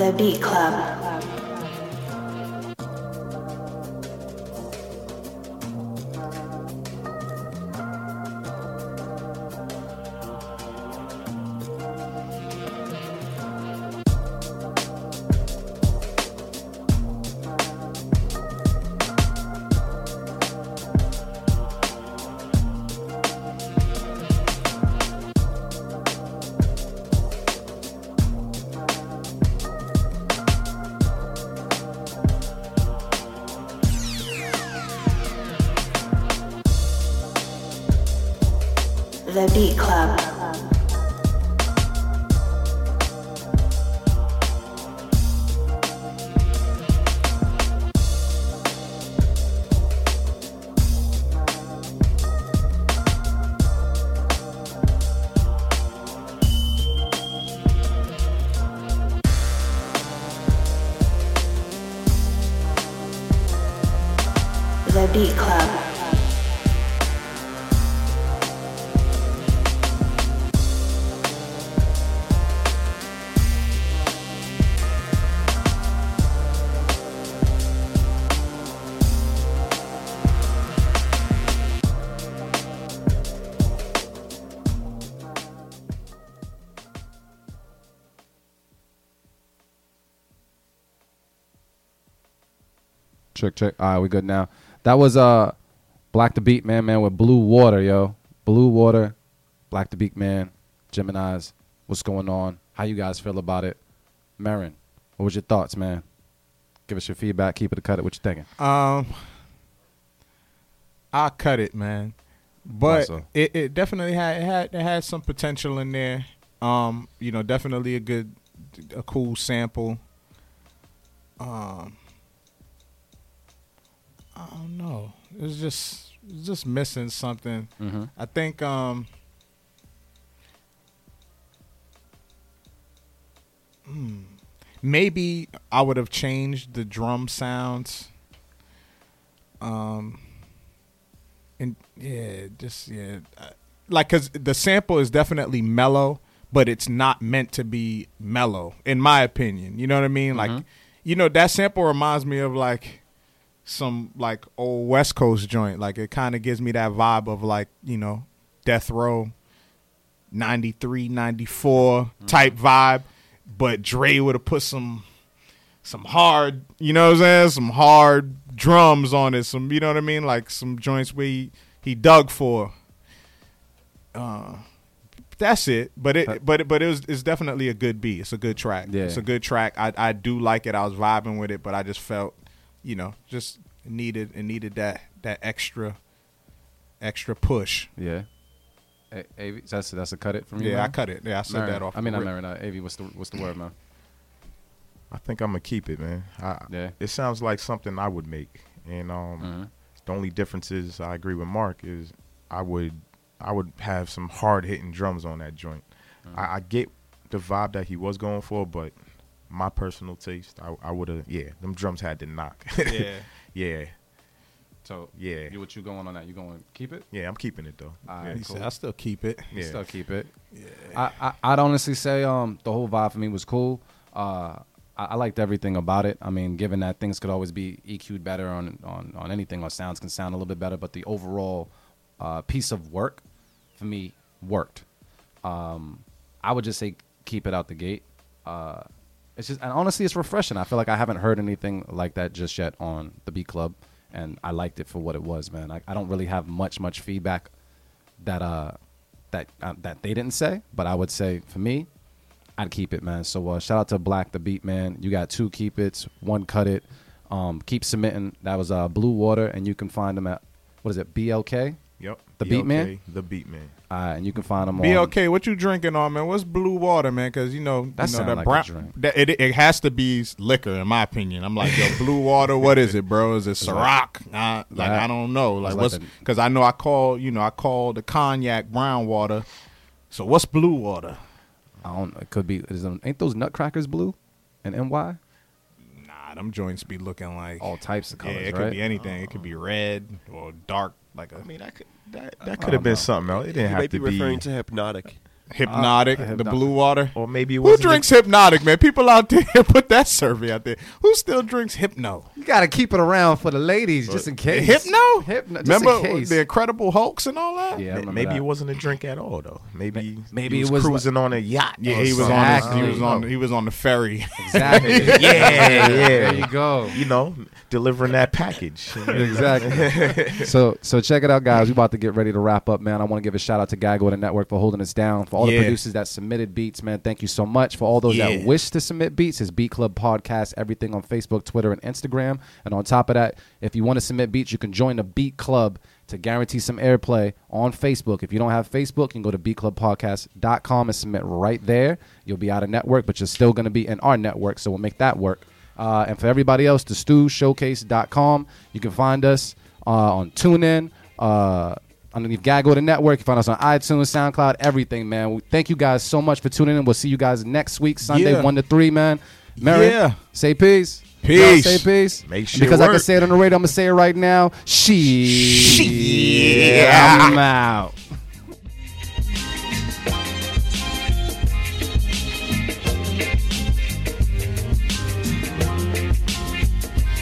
The Beat Club. Check. All right, we good now. That was uh, Black the Beat Man, man, with Blue Water, yo. Blue Water, Black the Beat Man, Gemini's. What's going on? How you guys feel about it? Merren, what was your thoughts, man? Give us your feedback. Keep it or cut it. What you thinking? Um, I cut it, man. But so? it, it definitely had it had it had some potential in there. Um, you know, definitely a good, a cool sample. Um, I don't know. It was just it was just missing something. Mhm. I think um. hmm, maybe I would have changed the drum sounds. Um, and yeah, just yeah, uh, like because the sample is definitely mellow, but it's not meant to be mellow, in my opinion. You know what I mean? Like, you know, that sample reminds me of like some like old West Coast joint. Like, it kind of gives me that vibe of like you know, Death Row, 93, 94 type vibe. But Dre would have put some some hard, you know what I'm saying? Some hard drums on it. Some, you know what I mean? Like some joints where he, he dug for. Uh, that's it. But it, but it, but it was it's definitely a good beat. It's a good track. Yeah. It's a good track. I I do like it. I was vibing with it, but I just felt, you know, just needed and needed that that extra extra push. Yeah. A- Av, that's that's a cut it from you. Yeah, man? I cut it. Yeah, I said Merren, that off I mean, the I'm rip. Merren. Uh, Av, what's the what's the word, man? I think I'm gonna keep it, man. I, Yeah. It sounds like something I would make, and um, Mm-hmm. the only difference is I agree with Mark is I would I would have some hard hitting drums on that joint. Mm-hmm. I, I get the vibe that he was going for, but my personal taste, I, I would have yeah, them drums had to knock. Yeah. yeah, So yeah, you what you going on that? You going to keep it? yeah. I'm keeping it though. All yeah. cool. said, I still keep it. You Yeah. Still keep it. I, I I'd honestly say um the whole vibe for me was cool. Uh, I, I liked everything about it. I mean, given that things could always be EQ'd better on on on anything, or sounds can sound a little bit better, but the overall uh, piece of work for me worked. Um, I would just say keep it out the gate. Uh, it's just and honestly, it's refreshing. I feel like I haven't heard anything like that just yet on the Beat Club, and I liked it for what it was, man. I, I don't really have much much feedback that uh that uh, that they didn't say, but I would say for me, I'd keep it, man. So uh, shout out to Black the Beat Man. You got two keep it's, one cut it. Um, keep submitting. That was uh Blue Water, and you can find them at what is it BLK? Yep. The Beat Man. The Beat Man. Uh, and you can find them Be on. okay. What you drinking on, man? What's blue water, man? Because you know, That you know that like a brown. drink. That, it, it has to be liquor, in my opinion. I'm like, yo, blue water. What is it, bro? Is it Ciroc? Uh, like. I don't know. Like It's what's because I know I call you know I call the cognac brown water. So what's blue water? I don't. It could be. Is them, ain't those Nutcrackers blue? And NY? Nah, them joints be looking like All types of colors. yeah. colors, It could be anything. It could be red or dark, like a. I mean, that could that, that could have been something else. It didn't You have might be to referring to Hypnotiq. Hypnotiq, Uh, the blue water. Or maybe it Who wasn't drinks Hypnotiq, man? People out there put that survey out there. Who still drinks hypno? You gotta keep it around for the ladies, just in case. Hypno? Hypno. Just Remember in case. the Incredible Hulks and all that? Yeah, I maybe that. it wasn't a drink at all though. Maybe maybe he was, it was cruising on a yacht. Yeah, he was something. on. His, he was on. He was on the ferry. Exactly. yeah, yeah. There you go. You know, delivering that package. exactly. so so check it out, guys. We about to get ready to wrap up, man. I want to give a shout out to Gag Order and the network for holding us down. For all the Yeah. producers that submitted beats, man, thank you so much. For all those that wish to submit beats, it's Beat Club Podcast, everything on Facebook, Twitter, and Instagram. And on top of that, if you want to submit beats, you can join the Beat Club to guarantee some airplay on Facebook. If you don't have Facebook, you can go to beatclubpodcast.com and submit right there. You'll be out of network, but you're still going to be in our network, so we'll make that work. Uh, and for everybody else, the stewshowcase.com. You can find us uh, on TuneIn, uh, underneath Gag Order the Network. You find us on iTunes, SoundCloud, everything, man. We, thank you guys so much for tuning in. We'll see you guys next week, Sunday, Yeah. 1 to 3, man. Mary, Yeah. say peace. Peace. Y'all Say peace. Make sure Because it I can say it on the radio, I'm going to say it right now. She. Yeah. I'm out.